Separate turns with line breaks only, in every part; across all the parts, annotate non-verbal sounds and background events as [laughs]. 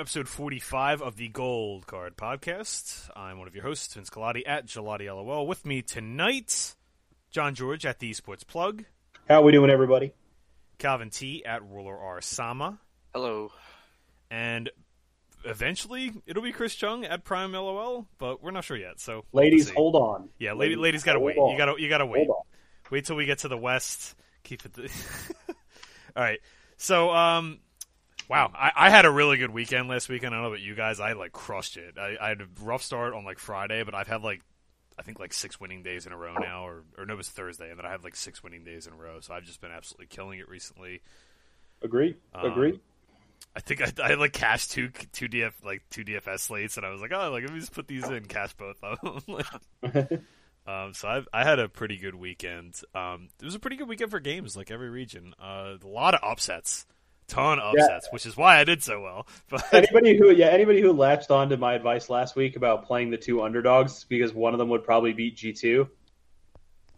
welcome to episode 45 of the Gold Card Podcast. I'm one of your hosts, Vince Galati at Gelati LOL. With me tonight, John George at the Sports Plug,
How are we doing, everybody?
Kalvin T at Ruler R Sama,
Hello.
and eventually it'll be Chris Chung at Prime LOL, but we're not sure yet. So
Ladies,
we'll
hold on.
Yeah, lady, ladies gotta wait.
on.
You gotta, you gotta wait.
Hold on.
Wait till we get to the west. Keep it. The... [laughs] All right. So, um, wow, I, I had a really good weekend last weekend. I don't know about you guys. I like crushed it. I, I had a rough start on like Friday, but I've had like I think like six winning days in a row now, or or no, it was Thursday, and then I had like six winning days in a row. So I've just been absolutely killing it recently.
Agree.
Um,
Agree.
I think I, I like cashed two two DF like two DFS slates, and I was like, oh, like let me just put these in, cash both of them. [laughs] [laughs] Um, so I've, I had a pretty good weekend. Um, it was a pretty good weekend for games, like every region. Uh, a lot of upsets, ton of
Yeah.
which is why I did so well. [laughs] But
anybody who, yeah, anybody who latched on to my advice last week about playing the two underdogs because one of them would probably beat G two.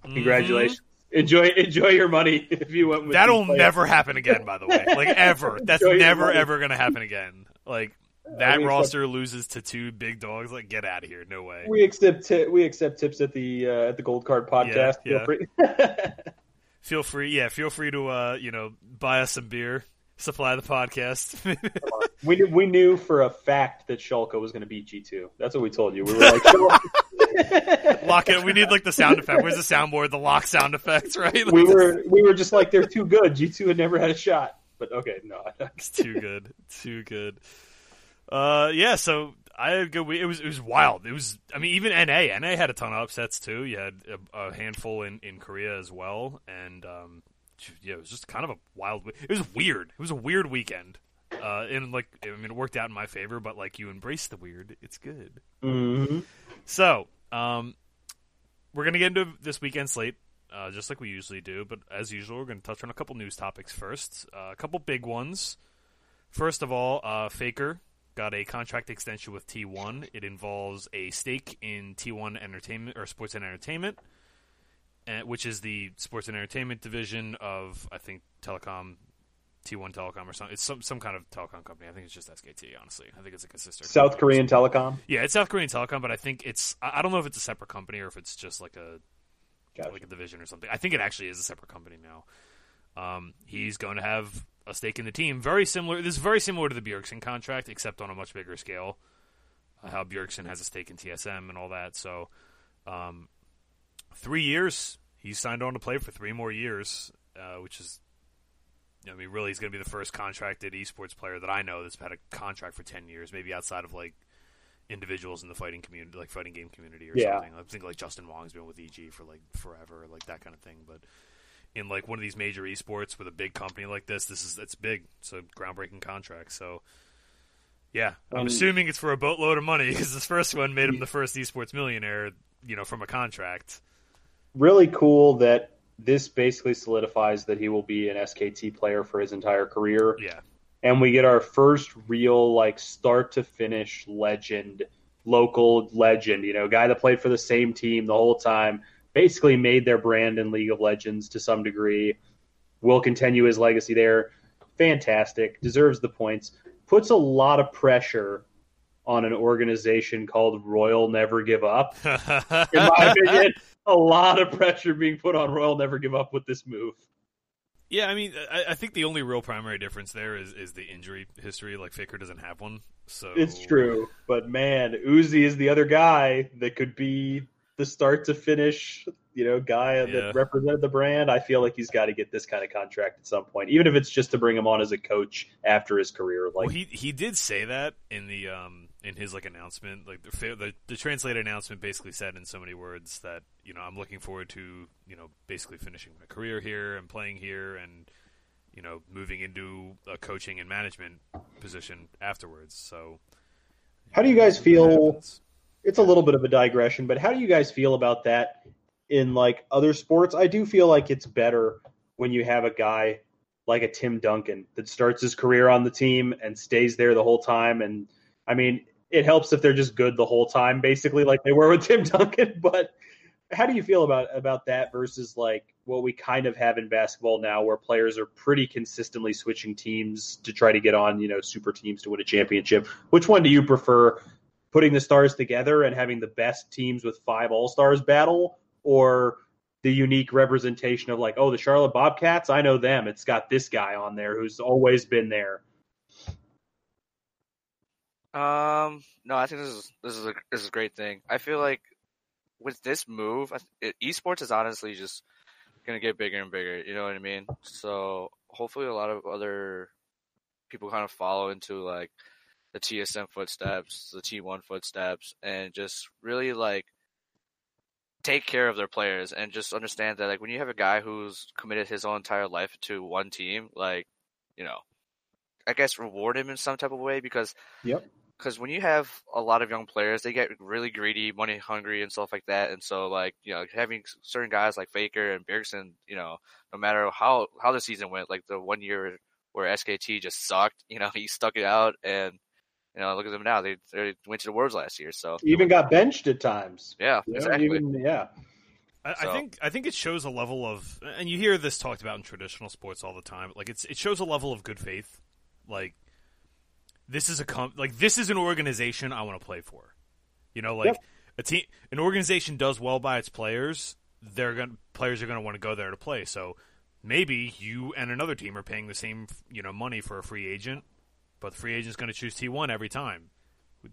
Congratulations. Enjoy, enjoy your money [laughs] if you went. With
That'll never happen again. By the way, like [laughs] ever. That's never
money.
ever gonna happen again. Like that
mean,
roster loses to two big dogs. Like get out of here. No way.
We accept ti- we accept tips at the uh, at the Gold Card podcast.
Yeah,
Feel free.
Feel free, yeah. Feel free to uh, you know buy us some beer, supply the podcast. [laughs]
we knew, we knew for a fact that Schalke was going to beat G two. That's what we told you. We were like, [laughs] [laughs]
lock it. We need like the sound effect. Where's the soundboard? The lock sound effects, right? Like,
we were we were just like they're too good. G two had never had a shot. But okay, no.
It's too good, too good. Uh, yeah. So I had a good week. It was it was wild. It was. I mean, even NA NA had a ton of upsets too. You had a, a handful in in Korea as well, and um, yeah, it was just kind of a wild. It was weird. It was a weird weekend. Uh, and like, I mean, it worked out in my favor. But like, you embrace the weird. It's good.
hmm
So, um, we're gonna get into this weekend slate, uh, just like we usually do. But as usual, we're gonna touch on a couple news topics first. Uh, a couple big ones. First of all, uh, Faker got a contract extension with T1. It involves a stake in T1 Entertainment or Sports and Entertainment, which is the sports and entertainment division of I think Telecom. T1 Telecom or something. It's some some kind of telecom company. I think it's just SKT. Honestly, I think it's like a sister.
South Korean Telecom.
yeah, it's South Korean Telecom, but I think it's I I don't know if it's a separate company or if it's just like a
Gotcha.
like a division or something. I think it actually is a separate company now. Um, he's going to have a stake in the team. Very similar. This is very similar to the Bjergsen contract, except on a much bigger scale. Uh, how Bjergsen has a stake in TSM and all that. So, um, three years. He signed on to play for three more years, uh, which is. I mean, really, he's going to be the first contracted esports player that I know that's had a contract for ten years, maybe outside of like individuals in the fighting community, like fighting game community or
Yeah.
something. I think like Justin Wong's been with EG for like forever, like that kind of thing. But in like one of these major esports with a big company like this, this is it's big. It's a groundbreaking contract. So yeah, I'm
Um,
assuming it's for a boatload of money [laughs] because this first one made him the first esports millionaire, you know, from a contract.
Really cool that this basically solidifies that he will be an SKT player for his entire career.
Yeah,
and we get our first real like start to finish legend local legend you know guy that played for the same team the whole time basically made their brand in league of legends to some degree will continue his legacy there. Fantastic deserves the points. Puts a lot of pressure on an organization called royal never give up. [laughs] In my opinion a lot of pressure being put on royal never give up with this move
Yeah, I mean, I, I think the only real primary difference there is, is the injury history. Like Faker doesn't have one, so
It's true, but man, Uzi is the other guy that could be the start to finish, you know, guy
Yeah.
that represented the brand. I feel like he's got to get this kind of contract at some point, even if it's just to bring him on as a coach after his career. Like,
well, he he did say that in the um in his like announcement, like the the, the translated announcement basically said in so many words that you know I'm looking forward to you know basically finishing my career here and playing here and you know moving into a coaching and management position afterwards. So
how do you guys feel? It's a little bit of a digression, but how do you guys feel about that in like other sports? I do feel like it's better when you have a guy like a Tim Duncan that starts his career on the team and stays there the whole time. And I mean, it helps if they're just good the whole time, basically, like they were with Tim Duncan. [laughs] But how do you feel about about that versus like what we kind of have in basketball now, where players are pretty consistently switching teams to try to get on, you know, super teams to win a championship? Which one do you prefer? Putting the stars together and having the best teams with five all stars battle, or the unique representation of like, oh, the Charlotte Bobcats, I know them. It's got this guy on there who's always been there.
Um, no, I think this is this is a this is a great thing. I feel like with this move, it, esports is honestly just gonna get bigger and bigger. You know what I mean? So hopefully, a lot of other people kind of follow into like the TSM footsteps, the T1 footsteps, and just really like take care of their players and just understand that like when you have a guy who's committed his whole entire life to one team, like you know, I guess reward him in some type of way because
yep
because when you have a lot of young players, they get really greedy, money hungry, and stuff like that. And so, like you know, having certain guys like Faker and Bjergsen, you know, no matter how how the season went, like the one year where SKT just sucked, you know, [laughs] he stuck it out, and you know, look at them now. They they went to the Worlds last year, so
even got benched at times.
Yeah,
you
exactly.
Even, yeah.
I, so. I, think I think it shows a level of, and you hear this talked about in traditional sports all the time. Like it's it shows a level of good faith. Like this is a com- like this is an organization I want to play for. You know, like yep. a team, an organization does well by its players. They're going players are going to want to go there to play. So maybe you and another team are paying the same you know money for a free agent, but the free agent's going to choose T1 every time.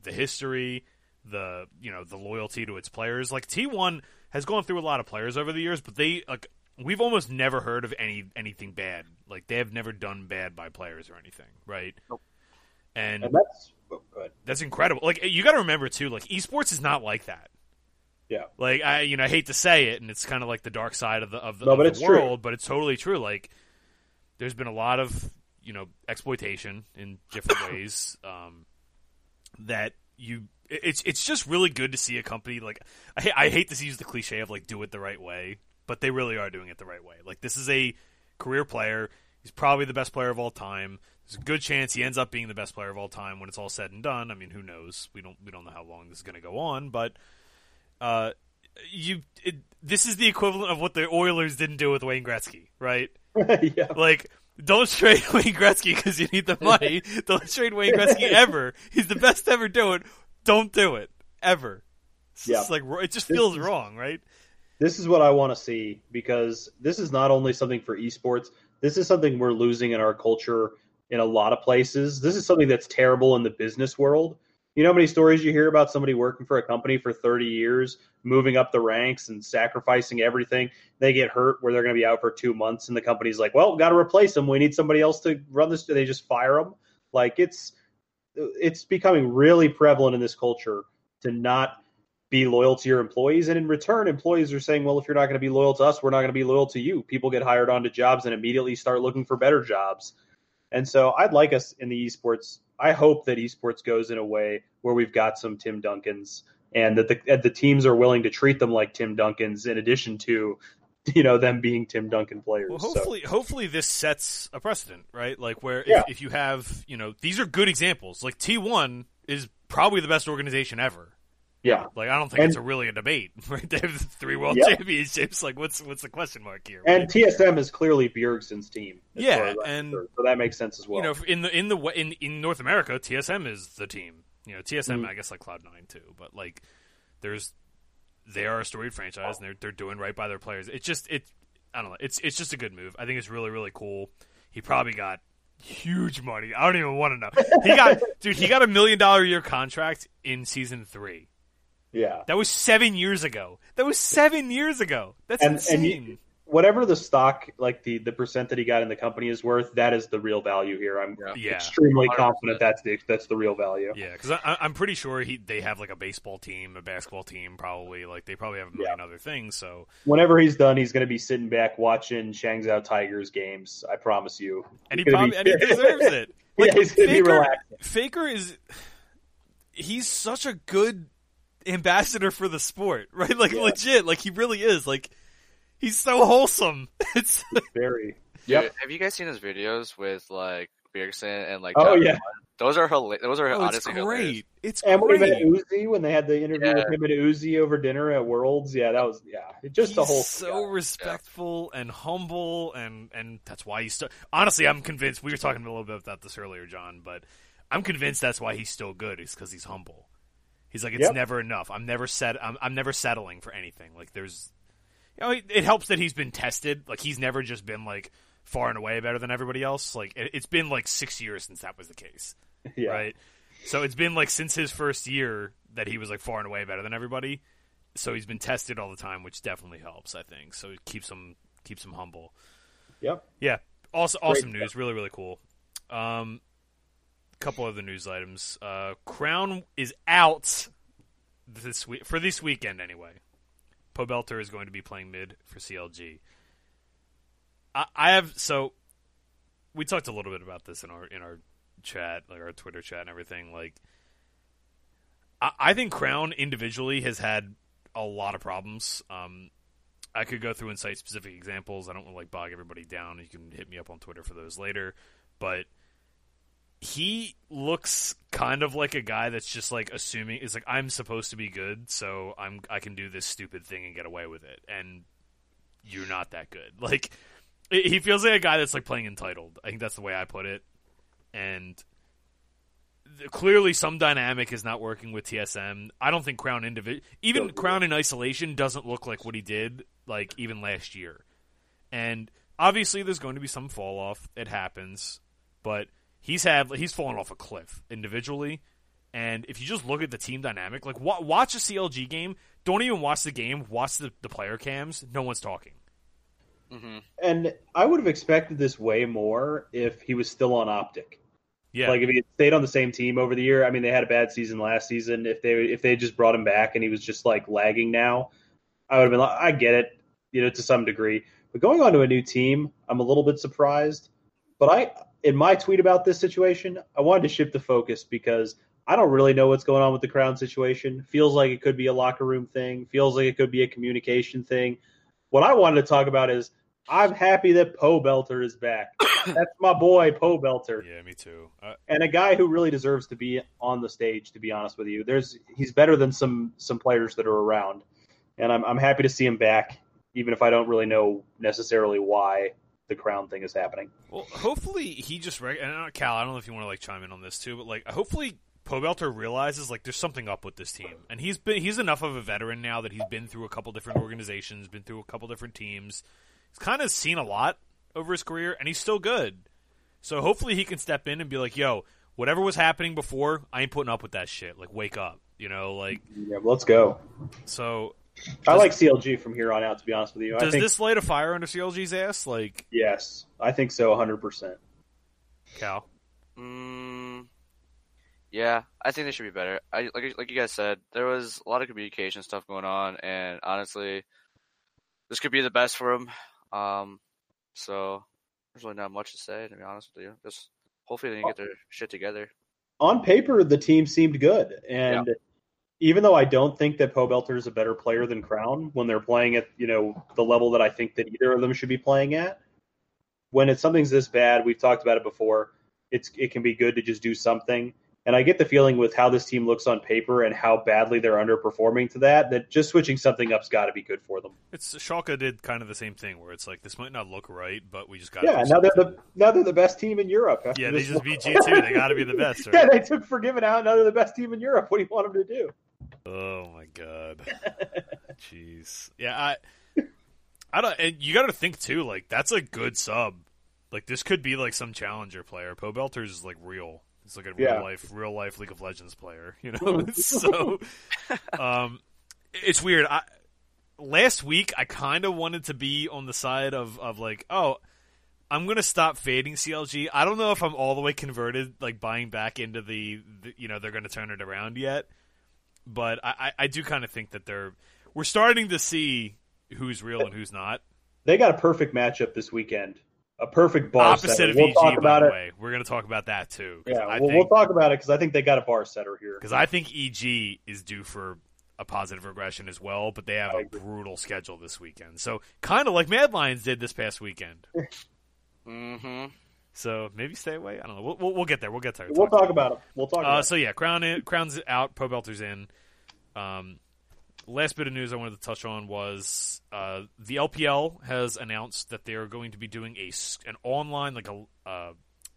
The history, the you know the loyalty to its players. Like T1 has gone through a lot of players over the years, but they like we've almost never heard of any anything bad. Like they have never done bad by players or anything, right?
Nope
and,
and that's oh,
that's incredible. Like you got to remember too, like esports is not like that.
Yeah.
Like I, you know, I hate to say it, and it's kind of like the dark side of the of the,
no,
of
but
the world,
true.
but it's totally true. Like there's been a lot of you know exploitation in different [coughs] ways um, that you. It's it's just really good to see a company like I, I hate to use the cliche of like do it the right way, but they really are doing it the right way. Like this is a career player. He's probably the best player of all time there's a good chance he ends up being the best player of all time when it's all said and done. I mean, who knows? We don't we don't know how long this is going to go on, but uh, you it, this is the equivalent of what the Oilers didn't do with Wayne Gretzky, right? [laughs]
yeah.
Like don't trade [laughs] Wayne Gretzky because you need the money. [laughs] don't trade Wayne Gretzky ever. He's the best to ever do it. Don't do it ever. It's
yeah.
like it just feels wrong, right?
This is what I want to see because this is not only something for esports. This is something we're losing in our culture in a lot of places. This is something that's terrible in the business world. You know how many stories you hear about somebody working for a company for 30 years, moving up the ranks and sacrificing everything. They get hurt where they're going to be out for two months, and the company's like, "Well, got to replace them. We need somebody else to run this." They just fire them. Like it's it's becoming really prevalent in this culture to not be loyal to your employees, and in return, employees are saying, "Well, if you're not going to be loyal to us, we're not going to be loyal to you." People get hired onto jobs and immediately start looking for better jobs and so I'd like us in the esports. I hope that esports goes in a way where we've got some Tim Duncans and that the the teams are willing to treat them like Tim Duncans in addition to you know them being Tim Duncan players.
Well, hopefully, so. hopefully this sets a precedent, right? Like where if,
yeah.
if you have, you know, these are good examples. Like T1 is probably the best organization ever.
Yeah,
like I don't think and, it's a really a debate. [laughs] Right? They have three world
yeah.
championships. Like, what's what's the question mark here?
Right? And TSM is clearly Bjergsen's team.
Yeah, and
so that makes sense as well.
You know, in the in the in in North America, TSM is the team. You know, TSM, mm. I guess like Cloud Nine too. But like, there's they are a storied franchise, and they're they're doing right by their players. It's just it. I don't know. It's it's just a good move. I think it's really really cool. He probably got huge money. I don't even want to know. He got [laughs] dude. He got a million dollar year contract in season three.
Yeah.
That was seven years ago. That was seven years ago. That's
and,
insane. And
you, whatever the stock, like the the percent that he got in the company is worth, that is the real value here. I'm
yeah.
extremely 100%. confident that's the that's the real value.
Yeah, because I'm pretty sure he they have like a baseball team, a basketball team, probably like they probably have a million yeah. other things. So
whenever he's done, he's going to be sitting back watching Changzhou Tigers games. I promise you.
And he probably and he [laughs] deserves it. [laughs]
Like, yeah, he's going to be relaxed.
Faker is he's such a good ambassador for the sport, [laughs] right? Like
yeah.
legit, like he really is. Like he's so wholesome. [laughs] It's
very.
Yep. have you guys seen his videos with like Bjergsen and like?
Oh yeah.
Those are hilarious. Those are
Oh, it's
honestly hilarious.
great. It's
And when he met. Uzi, when they had the interview
Yeah.
with him and Uzi over dinner at Worlds, yeah, that was yeah, it just the
He's
whole
so respectful and humble, and and that's why he's still. Honestly, I'm convinced. We were talking a little bit about this earlier, John, but I'm convinced that's why he's still good. Is because he's humble. He's like, it's
Yep.
never enough. I'm never set. I'm, I'm never settling for anything. Like there's, you know, it, it helps that he's been tested. Like he's never just been like far and away better than everybody else. Like it, it's been like six years since that was the case. [laughs]
yeah.
right? So it's been like since his first year that he was like far and away better than everybody. So he's been tested all the time, which definitely helps, I think. So it keeps him keeps him humble.
Yep.
Yeah, also awesome
Great
news, really really cool. Um, couple other news items. Uh, Crown is out this week for this weekend anyway. Pobelter is going to be playing mid for CLG. I, I have so we talked a little bit about this in our in our chat, like our Twitter chat and everything. Like, I, I think Crown individually has had a lot of problems. Um, I could go through and cite specific examples. I don't want to like bog everybody down. You can hit me up on Twitter for those later. But he looks kind of like a guy that's just like assuming is like I'm supposed to be good, so I'm I can do this stupid thing and get away with it. And you're not that good. [laughs] Like he feels like a guy that's like playing entitled. I think that's the way I put it. And th- clearly, some dynamic is not working with TSM. I don't think Crown individ even Crown in isolation doesn't look like what he did like even last year. And obviously, there's going to be some fall off. It happens, but he's had he's fallen off a cliff individually. And if you just look at the team dynamic, like wa- watch a CLG game, don't even watch the game, watch the, the player cams. No one's talking.
hmm
And I would have expected this way more if he was still on Optic.
Yeah,
Like if he had stayed on the same team over the year. I mean, they had a bad season last season. If they if they just brought him back and he was just like lagging now, I would have been like, I get it, you know, to some degree. But going on to a new team, I'm a little bit surprised. But I, in my tweet about this situation, I wanted to shift the focus because I don't really know what's going on with the Crown situation. Feels like it could be a locker room thing. Feels like it could be a communication thing. What I wanted to talk about is I'm happy that Pobelter is back. [coughs] That's my boy, Pobelter
yeah, me too. Uh,
and a guy who really deserves to be on the stage. To be honest with you, there's he's better than some some players that are around, and I'm I'm happy to see him back, even if I don't really know necessarily why the crown thing is happening.
Well, hopefully he just rec- and uh, Cal. I don't know if you want to like chime in on this too, but like hopefully Pobelter realizes like there's something up with this team, and he's been he's enough of a veteran now that he's been through a couple different organizations, been through a couple different teams. He's kind of seen a lot over his career, and he's still good. So hopefully he can step in and be like, "Yo, whatever was happening before, I ain't putting up with that shit. Like, wake up." You know, like
Yeah, let's go.
so.
I like CLG from here on out. To be honest with you, I
Does
think
this light a fire under CLG's ass? Like,
yes, I think so, 100. percent
Cal.
Mm, yeah, I think they should be better. I like like you guys said, there was a lot of communication stuff going on, and honestly, this could be the best for them. Um, so there's really not much to say, to be honest with you. Just hopefully they get their shit together.
On paper, the team seemed good, and even though I don't think that Pobelter is a better player than Crown when they're playing at you know the level that I think that either of them should be playing at, when it's something's this bad, we've talked about it before. It's it can be good to just do something, and I get the feeling with how this team looks on paper and how badly they're underperforming to that that just switching something up's got to be good for them.
It's Schalke did kind of the same thing where it's like this might not look right, but we just got
Yeah, now they're the now they're the best team in Europe.
yeah they just beat G two. They got to be the [laughs] best.
Yeah, they took Forgiven out. Now they're the best team in Europe. What do you want them to do?
Oh my god, [laughs] jeez. Yeah, I I don't. And you got to think too. Like that's a good sub. Like this could be like some challenger player. Pobelter's is like real. It's like a real
Yeah.
life, real life League of Legends player. [laughs] You know, [laughs] so um, it's weird. I last week I kind of wanted to be on the side of of like, oh, I'm gonna stop fading CLG. I don't know if I'm all the way converted, like buying back into the, the you know, they're gonna turn it around yet. But I, I, I do kind of think that they're we're starting to see who's real and who's not.
They got a perfect matchup this weekend. A perfect bar
Opposite
setter.
of
we'll
EG,
talk
by
about
the
it.
way. We're gonna talk about that too.
Yeah,
I
we'll,
think,
we'll talk about it because I think they got a bar setter here.
because I think EG is due for a positive regression as well, but they have
I
a
agree.
brutal schedule this weekend. So kind of like Mad Lions did this past weekend. [laughs]
Mm-hmm.
So maybe stay away. I don't know. We'll we'll, we'll get there. We'll get there.
We'll talk about it. We'll talk
Uh,
about
so yeah, crown in, crowns out, Pobelter's in. Um, last bit of news I wanted to touch on was uh, the LPL has announced that they are going to be doing a an online like a uh,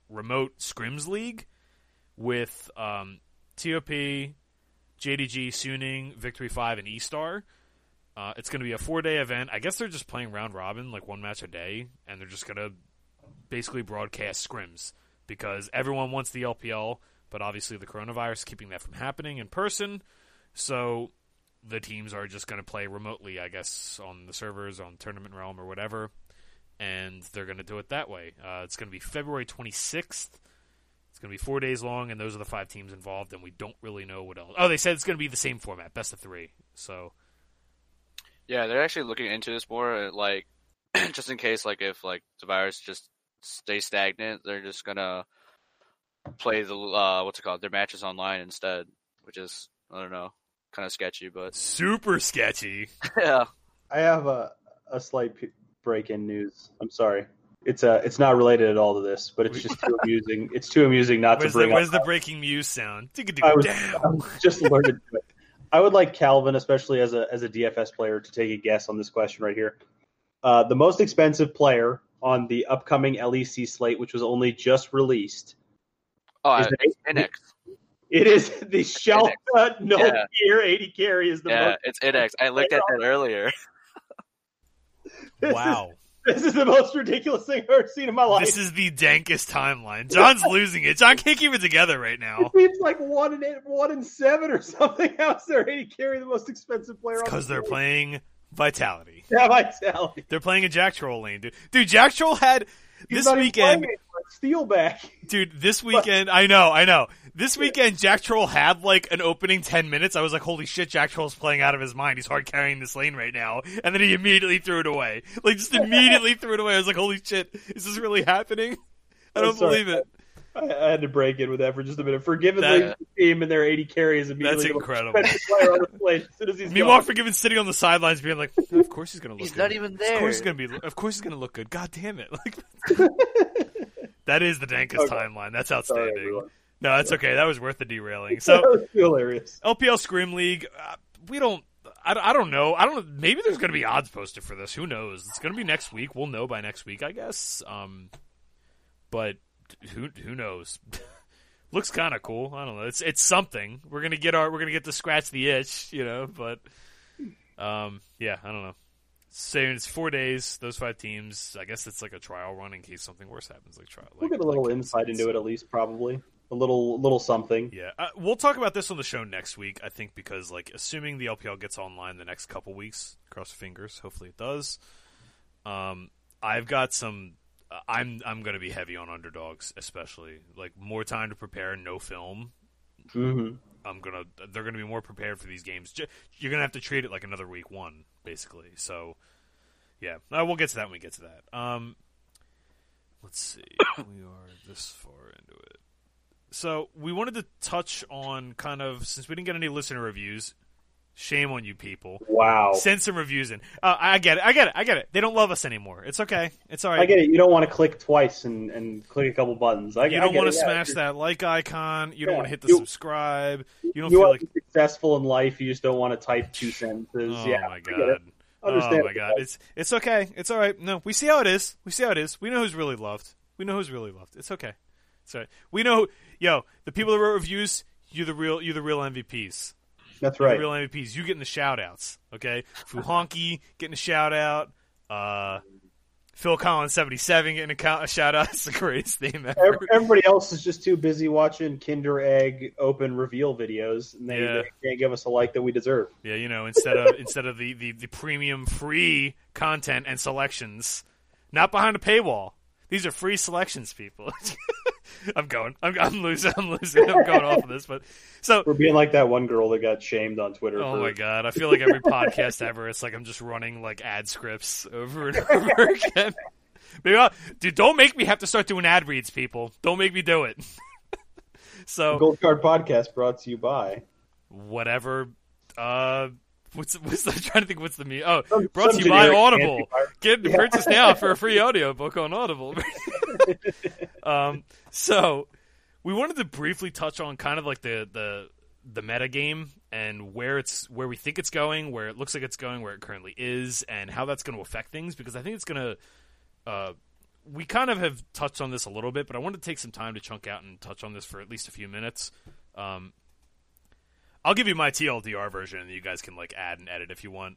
remote scrims league with um, TOP, JDG, Suning, Victory Five, and E Star. Uh, it's going to be a four day event. I guess they're just playing round robin, like one match a day, and they're just going to basically broadcast scrims because everyone wants the LPL, but obviously the coronavirus keeping that from happening in person. So the teams are just going to play remotely, I guess, on the servers, on Tournament Realm or whatever, and they're going to do it that way. Uh, it's going to be February 26th. It's going to be four days long, and those are the five teams involved, and we don't really know what else. Oh, they said it's going to be the same format, best of three. So
Yeah, they're actually looking into this more, uh, like [clears throat] just in case, like if like the virus just stays stagnant, they're just gonna play the uh, what's it called, their matches online instead, which is I don't know, kind of sketchy, but [laughs]
super sketchy.
yeah.
I have a a slight p- break in news. I'm sorry. It's uh it's not related at all to this, but it's just [laughs] too amusing. It's too amusing not
Where's
to
the,
bring
where's
up.
the breaking muse sound?
I was,
down.
I was just alerted to it. I would like Kalvin, especially as a as a DFS player, to take a guess on this question right here. Uh, the most expensive player on the upcoming LEC slate, which was only just released,
Oh,
Is
uh,
it-
it's Inex.
It is [laughs] the Shelta no
Yeah.
gear 80 carry is the
Yeah,
most.
it's Inex. I looked at that earlier.
This [laughs] is-
Wow. [laughs]
this is the most ridiculous thing I've ever seen in my life.
This is the dankest timeline. John's losing it. John can't keep it together right now.
It's like one and eight, one and seven or something. How's their 80 carry the most expensive player? on
Because
the
they're playing Vitality.
Yeah, Vitality.
They're playing a Jactroll lane, dude. Dude, Jactroll had
He's
this weekend.
Steel back.
Dude, this weekend, I know, I know. This weekend, Jactroll had like an opening 10 minutes. I was like, holy shit, Jactroll's playing out of his mind. He's hard carrying this lane right now. And then he immediately threw it away. Like, just [laughs] immediately threw it away. I was like, holy shit, is this really happening? I don't
sorry.
believe it.
I, I had to break in with that for just a minute. Forgiven
That-
the team and their 80 carries immediately.
That's incredible.
expensive player on the slate as as
Meanwhile,
gone.
forgiven sitting on the sidelines being like, of course he's going to look good.
He's
good.
not even there.
Of course he's going to be, of course he's going to look good. God damn it. [laughs] Like, [laughs] that is the dankest
Okay.
timeline. That's outstanding.
everyone.
no, that's okay. That was worth the derailing.
that
So,
was hilarious.
LPL Scrim League, uh, we don't. I, I don't know. I don't. Maybe there's going to be odds posted for this. Who knows? It's going to be next week. We'll know by next week, I guess. Um, but who who knows? [laughs] Looks kind of cool. I don't know. It's it's something. We're gonna get our. We're gonna get to scratch the itch, you know. But um, yeah, I don't know. Saying it's four days. Those five teams. I guess it's like a trial run in case something worse happens. Like trial.
We'll
like-
get a little
like-
insight into it at least, probably a little little something.
yeah, uh, we'll talk about this on the show next week. I think because like assuming the LPL gets online the next couple weeks, cross fingers. Hopefully it does. Um, I've got some. Uh, I'm I'm going to be heavy on underdogs, especially like more time to prepare, no film.
Mm-hmm.
I'm gonna they're gonna be more prepared for these games. You're gonna have to treat it like another week one, basically. So, yeah, uh, we'll get to that when we get to that. Um, let's see, [coughs] we are this far into it. So we wanted to touch on kind of since we didn't get any listener reviews. Shame on you people.
Wow.
Send some reviews in. Uh, I get it. I get it. I get it. They don't love us anymore. It's okay. It's all right.
I get it. You don't want to click twice and, and click a couple buttons. I,
You don't want to
yeah.
smash that like icon. You don't want to hit the
You-
subscribe. You don't
You
feel like
successful in life. You just don't want to type two sentences.
Oh
yeah,
my god. Oh my god. It's it's okay. It's all right. No, we see how it is. We see how it is. We know who's really loved. We know who's really loved. It's okay. It's all right. We know. Yo, the people that wrote reviews, you're the real. You're the real MVPs.
That's right.
the real MVPs. You getting the shout outs. Okay. Fuhonky getting a shout out. Uh, Phil Collins seventy seven getting a, count, a shout out. It's [laughs] the greatest thing ever.
Everybody else is just too busy watching Kinder Egg open reveal videos, and they,
Yeah.
they can't give us a like that we deserve.
Yeah, you know, instead of [laughs] instead of the, the, the premium free content and selections, not behind a paywall. These are free selections, people. [laughs] I'm going. I'm, I'm losing. I'm losing. I'm going off of this, but so.
We're being like that one girl that got shamed on Twitter.
Oh
for,
my god! I feel like every podcast [laughs] ever, it's like I'm just running like ad scripts over and [laughs] over again. Maybe I'll, dude, don't make me have to start doing ad reads, people. Don't make me do it. so
Gold Card Podcast brought to you by.
whatever. Uh, what's what's I'm trying to think? What's the me? Oh,
Some-
brought
some
to you by Audible. Get
Yeah.
purchase now for a free [laughs] audio book on Audible. [laughs] um, so we wanted to briefly touch on kind of like the the the meta game and where it's where we think it's going, where it looks like it's going, where it currently is, and how that's going to affect things. Because I think it's going to. Uh, we kind of have touched on this a little bit, but I wanted to take some time to chunk out and touch on this for at least a few minutes. Um, I'll give you my TLDR version, and you guys can like add and edit if you want.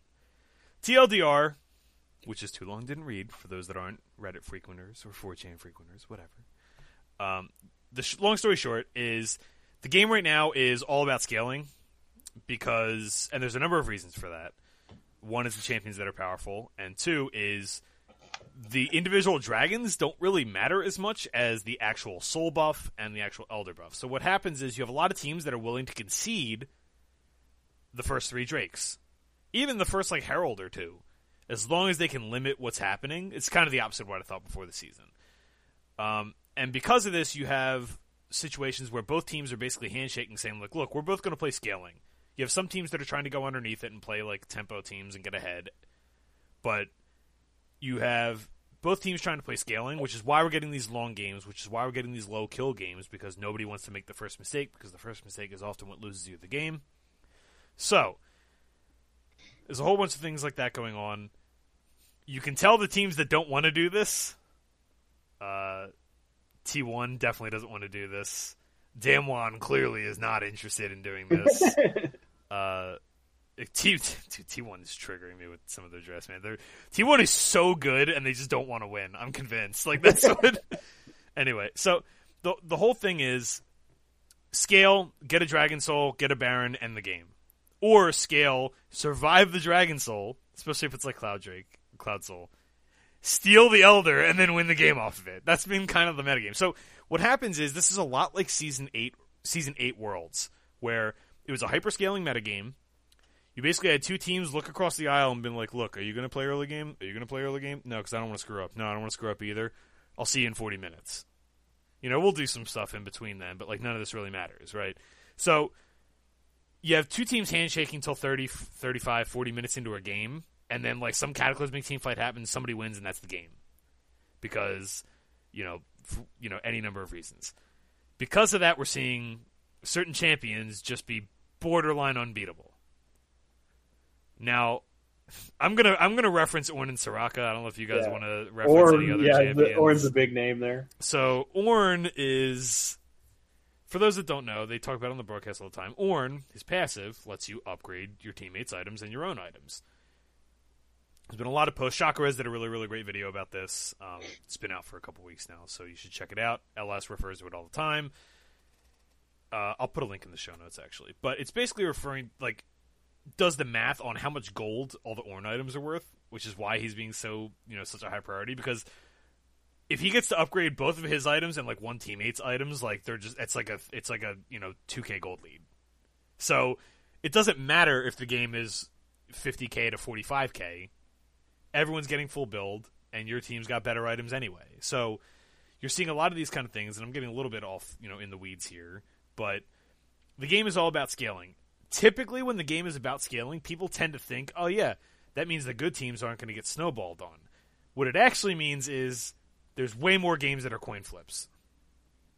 TLDR, which is too long, didn't read for those that aren't Reddit frequenters or 4chan frequenters, whatever. Um, the sh- long story short is the game right now is all about scaling because, and there's a number of reasons for that. One is the champions that are powerful, and two is the individual dragons don't really matter as much as the actual soul buff and the actual elder buff. So what happens is you have a lot of teams that are willing to concede the first three drakes, even the first like herald or two, as long as they can limit what's happening. It's kind of the opposite of what I thought before the season. Um, and because of this, you have situations where both teams are basically handshaking, saying, "Like, look, we're both going to play scaling." You have some teams that are trying to go underneath it and play like tempo teams and get ahead, but you have both teams trying to play scaling, which is why we're getting these long games, which is why we're getting these low kill games because nobody wants to make the first mistake because the first mistake is often what loses you the game. So, there's a whole bunch of things like that going on. You can tell the teams that don't want to do this. Uh, T1 definitely doesn't want to do this. Damwon clearly is not interested in doing this. [laughs] uh, [laughs] T T one is triggering me with some of their dress, man. They're, T one is so good, and they just don't want to win. I'm convinced. Like that's [laughs] what. [laughs] anyway, so the the whole thing is scale, get a dragon soul, get a baron, end the game, or scale, survive the dragon soul, especially if it's like Cloud Drake, Cloud Soul, steal the elder, and then win the game off of it. That's been kind of the metagame. So what happens is this is a lot like season eight, season eight worlds, where it was a hyperscaling metagame you basically had two teams look across the aisle and been like, "Look, are you going to play early game? Are you going to play early game? No, because I don't want to screw up. No, I don't want to screw up either. I'll see you in 40 minutes. You know, we'll do some stuff in between then, but like none of this really matters, right? So you have two teams handshaking till 30, 35, 40 minutes into a game, and then like some cataclysmic team fight happens, somebody wins, and that's the game because you know, you know, any number of reasons. Because of that, we're seeing certain champions just be borderline unbeatable. Now, I'm gonna I'm gonna reference Ornn and Soraka. I don't know if you guys
Yeah.
want to reference any other
yeah,
champions.
the, Ornn's a big name there.
So Ornn is, for those that don't know, they talk about it on the broadcast all the time. Orn, his passive, lets you upgrade your teammates' items and your own items. There's been a lot of posts. Chakrez did a really, really great video about this. Um, it's been out for a couple weeks now, so you should check it out. LS refers to it all the time. Uh, I'll put a link in the show notes, actually. But it's basically referring, like, does the math on how much gold all the Ornn items are worth, which is why he's being so, you know, such a high priority. Because if he gets to upgrade both of his items and like one teammate's items, like they're just it's like a it's like a you know two k gold lead. So it doesn't matter if the game is fifty k to forty five k. Everyone's getting full build, and your team's got better items anyway. So you're seeing a lot of these kind of things, and I'm getting a little bit off you know in the weeds here, but the game is all about scaling. Typically, when the game is about scaling, people tend to think, "Oh yeah, that means the good teams aren't going to get snowballed on." What it actually means is there's way more games that are coin flips.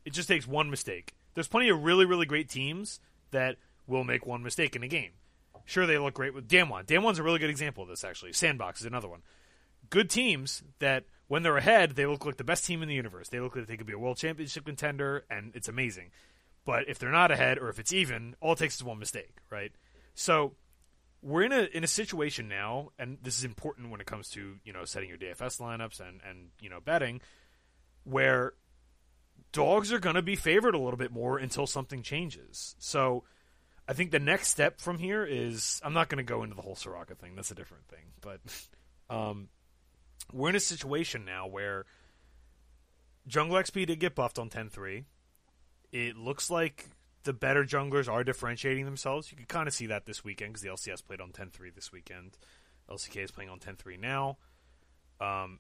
It just takes one mistake. There's plenty of really, really great teams that will make one mistake in a game. Sure, they look great with Damwon. Damwon's a really good example of this, actually. Sandbox is another one. Good teams that, when they're ahead, they look like the best team in the universe. They look like they could be a world championship contender, and it's amazing. But if they're not ahead, or if it's even, all it takes is one mistake, right? So we're in a in a situation now, and this is important when it comes to you know setting your DFS lineups and and you know betting, where dogs are going to be favored a little bit more until something changes. So I think the next step from here is I'm not going to go into the whole Soraka thing. That's a different thing, but [laughs] um, we're in a situation now where jungle XP did get buffed on 10-3. It looks like the better junglers are differentiating themselves. You can kind of see that this weekend because the LCS played on 10-3 this weekend. LCK is playing on 10-3 now. Um,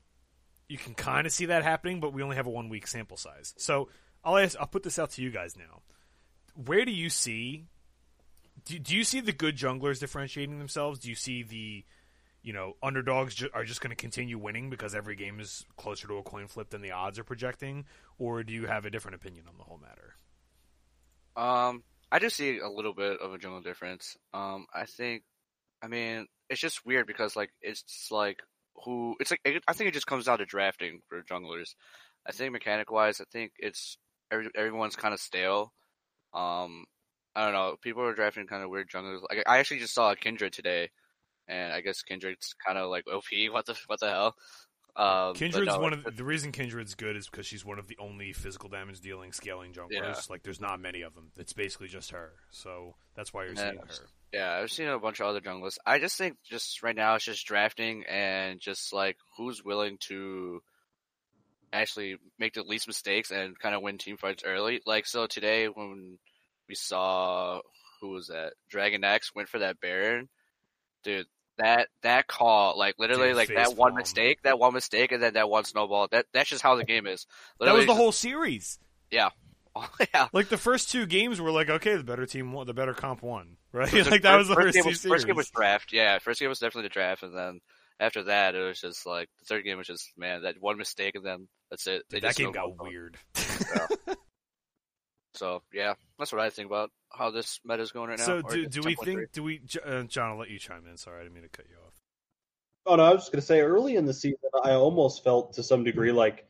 you can kind of see that happening, but we only have a one week sample size. So I'll ask, I'll put this out to you guys now. Where do you see? Do, do you see the good junglers differentiating themselves? Do you see the you know underdogs ju- are just going to continue winning because every game is closer to a coin flip than the odds are projecting, or do you have a different opinion on the whole matter?
Um, I do see a little bit of a jungle difference. Um, I think, I mean, it's just weird because like it's like who it's like I think it just comes down to drafting for junglers. I think mechanic wise, I think it's every, everyone's kind of stale. Um, I don't know. People are drafting kind of weird junglers. Like I actually just saw a Kindred today, and I guess Kindred's kind of like OP. [laughs] What the what the hell? Um,
Kindred's
no,
one of the, the reason Kindred's good is because she's one of the only physical damage dealing scaling junglers.
Yeah.
Like there's not many of them. It's basically just her. So that's why you're
Yeah.
seeing her.
Yeah, I've seen a bunch of other junglers. I just think just right now it's just drafting and just like who's willing to actually make the least mistakes and kind of win team fights early. Like so today when we saw who was that Dragon X went for that Baron, dude. That that call, like literally,
Dude,
like that one
palm.
mistake, that one mistake, and then that one snowball. That that's just how the game is.
That was
Literally
the whole series.
just- [laughs] oh, yeah.
Like the first two games were like, okay, the better team won, the better comp won, [laughs] right?
First-
like that was the
first
first,
game was,
series.
first game was draft. Yeah, first game was definitely the draft, and then after that, it was just like the third game was just man that one mistake, and then that's it. They
Dude, that game got weird. [laughs]
So yeah, that's what I think about how this meta is going right now.
so do, do we think? Do we? Uh, John, I'll let you chime in. Sorry, I didn't mean to cut you off.
Oh no, I was just gonna say early in the season, I almost felt to some degree like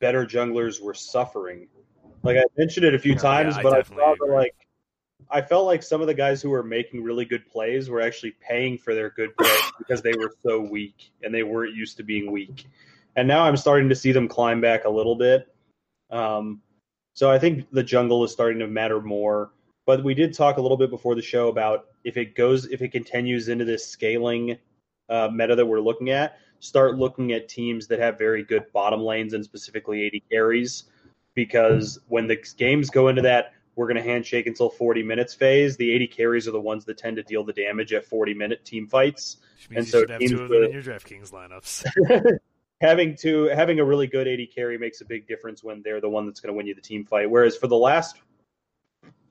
better junglers were suffering. Like I mentioned it a few
Yeah,
times,
I
but I
definitely
thought that
agree.
like I felt like some of the guys who were making really good plays were actually paying for their good plays [laughs] because they were so weak and they weren't used to being weak. And now I'm starting to see them climb back a little bit. Um, so I think the jungle is starting to matter more. But we did talk a little bit before the show about if it goes, if it continues into this scaling uh, meta that we're looking at, start looking at teams that have very good bottom lanes and specifically 80 carries. Because when the games go into that, we're going to handshake until 40 minutes phase. The 80 carries are the ones that tend to deal the damage at 40 minute team fights.
Which means
And
you
so
should have
teams
two of them in
with-
your DraftKings lineups. [laughs]
having to having a really good 80 carry makes a big difference when they're the one that's going to win you the team fight. Whereas for the last,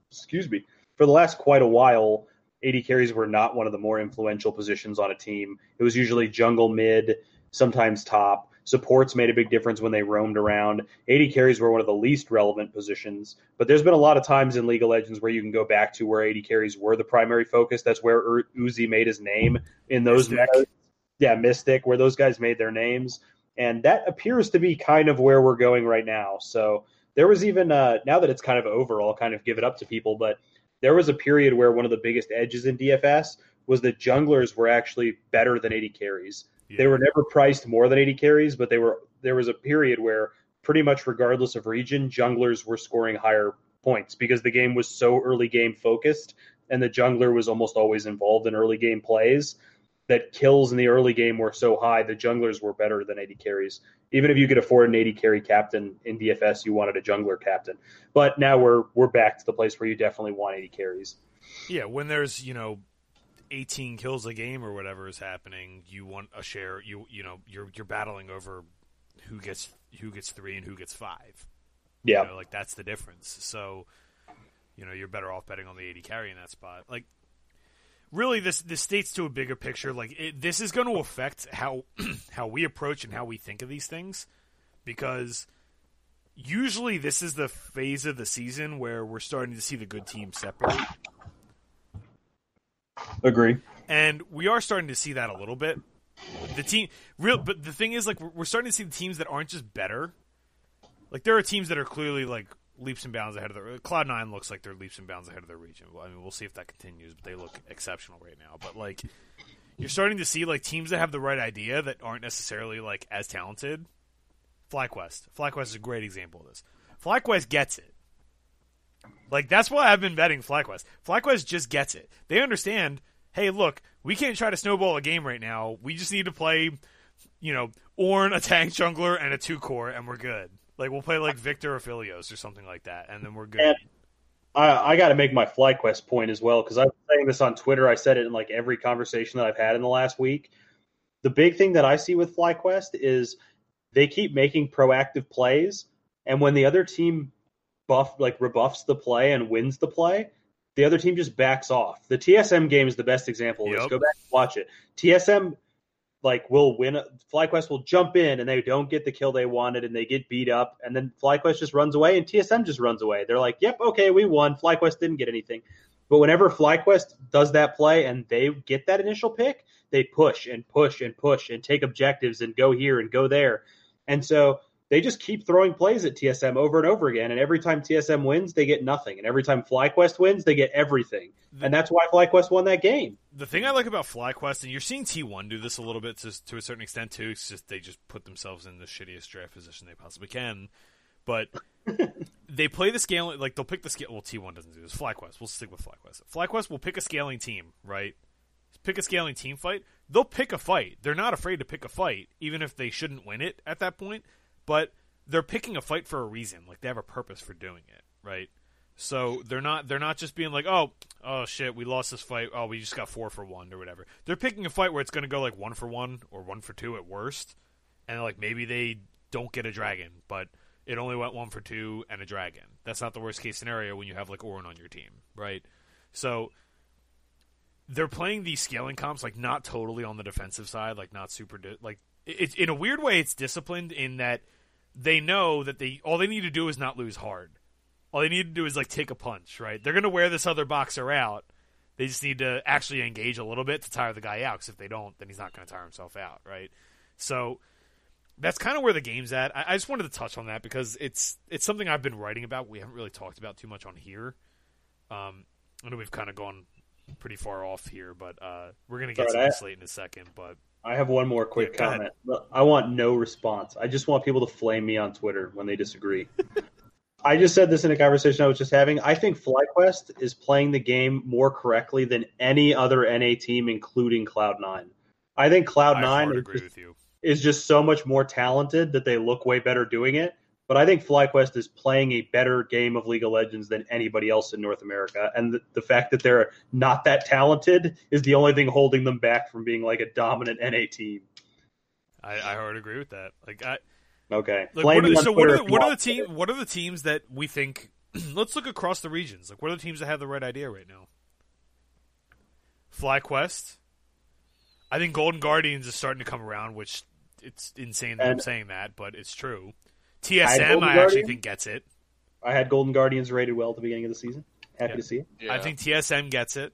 excuse me, for the last quite a while, 80 carries were not one of the more influential positions on a team. It was usually jungle, mid, sometimes top. Supports made a big difference when they roamed around. 80 carries were one of the least relevant positions, but there's been a lot of times in League of Legends where you can go back to where 80 carries were the primary focus. That's where Uzi made his name in those
Mystic.
Yeah, Mystic, where those guys made their names and that appears to be kind of where we're going right now. So there was even uh, now that it's kind of over, I'll kind of give it up to people, but there was a period where one of the biggest edges in DFS was that junglers were actually better than 80 carries. They were never priced more than 80 carries, but they were there was a period where pretty much regardless of region, junglers were scoring higher points because the game was so early game focused and the jungler was almost always involved in early game plays that kills in the early game were so high, the junglers were better than 80 carries. Even if you could afford an 80 carry captain in DFS, you wanted a jungler captain. But now we're we're back to the place where you definitely want 80 carries.
Yeah, when there's you know, 18 kills a game or whatever is happening, you want a share. You you know you're you're battling over who gets who gets three and who gets five.
Yeah.
You know, like that's the difference. So, you know, you're better off betting on the 80 carry in that spot. Like, really, this this states to a bigger picture. Like, it, this is going to affect how [clears throat] how we approach and how we think of these things, because usually this is the phase of the season where we're starting to see the good teams separate.
Agree.
and we are starting to see that a little bit. The team, real, but the thing is, like, we're, we're starting to see the teams that aren't just better. Like, there are teams that are clearly like leaps and bounds ahead of their. Cloud Nine looks like they're leaps and bounds ahead of their region. I mean, we'll see if that continues, but they look exceptional right now. But like, you're starting to see like teams that have the right idea that aren't necessarily like as talented. FlyQuest, FlyQuest is a great example of this. FlyQuest gets it. Like that's why I've been betting FlyQuest. FlyQuest just gets it. They understand. Hey, look, we can't try to snowball a game right now. We just need to play, you know, Ornn, a tank jungler, and a two core, and we're good. Like we'll play like Viktor or Philios or something like that, and then we're good.
And- I, I got to make my FlyQuest point as well because I was saying this on Twitter. I said it in like every conversation that I've had in the last week. The big thing that I see with FlyQuest is they keep making proactive plays, and when the other team buff like rebuffs the play and wins the play, the other team just backs off. The TSM game is the best example of this.
Yep.
Go back and watch it. TSM like will win. FlyQuest will jump in and they don't get the kill they wanted and they get beat up, and then FlyQuest just runs away and TSM just runs away. They're like, "Yep, okay, we won. FlyQuest didn't get anything." But whenever FlyQuest does that play and they get that initial pick, they push and push and push and take objectives and go here and go there. And so they just keep throwing plays at TSM over and over again. And every time TSM wins, they get nothing. And every time FlyQuest wins, they get everything. And that's why FlyQuest won that game.
The thing I like about FlyQuest, and you're seeing T1 do this a little bit to, to a certain extent too, it's just they just put themselves in the shittiest draft position they possibly can. But [laughs] they play the scaling, like they'll pick the scale. Well, T1 doesn't do this. FlyQuest, we'll stick with FlyQuest. FlyQuest will pick a scaling team, right? Pick a scaling team fight. They'll pick a fight. They're not afraid to pick a fight, even if they shouldn't win it at that point. But they're picking a fight for a reason. Like they have a purpose for doing it, right? So they're not they're not just being like, oh, oh shit, we lost this fight. Oh, we just got four for one or whatever. They're picking a fight where it's going to go like one for one or one for two at worst, and like maybe they don't get a dragon, but it only went one for two and a dragon. That's not the worst case scenario when you have like Ornn on your team, right? So they're playing these scaling comps like not totally on the defensive side, like not super di- like it's in a weird way it's disciplined in that they know that they all they need to do is not lose hard. All they need to do is like take a punch, right? They're going to wear this other boxer out. They just need to actually engage a little bit to tire the guy out. Because if they don't, then he's not going to tire himself out, right? So that's kind of where the game's at. I, I, just wanted to touch on that because it's it's something I've been writing about. We haven't really talked about too much on here. Um, I know we've kind of gone pretty far off here, but uh, we're going to get to this late in a second. But
I have one more quick yeah, comment. I want no response. I just want people to flame me on Twitter when they disagree. [laughs] I just said this in a conversation I was just having. I think FlyQuest is playing the game more correctly than any other NA team, including Cloud9. I think Cloud9 is just, is just so much more talented that they look way better doing it. But I think FlyQuest is playing a better game of League of Legends than anybody else in North America. And the, the, fact that they're not that talented is the only thing holding them back from being like a dominant NA team.
I, I would agree with that. Like I
Okay.
Like, what are, so what are, what are the team what are the teams that we think [clears throat] let's look across the regions. Like what are the teams that have the right idea right now? FlyQuest. I think Golden Guardians is starting to come around, which it's insane that and, I'm saying that, but it's true. TSM, I, I actually think gets it.
I had Golden Guardians rated well at the beginning of the season. Happy
yeah.
to see it.
Yeah. I think TSM gets it.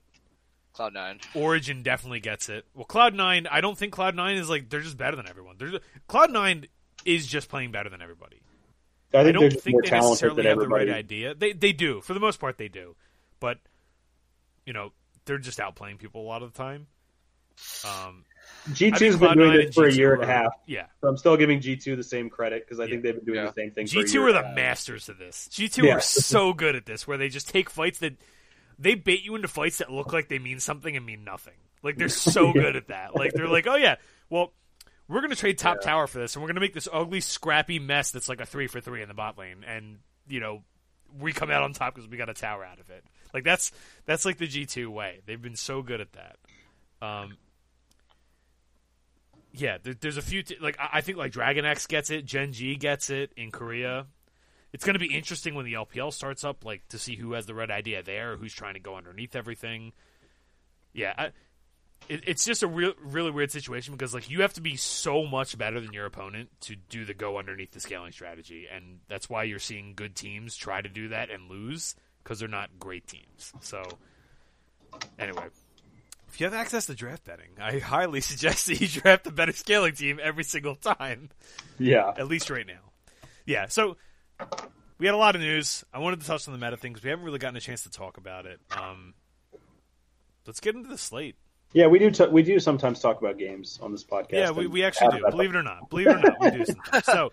Cloud Nine.
Origin definitely gets it. Well, Cloud Nine, I don't think Cloud Nine is like they're just better than everyone. They're Cloud Nine is just playing better than everybody.
I, think
I don't
think
they necessarily have everybody. the right idea. They they do for the most part they do, but you know they're just outplaying people a lot of the time. Um,
G2's been doing this for G2 a year and a half.
Yeah.
So I'm still giving G2 the same credit because I yeah. think they've been doing yeah. the same thing.
G2 are the masters of this. G2 yeah. are so good at this, where they just take fights that they bait you into fights that look like they mean something and mean nothing. Like they're so [laughs] good at that. Like they're like, oh yeah, well, we're gonna trade top tower for this, and we're gonna make this ugly, scrappy mess that's like a three for three in the bot lane, and you know, we come out on top because we got a tower out of it. Like that's that's like the G2 way. They've been so good at that. Um, yeah, there, there's a few t- like I, I think like Dragon X gets it, Gen G gets it in Korea. It's going to be interesting when the LPL starts up, like to see who has the right idea there, who's trying to go underneath everything. Yeah, I, it, it's just a real, really weird situation because like you have to be so much better than your opponent to do the go underneath the scaling strategy, and that's why you're seeing good teams try to do that and lose because they're not great teams. So, anyway, if you have access to draft betting, I highly [laughs] suggest that you draft the better scaling team every single time.
Yeah.
At least right now. Yeah, so we had a lot of news. I wanted to touch on the meta things. We haven't really gotten a chance to talk about it. Um, let's get into the slate.
Yeah, we do. T- we do sometimes talk about games on this podcast.
Yeah, we, we actually do. Believe it or not. Believe it or not, we do sometimes. [laughs] So,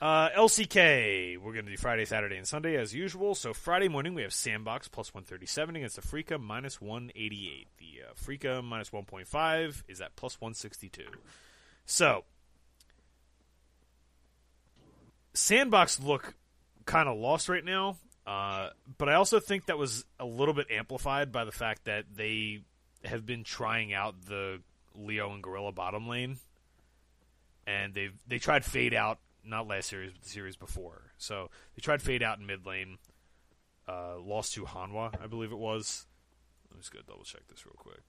uh, LCK, we're going to do Friday, Saturday, and Sunday as usual. So Friday morning we have Sandbox plus 137 against the minus 188. The uh, minus 1.5 is at plus 162. So Sandbox look kind of lost right now, uh, but I also think that was a little bit amplified by the fact that they have been trying out the Leo and Gorilla bottom lane, and they've they tried Fate out not last series, but the series before. So they tried Fate out in mid lane. Uh, lost to Hanwha, I believe it was. Me just go double check this real quick.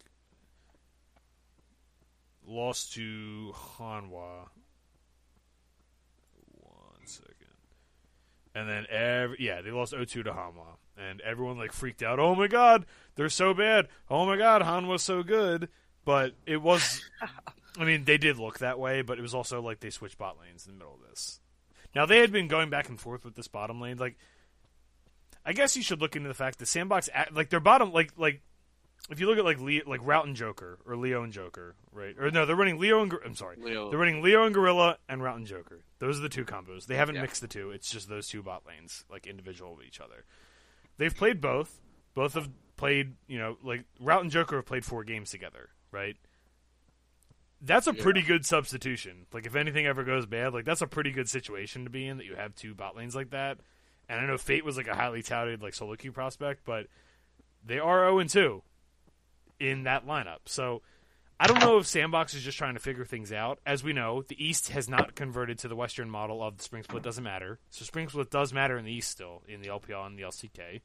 lost to Hanwha. One second. And then every yeah, they lost 0-2 to Hanwha, and everyone like freaked out. Oh my god, they're so bad. Oh my god, Hanwha's so good. But it was, [laughs] I mean, they did look that way, but it was also like they switched bot lanes in the middle of this. Now they had been going back and forth with this bottom lane. Like, I guess you should look into the fact that Sandbox, like their bottom, like like if you look at like Le- like Route and Joker or Leo and Joker, right? Or no, they're running Leo and Gor- I'm sorry,
Leo.
they're running Leo and Gorilla and Route and Joker. Those are the two combos. They haven't
Yeah.
mixed the two. It's just those two bot lanes, like individual of each other. They've played both. Both have played, you know, like Route and Joker have played four games together, right? That's a
Yeah.
pretty good substitution. Like if anything ever goes bad, like that's a pretty good situation to be in that you have two bot lanes like that. And I know Fate was like a highly touted like solo queue prospect, but they are 0 and 2 in that lineup. So I don't know if Sandbox is just trying to figure things out. As we know, the East has not converted to the Western model of the Spring Split doesn't matter. So Spring Split does matter in the East still, in the LPL and the LCK.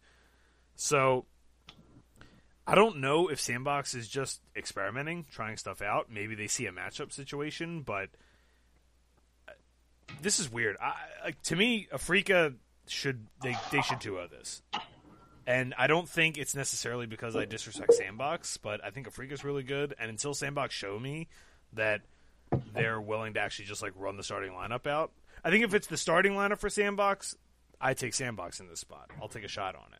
So I don't know if Sandbox is just experimenting, trying stuff out. Maybe they see a matchup situation, but uh, this is weird. I, like to me, Afreeca should they they should 2 this. And I don't think it's necessarily because I disrespect Sandbox, but I think Afreeca's really good. And until Sandbox show me that they're willing to actually just like run the starting lineup out, I think if it's the starting lineup for Sandbox, I take Sandbox in this spot. I'll take a shot on it.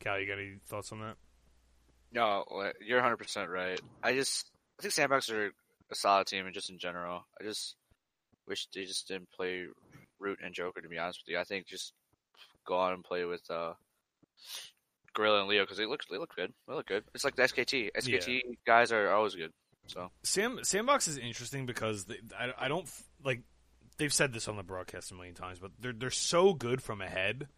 Cal, you got any thoughts on that?
No, you're 100 percent right. I just I think Sandbox are a solid team, and just in general, I just wish they just didn't play Route and Joker. To be honest with you, I think just go on and play with uh, Gorilla and Leo because they look they look good. They look good. It's like the SKT. SKT guys are always good. So
Sam Sandbox is interesting because they, I, I don't like they've said this on the broadcast a million times, but they're they're so good from ahead,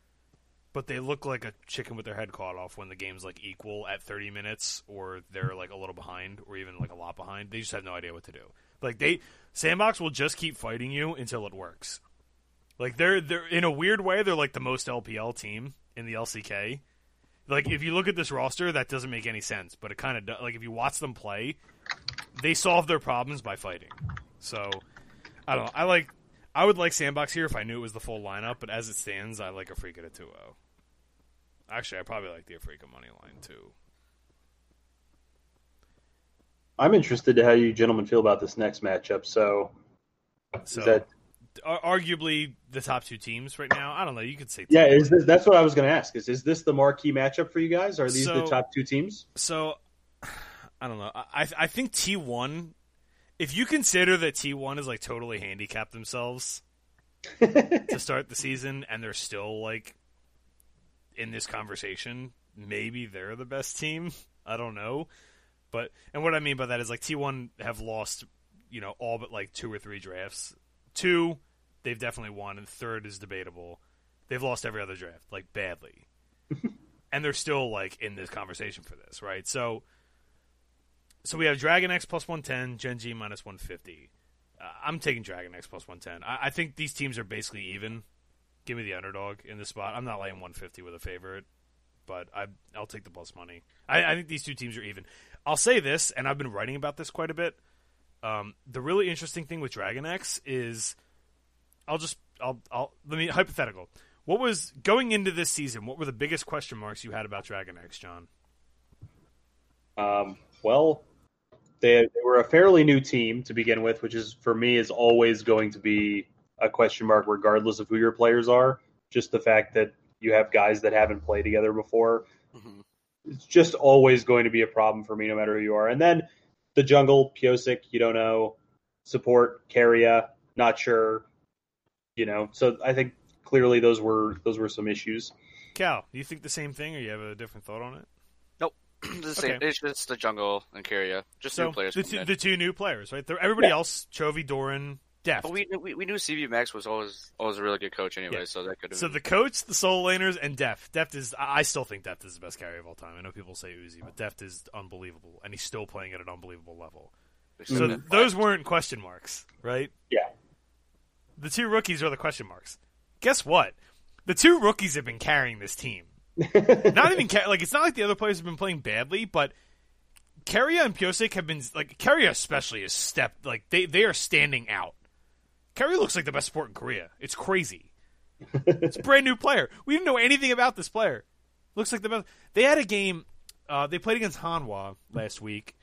but they look like a chicken with their head caught off when the game's like equal at 30 minutes or they're like a little behind or even like a lot behind. They just have no idea what to do. Like they Sandbox will just keep fighting you until it works. Like they're they're in a weird way they're like the most LPL team in the LCK. Like if you look at this roster, that doesn't make any sense, but it kind of. Like if you watch them play, they solve their problems by fighting. So I don't know. I like I would like Sandbox here if I knew it was the full lineup, but as it stands, I like Afreeca at 2 Actually, I probably like the Afreeca money line too.
I'm interested to how you gentlemen feel about this next matchup. So,
So
is that
arguably the top two teams right now. I don't know. You could say
yeah? Is this that's what I was going to ask? Is is this the marquee matchup for you guys? Are these the top two teams?
So [sighs] I don't know. I I think T one. If you consider that T one is like totally handicapped themselves to [laughs] start the season, and they're still like in this conversation, maybe they're the best team. I don't know, but and what I mean by that is like T one have lost, you know, all but like two or three drafts. Two, they've definitely won, and third is debatable. They've lost every other draft like badly, [laughs] and they're still like in this conversation for this, right? So. So we have Dragon X plus 110, Gen G minus 150. Uh, I'm taking Dragon X plus 110. I, I think these teams are basically even. Give me the underdog in this spot. I'm not laying 150 with a favorite, but I, I'll take the plus money. I, I think these two teams are even. I'll say this, and I've been writing about this quite a bit. Um, the really interesting thing with Dragon X is, I'll just, I'll, I'll let me hypothetical. What was going into this season? What were the biggest question marks you had about Dragon X, John?
Um, well, they, they were a fairly new team to begin with, which is for me is always going to be a question mark, regardless of who your players are. Just the fact that you have guys that haven't played together before,
Mhm.
it's just always going to be a problem for me, no matter who you are. And then the jungle, Pyosik, you don't know, support, Keria, not sure, you know. So I think clearly those were those were some issues.
Cal, do you think the same thing, or you have a different thought on it? [clears throat]
the same.
Okay.
It's just the jungle and Keria, just
So
new players.
the,
coming
two,
in.
the two new players, right? They're, everybody
Yeah.
else, Chovy, Doran, Deft.
But we, knew- we we knew cvMax was always always a really good coach anyway,
Yeah.
so that could have.
so the coach, the solo laners, and Deft. Deft is, I I still think Deft is the best carry of all time. I know people say Uzi, but Deft is unbelievable, and he's still playing at an unbelievable level. So
Mhm.
those weren't question marks, right?
Yeah.
The two rookies are the question marks. Guess what? The two rookies have been carrying this team. [laughs] not even like it's not like the other players have been playing badly, but Keria and Pyosik have been like Keria especially is stepped like they they are standing out. Keria looks like the best sport in Korea. It's crazy. it's a brand new player. We didn't know anything about this player. Looks like the best. They had a game. Uh, they played against Hanwha last week,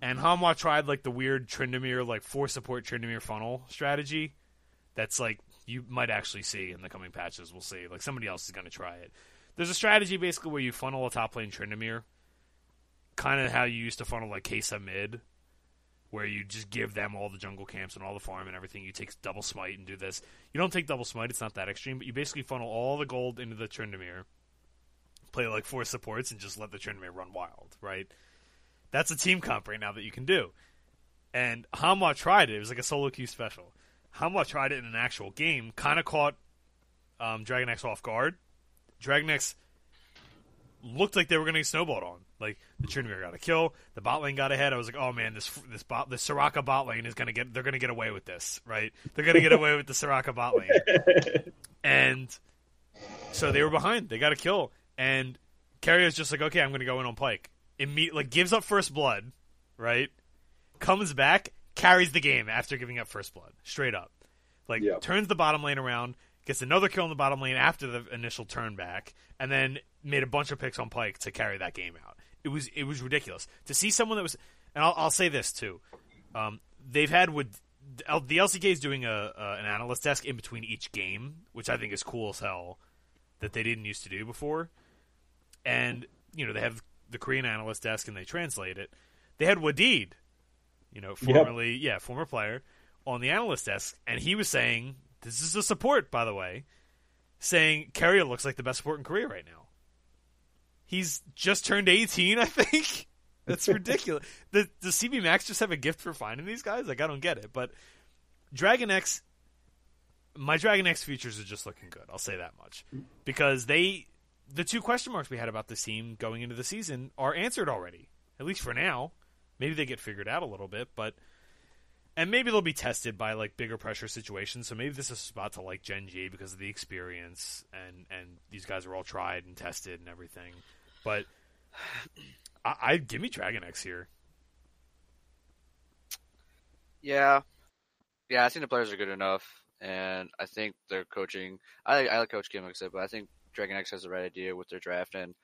and Hanwha tried like the weird Tryndamere like four support Tryndamere funnel strategy. That's like you might actually see in the coming patches. We'll see. Like somebody else is going to try it. There's a strategy basically where you funnel a top lane Tryndamere, kind of how you used to funnel like Kesa mid, where you just give them all the jungle camps and all the farm and everything. You take double smite and do this. You don't take double smite; it's not that extreme, but you basically funnel all the gold into the Tryndamere, play like four supports, and just let the Tryndamere run wild. Right? That's a team comp right now that you can do. And Hanwha tried it. It was like a solo queue special. Hanwha tried it in an actual game, kind of caught um, Dragon X off guard. Dragon looked like they were going to get snowballed on. Like the Tryndamere got a kill, the bot lane got ahead. I was like, oh man, this this bot, this Soraka bot lane is going to get. They're going to get away with this, right? They're going to get away with the Soraka bot lane. [laughs] And so they were behind. They got a kill, and Keria's just like, okay, I'm going to go in on Pyke. Immediately, like gives up first blood, right? Comes back, carries the game after giving up first blood, straight up. Like
Yep.
turns the bottom lane around, gets another kill in the bottom lane after the initial turn back, and then made a bunch of picks on Pyke to carry that game out. It was it was ridiculous to see someone that was. And I'll, I'll say this too, um, they've had with the LCK is doing a, a an analyst desk in between each game, which I think is cool as hell that they didn't used to do before. And you know they have the Korean analyst desk and they translate it. They had Wadid, you know,
Yep.
formerly yeah former player on the analyst desk, and he was saying this is a support by the way, saying Keria looks like the best support in Korea right now. He's just turned 18, I think. [laughs] That's ridiculous. the, does cvMax just have a gift for finding these guys? Like, I don't get it. But Dragon X, my Dragon X features are just looking good. I'll say that much. Because they, the two question marks we had about this team going into the season are answered already, at least for now. Maybe they get figured out a little bit, but. And maybe they'll be tested by like bigger pressure situations. So maybe this is a spot to like Gen G because of the experience and and these guys are all tried and tested and everything. But I, I give me Dragon X here.
Yeah, yeah. I think the players are good enough, and I think their coaching. I I like Coach Kim, like I said, but I think Dragon X has the right idea with their draft and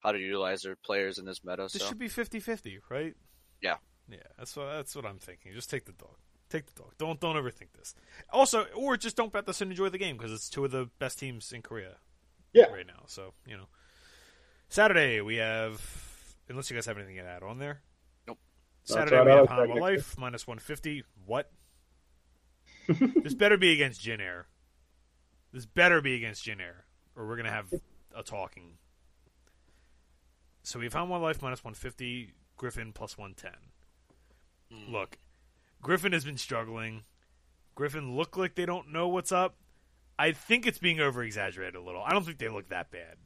how to utilize their players in this meta.
So this
So
should be 50-50, right?
Yeah.
Yeah, that's what that's what I'm thinking. Just take the dog. Take the dog. Don't don't overthink this. Also, or just don't bet this and enjoy the game because it's two of the best teams in Korea
Yeah.
right now. So you know, Saturday we have. Unless you guys have anything to add on there.
Nope.
Saturday
That's
we have
I
Hanwha. Life minus 150. What? [laughs] this better be against Jin Air. This better be against Jin Air, or we're gonna have a talking. So we have Hanwha Life minus 150, Griffin plus 110. Look, Griffin has been struggling. Griffin look like they don't know what's up. I think it's being over exaggerated a little. I don't think they look that bad.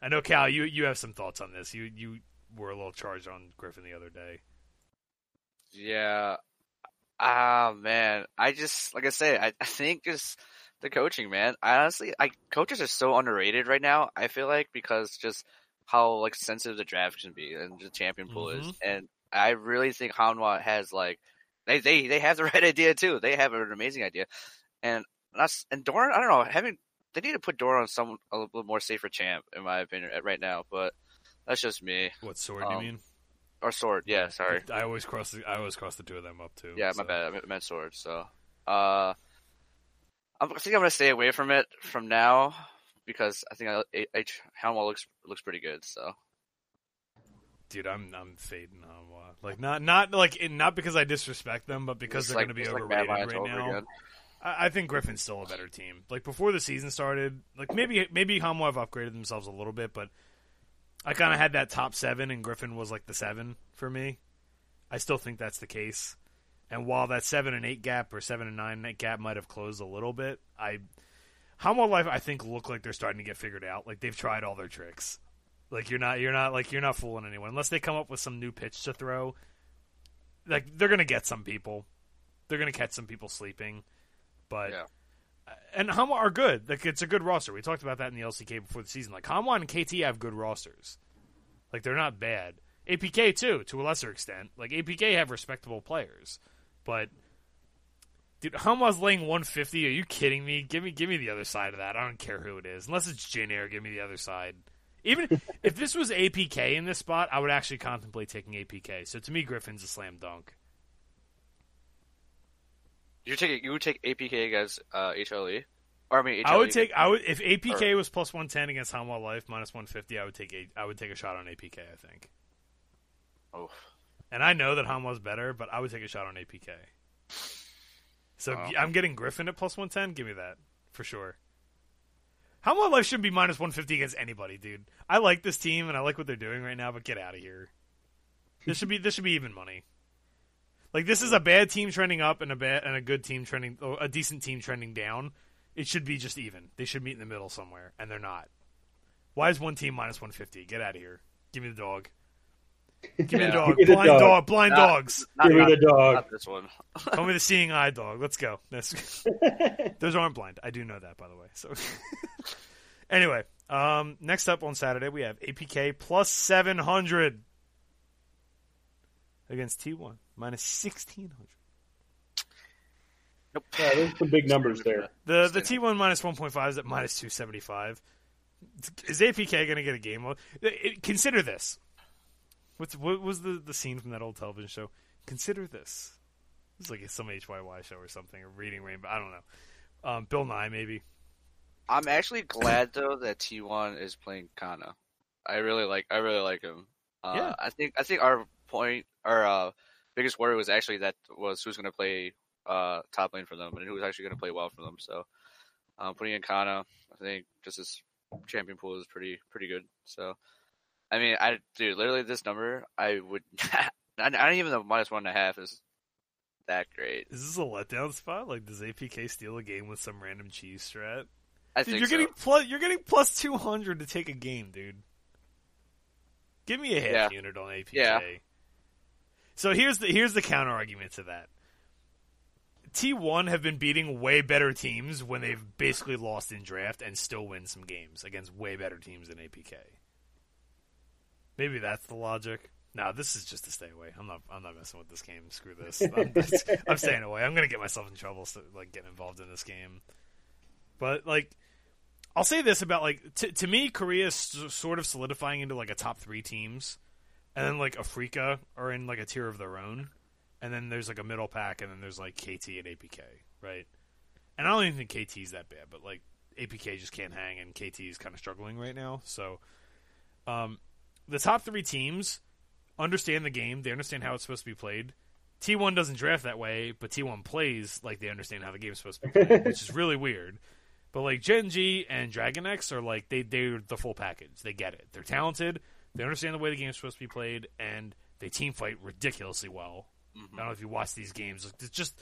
I know Cal, you you have some thoughts on this. You you were a little charged on Griffin the other day.
yeah, ah man, I just like I say, I, I think just the coaching, man. I honestly, I coaches are so underrated right now. I feel like because just how like sensitive the draft can be and the champion pool is,
Mhm.
and I really think Hanwha has like they they they have the [laughs] right idea too. They have an amazing idea, and that's and Doran. I don't know having they need to put Doran on some a little more safer champ in my opinion right now, but that's just me.
What sword
Um,
you mean?
Or sword, yeah. Sorry,
I always cross the, I always cross the two of them up too.
yeah,
so.
my bad. I meant- sword. So, uh, I'm- think I'm gonna stay away from it from now because I think I, H Hanwha looks looks pretty good. So
Dude, I'm I'm fading Hanwha. Like not not like not because I disrespect them, but because
It's
they're
like-
going to be
it's like
overrated right now.
again.
I, I think Griffin's still a better team. Like before the season started, like maybe maybe Hanwha have upgraded themselves a little bit, but I kind of had that top seven, and Griffin was like the seven for me. I still think that's the case. And while that seven and eight gap or seven and nine gap might have closed a little bit, I Hanwha Life I think look like they're starting to get figured out. Like they've tried all their tricks. Like you're not you're not like you're not fooling anyone unless they come up with some new pitch to throw. Like they're gonna get some people. They're gonna catch some people sleeping. But
Yeah.
and Hanwha are good. Like it's a good roster. We talked about that in the LCK before the season. Like Hanwha and KT have good rosters. Like they're not bad. APK too, to a lesser extent. Like APK have respectable players, but dude, Hanwha's laying 150. Are you kidding me? Give me, give me the other side of that. I don't care who it is, unless it's Jin Air. Give me the other side. Even if this was APK in this spot, I would actually contemplate taking APK. So to me, Griffin's a slam dunk.
You take you would take APK against uh, HLE, or I mean, HLE
I would take. I would if APK was plus 110 against Hanwha Life minus 150. I would take. A, I would take a shot on APK. I think.
Oh,
And I know that Hanwha's better, but I would take a shot on APK. So
Oh.
I'm getting Griffin at plus 110. Give me that for sure. Hanwha Life shouldn't be minus 150 against anybody, dude. I like this team and I like what they're doing right now, but get out of here. This should be this should be even money. Like this is a bad team trending up and a bad and a good team trending, a decent team trending down. It should be just even. They should meet in the middle somewhere, and they're not. Why is one team minus 150? Get out of here. Give me the dog. Give me the
Yeah.
dog.
Give me the
Blind
dog.
dog. Blind
Not-
dogs.
not,
Give me the dog.
not this one. [laughs]
Tell me the seeing eye [laughs] dog. Let's go. That's, [laughs] those aren't blind. I do know that, by the way. So, anyway, um, next up on Saturday we have APK plus seven hundred against T1 minus sixteen hundred.
Nope.
Yeah, there's some big numbers there.
The the T1 minus one point five is at minus two seventy five. Is APK going to get a game? Well, Consider this. What's what was the the scene from that old television show? Consider this. It's like some HYY show or something, or Reading Rainbow. I don't know. Um, Bill Nye maybe.
I'm actually glad though that T1 is playing Canna. I really like I really like him. Uh,
Yeah.
I think I think our point our uh, biggest worry was actually that was who's going to play uh, top lane for them and who was actually going to play well for them. So um, putting in Canna, I think just his champion pool is pretty pretty good. So I mean, I dude, literally this number I would [laughs] I don't even know minus one and a half is that great.
Is this a letdown spot? Like, does APK steal a game with some random cheese strat?
I
Dude,
think
you're
so.
getting plus. You're getting plus two hundred to take a game, dude. Give me a half
Yeah.
unit on APK.
Yeah.
So here's the here's the counter argument to that. T1 have been beating way better teams when they've basically lost in draft and still win some games against way better teams than APK. Maybe that's the logic. No, this is just to stay away. I'm not. I'm not messing with this game. Screw this. I'm, just- I'm [laughs] staying away. I'm gonna get myself in trouble. So, like getting involved in this game. But like, I'll say this about like t- to me, Korea is sort of solidifying into like a top three teams, and then like Afreeca are in like a tier of their own, and then there's like a middle pack, and then there's like KT and APK, right? And I don't even think KT is that bad, but like APK just can't hang, and KT is kind of struggling right now. So, um, the top three teams understand the game. They understand how it's supposed to be played. T1 doesn't draft that way, but T1 plays like they understand how the game's supposed to be played, which is really weird. But like Gen G and Dragon X are like they they're the full package. They get it. They're talented. They understand the way the game's supposed to be played, and they team fight ridiculously well. Mm-hmm. I don't know if you watch these games. It's just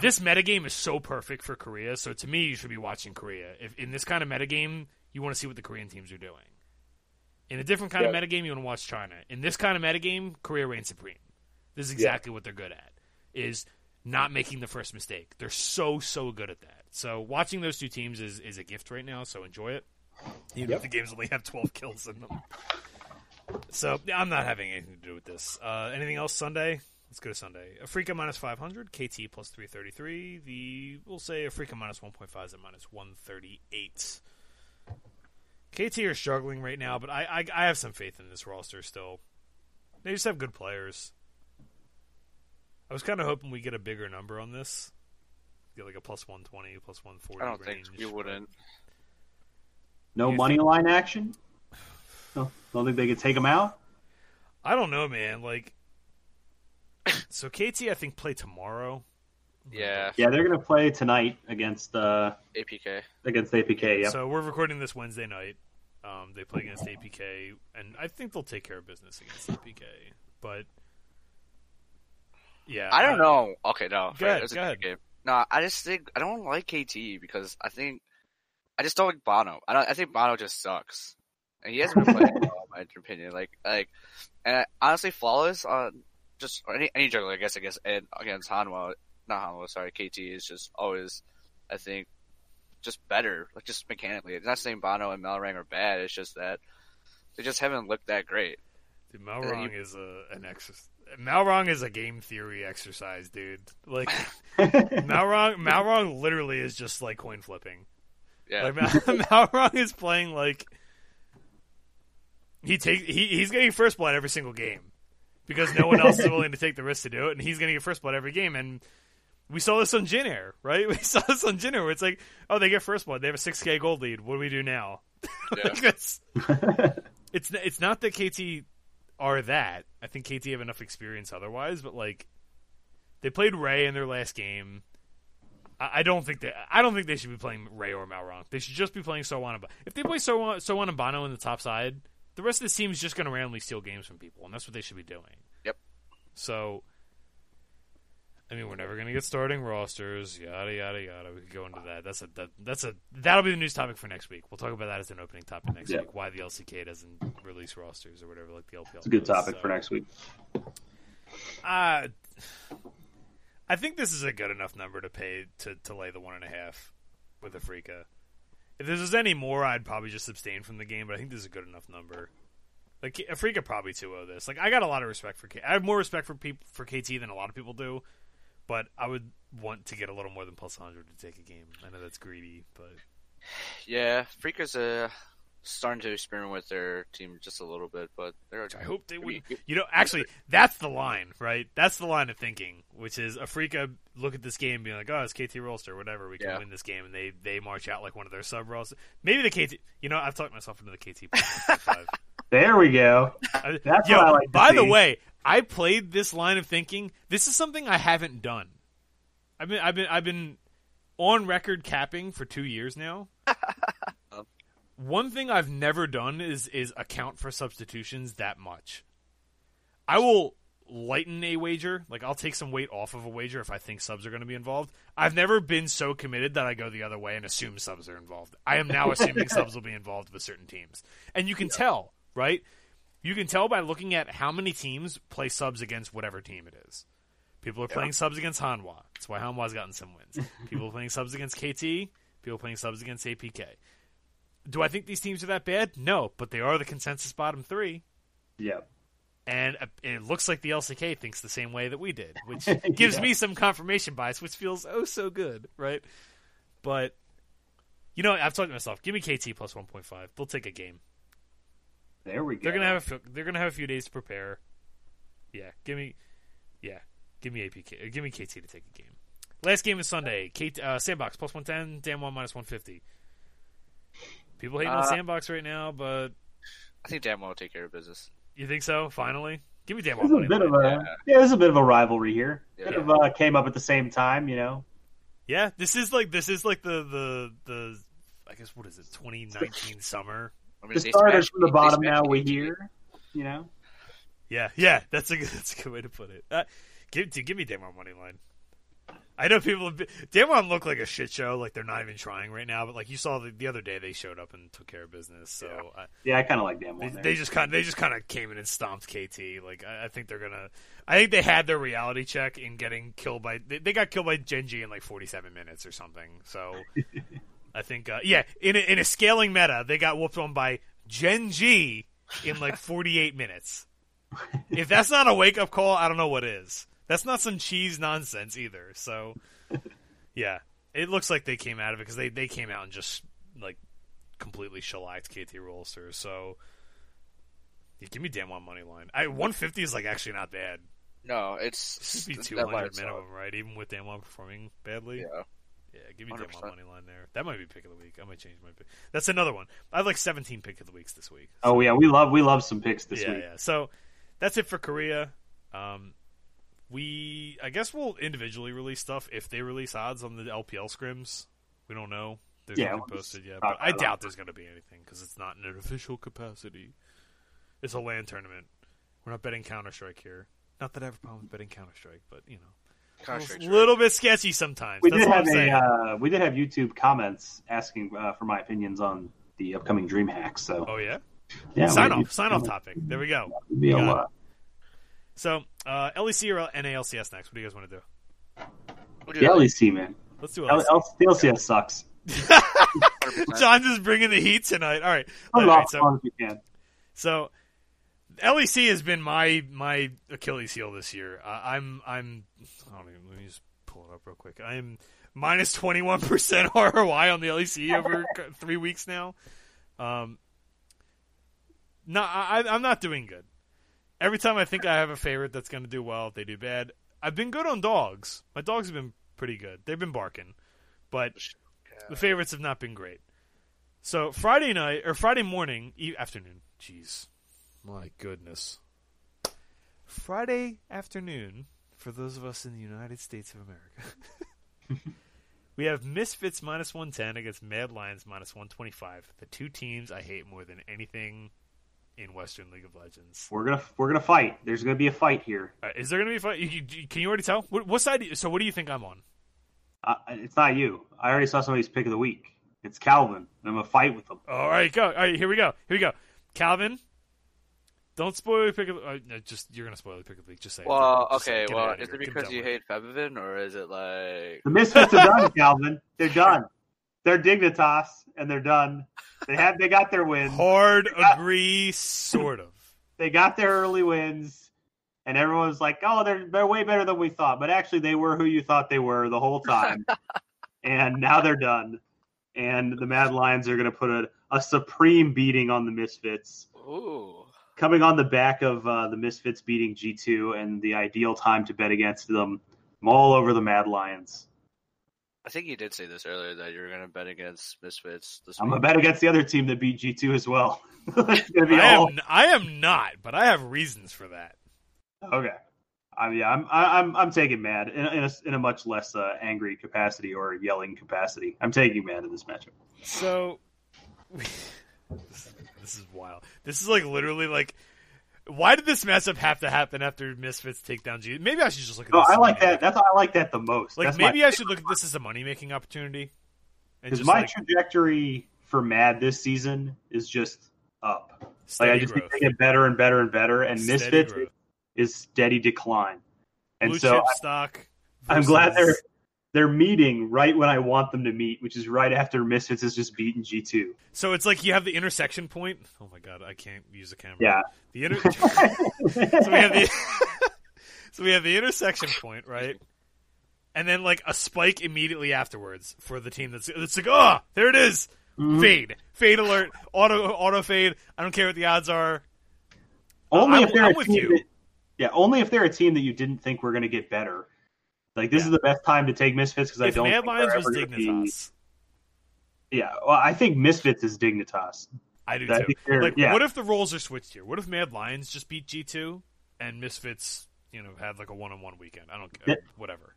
this metagame is so perfect for Korea. So to me, you should be watching Korea. If in this kind of metagame, you want to see what the Korean teams are doing. In a different kind
Yeah.
of metagame, you want to watch China. In this kind of metagame, Korea reigns supreme. This is exactly what they're good at. Is not making the first mistake. They're so so good at that. So watching those two teams is, is a gift right now. So enjoy it. Even
Yep.
if the games only have twelve kills in them. So I'm not having anything to do with this. Uh, anything else Sunday? Let's go to Sunday. Afreeca minus 500, KT plus 333. The we'll say Afreeca minus 1.5 is at minus 138. KT are struggling right now, but I, I I have some faith in this roster still. They just have good players. I was kind of hoping we get a bigger number on this, get like a plus 120, plus 140.
I don't
range,
think you
but-
wouldn't.
No
You
money line action. No, don't think they could take them out.
I don't know, man. Like, [coughs] so KT, I think play tomorrow.
Yeah,
Yeah, they're gonna play tonight against uh
APK.
against APK. yeah.
So we're recording this Wednesday night. Um, they play against APK, and I think they'll take care of business against APK. But yeah,
I don't
uh,
know. Okay, no.
Go ahead,
It was a
go
good
ahead.
game. No, I just think I don't like KT because I think I just don't like Bono. I don't. I think Bono just sucks, and he hasn't been playing [laughs] well, in my opinion. Like, like, and I, honestly, flawless on just any any juggler, I guess. I guess and against Hanwha, not Hanwha. Sorry, KT is just always, I think, just better. Like just mechanically. It's not saying Bono and Malrang are bad. It's just that they just haven't looked that great.
Dude, Malrang is a an exercise. Malrang is a game theory exercise, dude. Like [laughs] Malrang, Malrang literally is just like coin flipping.
Yeah.
Like Mal- [laughs] Malrang is playing like he takes he, he's getting first blood every single game because no one else is [laughs] willing to take the risk to do it, and he's going to get first blood every game. And we saw this on Jin Air, right? [laughs] We saw this on Jin Air where it's like, oh, they get first blood, they have a six K gold lead. What do we do now? [laughs]
Yeah.
Like, that's- [laughs] it's it's not that KT are that. I think KT have enough experience otherwise, but like they played Ray in their last game. I, I don't think they I don't think they should be playing Ray or Malrang. They should just be playing Sowan and Ba- If they play Sowan, Sowan and Bono in the top side, the rest of the team is just going to randomly steal games from people, and that's what they should be doing.
Yep.
So, I mean, we're never going to get starting rosters, yada yada yada. We could go into that. That's a that, that's a that'll be the news topic for next week. We'll talk about that as an opening topic next
Yeah.
week. Why the LCK doesn't release rosters or whatever, like the LPL.
It's a good
does,
topic
so.
for next week.
Uh, I think this is a good enough number to pay to, to lay the one and a half with Afreeca. If this was any more, I'd probably just abstain from the game. But I think this is a good enough number. Like Afreeca probably 2-0 this. Like I got a lot of respect for K. I have more respect for people for KT than a lot of people do. But I would want to get a little more than plus 100 to take a game. I know that's greedy, but
Yeah, Freaka's uh, starting to experiment with their team just a little bit, but they're.
I hope they would. You know, actually, that's the line, right? That's the line of thinking, which is Afreeca look at this game being like, oh, it's KT Rolster, whatever, we can
Yeah.
win this game, and they they march out like one of their sub rolls. Maybe the KT. You know, I've talked myself into the KT. plus [laughs] 1.5.
There we go. That's
Yo,
what I like to
by the way, I played this line of thinking. This is something I haven't done. I've been I've been I've been on record capping for two years now. [laughs] One thing I've never done is is account for substitutions that much. I will lighten a wager, like I'll take some weight off of a wager if I think subs are going to be involved. I've never been so committed that I go the other way and assume subs are involved. I am now assuming [laughs] subs will be involved with certain teams, and you can tell, right? You can tell by looking at how many teams play subs against whatever team it is. People are playing subs against Hanwha. That's why Hanwha's gotten some wins. [laughs] People are playing subs against KT. People are playing subs against APK. Do I think these teams are that bad? No, but they are the consensus bottom three.
Yeah.
And uh, it looks like the LCK thinks the same way that we did, which [laughs] gives
Yeah.
me some confirmation bias, which feels oh so good, right? But you know, I've talked to myself. Give me KT plus one point five. They'll take a game.
There we go.
They're gonna have a, few- they're gonna have a few days to prepare. Yeah, give me, yeah, give me APK, uh, give me KT to take a game. Last game is Sunday. Kate, uh, Sandbox plus one ten, Damwon minus one fifty. People hating on
Uh,
Sandbox right now, but
I think Damwon will take care of business.
you think so? Finally, give me Damn
There's
one
a
money
bit of a yeah. There's a bit of a rivalry here.
Yeah.
Bit of uh, came up at the same time, you know.
Yeah, this is like this is like the the the I guess what is it? 2019 summer.
I mean,
The
they
starters from the bottom now we
KT.
hear, you know.
Yeah, yeah, that's a good, [laughs] that's a good way to put it. Uh, give dude, give me Damwon money line. I know people. have been- Damwon look like a shit show, like they're not even trying right now. But like you saw the, the other day, they showed up and took care of business. So I,
Yeah, I kind of like Damn
they,
one.
they just kind they just kind of came in and stomped KT. Like I, I think they're gonna. I think they had their reality check in getting killed by. They, they got killed by Gen G in like 47 minutes or something. So [laughs] I think uh, yeah, in a, in a scaling meta, they got whooped on by Gen G in like [laughs] 48 minutes. If that's not a wake up call, I don't know what is. That's not some cheese nonsense either. So yeah, it looks like they came out of it because they they came out and just like completely shellacked KT Rolster. So yeah, give me Damwon money line. I 150 is like actually not bad.
No, it's
This would be 200 minimum, right? Even with Damwon performing badly.
Yeah.
Yeah, give me damn
100%.
one money line there. That might be pick of the week. I might change my pick. That's another one. I have like 17 pick of the weeks this week.
Oh yeah, we love we love some picks this
yeah,
week.
yeah. So that's it for Korea. Um, we, I guess we'll individually release stuff if they release odds on the LPL scrims. We don't know. There's
Yeah,
nothing
we'll
posted yet, but I doubt there's going to be anything because it's not in an official capacity. It's a land tournament. We're not betting Counter Strike here. Not that I have a problem with betting Counter Strike, but you know, a
right.
little bit sketchy sometimes.
We
That's
did
what
have
I'm
a uh, we did have YouTube comments asking uh, for my opinions on the upcoming DreamHacks. So
oh yeah,
yeah,
sign off. Sign off topic. There we go.
Be a lot.
So uh, LEC or NALCS next? What do you guys want to do?
We'll do
The. LEC man,
Let's do
L-
LEC.
L- the LCS sucks. [laughs]
100%.
Just bringing the heat tonight. All right.
Put
All right
off
so,
as long as we can.
so LEC has been my my Achilles heel this year. Uh, I'm I'm. I don't even, let me just pull it up real quick. I'm minus twenty one percent [laughs] ROI on the LEC over [laughs] three weeks now. Um, no, I, I'm not doing good. Every time I think I have a favorite that's going to do well, they do bad. I've been good on dogs. My dogs have been pretty good. They've been barking, but the favorites have not been great. So Friday night or Friday morning, e- afternoon. Jeez, my goodness. Friday afternoon for those of us in the United States of America. [laughs] we have Misfits minus 110 against Mad Lions minus 125. The two teams I hate more than anything in Western League of Legends.
We're gonna we're gonna fight. There's gonna be a fight here.
Uh, is there going to be a fight? You, you, can you already tell? What, what side? you- so what do you think I'm on?
Uh, it's not you. I already saw somebody's pick of the week. It's Kalvin. and I'm gonna fight with him.
All right, go. All right, here we go. Here we go. Kalvin, don't spoil your pick of. Uh, no, just you're gonna spoil the pick of the week. Just say. it.
Well,
Just
okay.
get
Well, is it because you hate Febiven, or is it like
The Misfits are done, [laughs] Kalvin. They're done. They're Dignitas, and they're done. They have they got their wins.
Hard
got-
agree, sort of.
They got their early wins, and everyone's like, "Oh, they're they're way better than we thought." But actually, they were who you thought they were the whole time, [laughs] and now they're done. And the Mad Lions are going to put a, a supreme beating on the Misfits.
Ooh.
Coming on the back of uh, the Misfits beating G2 and the ideal time to bet against them. I'm all over the Mad Lions.
I think you did say this earlier that you're gonna bet against Misfits this
I'm going to bet against the other team that beat G2 as well. [laughs] it's going to be
I
all
am. I am not, but I have reasons for that.
okay. I mean, yeah, I'm I- I'm I'm taking Mad in, in, a, in a much less uh, angry capacity or yelling capacity. I'm taking Mad in this matchup.
So, this, [laughs] is, this is wild. This is like literally like. Why did this matchup have to happen after Misfits take down G? Maybe I should just look at
No,
this.
I like that. That's I like that the most.
Like
That's
maybe I should look at this as a money making opportunity.
Because my
like
trajectory for Mad this season is just up. Like I just
growth.
keep getting better and better and better, and
Steady
Misfits
growth.
is steady decline. And
Blue
so
chip stock.
I'm glad they're
versus-
they're meeting right when I want them to meet, which is right after Misfits has just beaten G2.
So it's like you have the intersection point. Oh my god, I can't use a camera.
Yeah.
The inter- [laughs] so we have the [laughs] so we have the intersection point, right? And then like a spike immediately afterwards for the team that's it's like oh there it is.
Mm-hmm.
fade fade alert auto auto fade. I don't care what the odds are.
only
I'm-
if they're
I'm
a team
you.
that- yeah, only if they're a team that you didn't think were going to get better. Like this
Yeah.
is the best time to take Misfits because I don't.
Mad Lions was
gonna be-
Dignitas,
Yeah, well, I think Misfits is Dignitas.
I do too. Like,
yeah.
what if the roles are switched here? What if Mad Lions just beat G two and Misfits, you know, had like a one on one weekend? I don't care. Whatever.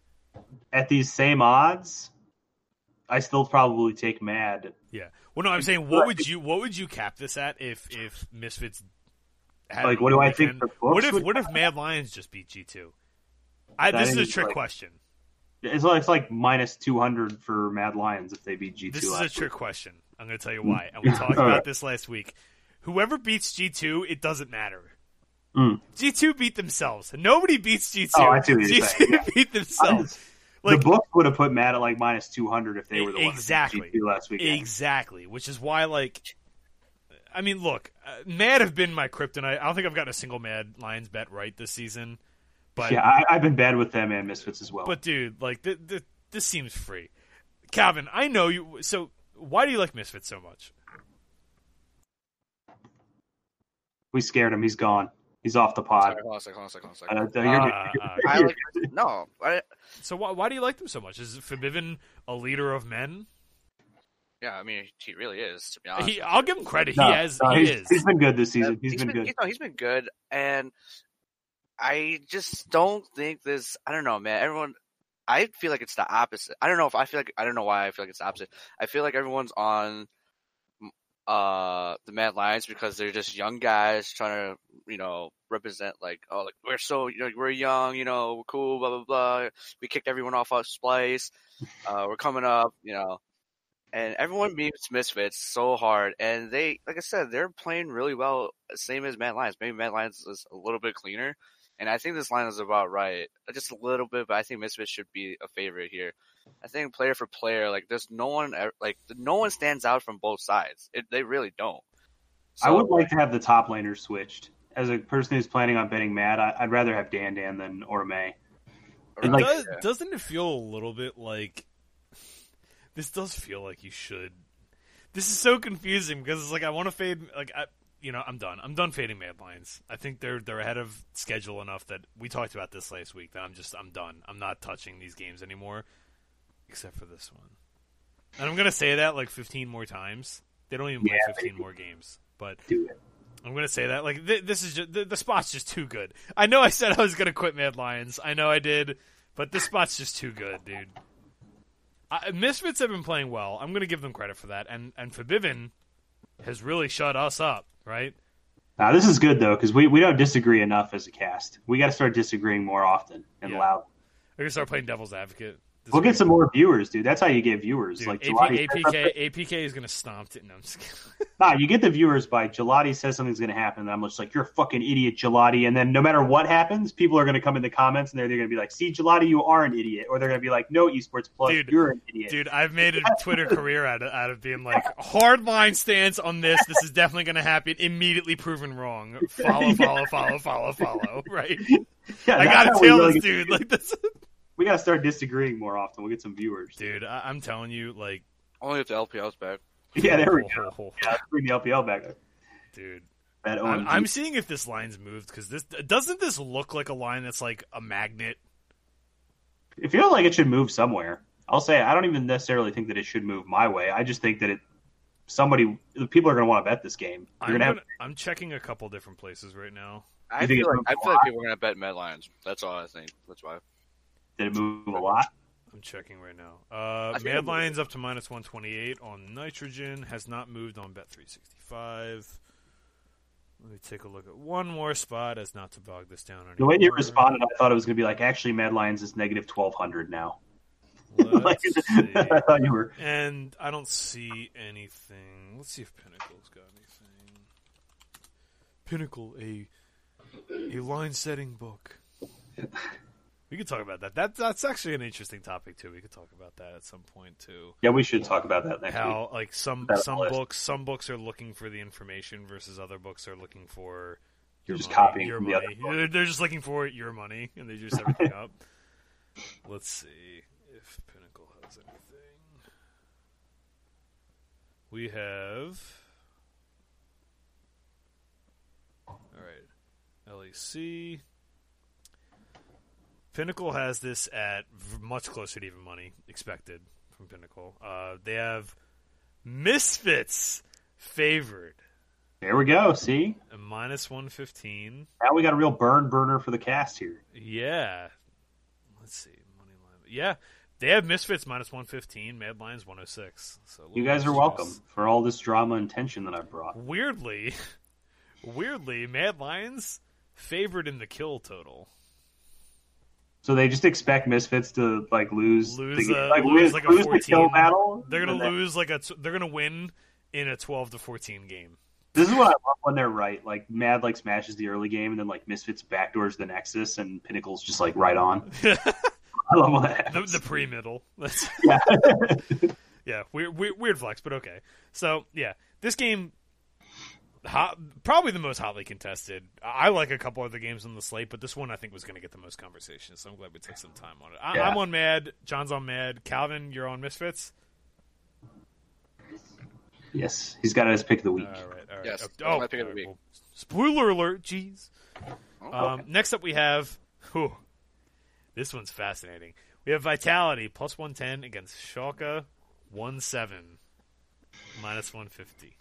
At these same odds, I still probably take Mad.
Yeah. Well, no, I'm saying, what would you what would you cap this at if if Misfits had
Like, what do I think the books
What if what if Mad Lions just beat G two? I this is a trick
like,
question.
It's like, it's like minus two hundred for Mad Lions if they beat G two.
This is a trick
week.
question. I'm going to tell you why. And we [laughs] talked about
right.
this last week. Whoever beats G two, it doesn't matter.
Mm.
G two beat themselves. Nobody beats G two.
Oh, I see what you're
G
saying,
two
yeah. [laughs]
beat themselves. Like
the book would have put Mad at like minus two hundred if they were the ones
Exactly.
beat G2 last weekend.
Exactly, which is why, like, I mean, look, uh, Mad have been my kryptonite. I don't think I've gotten a single Mad Lions bet right this season, but
yeah, I, I've been bad with them and Misfits as well.
but dude, like, th- th- this seems free. Kalvin, I know you. So, why do you like Misfits so much?
we scared him. He's gone. He's off the pod.
Sorry, hold on a second, hold on a second, hold on a
I
second.
don't- you're
Ah,
good.
I like, no, I,
So, why, why do you like them so much? Is Febiven a leader of men?
yeah, I mean, he really is. To be honest,
He, I'll give him credit.
No,
he has.
no,
he
he's,
is.
he's been good this season.
Yeah,
he's been good.
no, he's been good, and I just don't think this. I don't know, man. Everyone, I feel like it's the opposite. I don't know if I feel like I don't know why I feel like it's the opposite. I feel like everyone's on uh the Mad Lions because they're just young guys trying to you know represent like oh like we're so you know we're young you know we're cool blah blah blah we kicked everyone off our splice uh we're coming up you know and everyone beats Misfits so hard, and they, like I said, they're playing really well, same as Mad Lions. Maybe Mad Lions is a little bit cleaner, and I think this line is about right, uh, just a little bit. But I think Misfits should be a favorite here. I think player for player, like there's no one, like no one stands out from both sides. It, they really don't.
I would like to have the top laners switched. as a person who's planning on betting Mad, I, would rather have Dan Dan than Orome.
And like, Does, doesn't it feel a little bit like this does feel like you should? This is so confusing because it's like I want to fade like I, you know I'm done. I'm done fading Mad Lions. I think they're they're ahead of schedule enough that we talked about this last week that I'm just I'm done. I'm not touching these games anymore, except for this one. And I'm gonna say that like 15 more times. They don't even play yeah, 15 more games, but I'm gonna say that like th- this is just, the, the spot's just too good. I know I said I was gonna quit Mad Lions. I know I did, but this spot's just too good, dude. I, Misfits have been playing well. I'm gonna give them credit for that, and and Forbidden has really shut us up, right?
Now this is good though because we, we don't disagree enough as a cast. We got to start disagreeing more often and yeah. loud.
We're gonna start playing devil's advocate.
We'll get some more viewers, dude. That's how you get viewers. Dude, like
AP, APK, APK is gonna stomp it. No, I'm just kidding.
nah, you get the viewers by Gelati says something's gonna happen, and I'm just like, you're a fucking idiot, Gelati. And then no matter what happens, people are gonna come in the comments and they're, they're gonna be like, see, Gelati, you are an idiot, or they're gonna be like, no, Esports Plug, dude, you're an idiot.
Dude, I've made a [laughs] Twitter career out of, out of being like, hard line stance on this. This is definitely gonna happen. Immediately proven wrong. Follow, [laughs] follow, follow, follow, follow. Right. Yeah, I gotta tell this dude like this
we gotta start disagreeing more often. We'll get some viewers,
dude. I- am telling you, like,
only if the LPL's back. [laughs]
Yeah, there we go. [laughs] Yeah, bring the LPL back,
dude. I'm, I'm, seeing if this line's moved because this doesn't this look like a line that's like a magnet.
It feels like it should move somewhere. I'll say I don't even necessarily think that it should move my way. I just think that it somebody the people are going to want to bet this game.
I'm, gonna have... I'm checking a couple different places right now.
I feel like I feel like people are going to bet Mad Lions. That's all I think. That's why.
Did it move a lot?
I'm checking right now. Uh, Mad Lions up to minus 128 on Nitrogen. Has not moved on Bet365. Let me take a look at one more spot as not to bog this down. Anymore.
The way you responded, I thought it was going to be like, actually, Mad Lions is negative 1200 now. [laughs]
like, [laughs] I thought you were. And I don't see anything. Let's see if Pinnacle's got anything. Pinnacle, a a line setting book. We could talk about that. That that's actually an interesting topic too. We could talk about that at some point too.
Yeah, we should talk about that next
How
week.
like some some books some books are looking for the information versus other books are looking for
your just money, copying
your money. The they're just looking for your money and they just everything up. [laughs] Let's see if Pinnacle has anything. We have all right, LEC. Pinnacle has this at much closer to even money expected from Pinnacle. Uh, they have Misfits favored.
There we go. See,
a minus one fifteen.
Now we got a real burn burner for the cast here.
Yeah. Let's see, money line. Yeah, they have Misfits minus one fifteen. Mad Lions one hundred oh six. So
you guys are welcome for all this drama and tension that I brought.
Weirdly, [laughs] weirdly, Mad Lions favored in the kill total.
So they just expect Misfits to like lose,
lose, the, like, lose, like lose the kill battle. They're gonna lose like a. They're gonna win in a twelve to fourteen game.
This is what I love when they're right. Like Mad like smashes the early game, and then like Misfits backdoors the Nexus, and Pinnacle's just like right on. [laughs] I love that
The, the pre middle. [laughs]
yeah.
yeah. Weird, weird, weird flex, but okay. So yeah, this game hot, probably the most hotly contested. I like a couple other games on the slate, but this one I think was going to get the most conversation. So I'm glad we took some time on it. I, yeah. I'm on Mad. John's on Mad. Kalvin, you're on Misfits.
Yes, he's got his pick of the week.
All right, all right. Yes,
oh, my pick of the week. Well, spoiler alert! Jeez. Oh, um, next up, we have. Whew, this one's fascinating. We have Vitality plus one ten against Schalke one seven minus one fifty.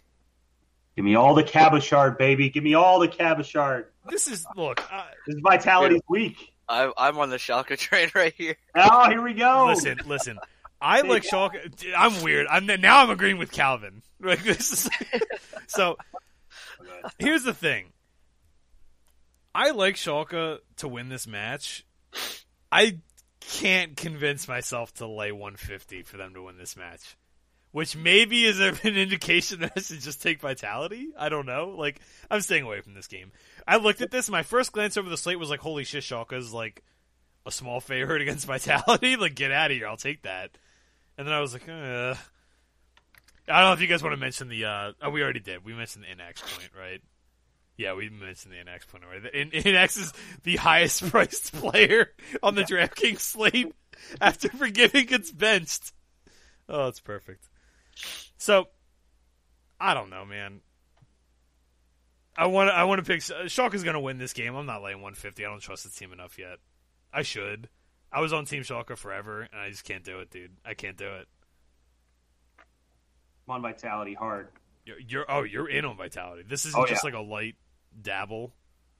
Give me all the Cabochard, baby. Give me all the Cabochard.
This is look. Uh,
this is Vitality's week.
I, I'm on the Schalke [laughs] train right here.
Oh, here we go.
Listen, listen. I like Schalke. I'm weird. I'm now. I'm agreeing with Kalvin. [laughs] Like this is [laughs] so. Here's the thing. I like Schalke to win this match. I can't convince myself to lay 150 for them to win this match which maybe is an indication [laughs] that I should just take Vitality. I don't know. Like, I'm staying away from this game. I looked at this, my first glance over the slate was like, holy shit, Schalke's like a small favorite [laughs] against Vitality. like, get out of here. I'll take that. And then I was like, uh. I don't know if you guys want to mention the. Uh, oh, we already did. We mentioned the Innaxe point, right? Yeah, we mentioned the Innaxe point already. In, NX is the highest [laughs] priced player on the DraftKings slate after Forgiven gets benched. Oh, it's perfect. So, I don't know, man. I want I want to pick uh, Schalke's going to win this game. I'm not laying 150. I don't trust the team enough yet. I should. I was on Team Schalke forever, and I just can't do it, dude. I can't do it.
I'm on Vitality hard.
You're, you're oh, you're in on Vitality. This isn't oh, just yeah. like a light dabble.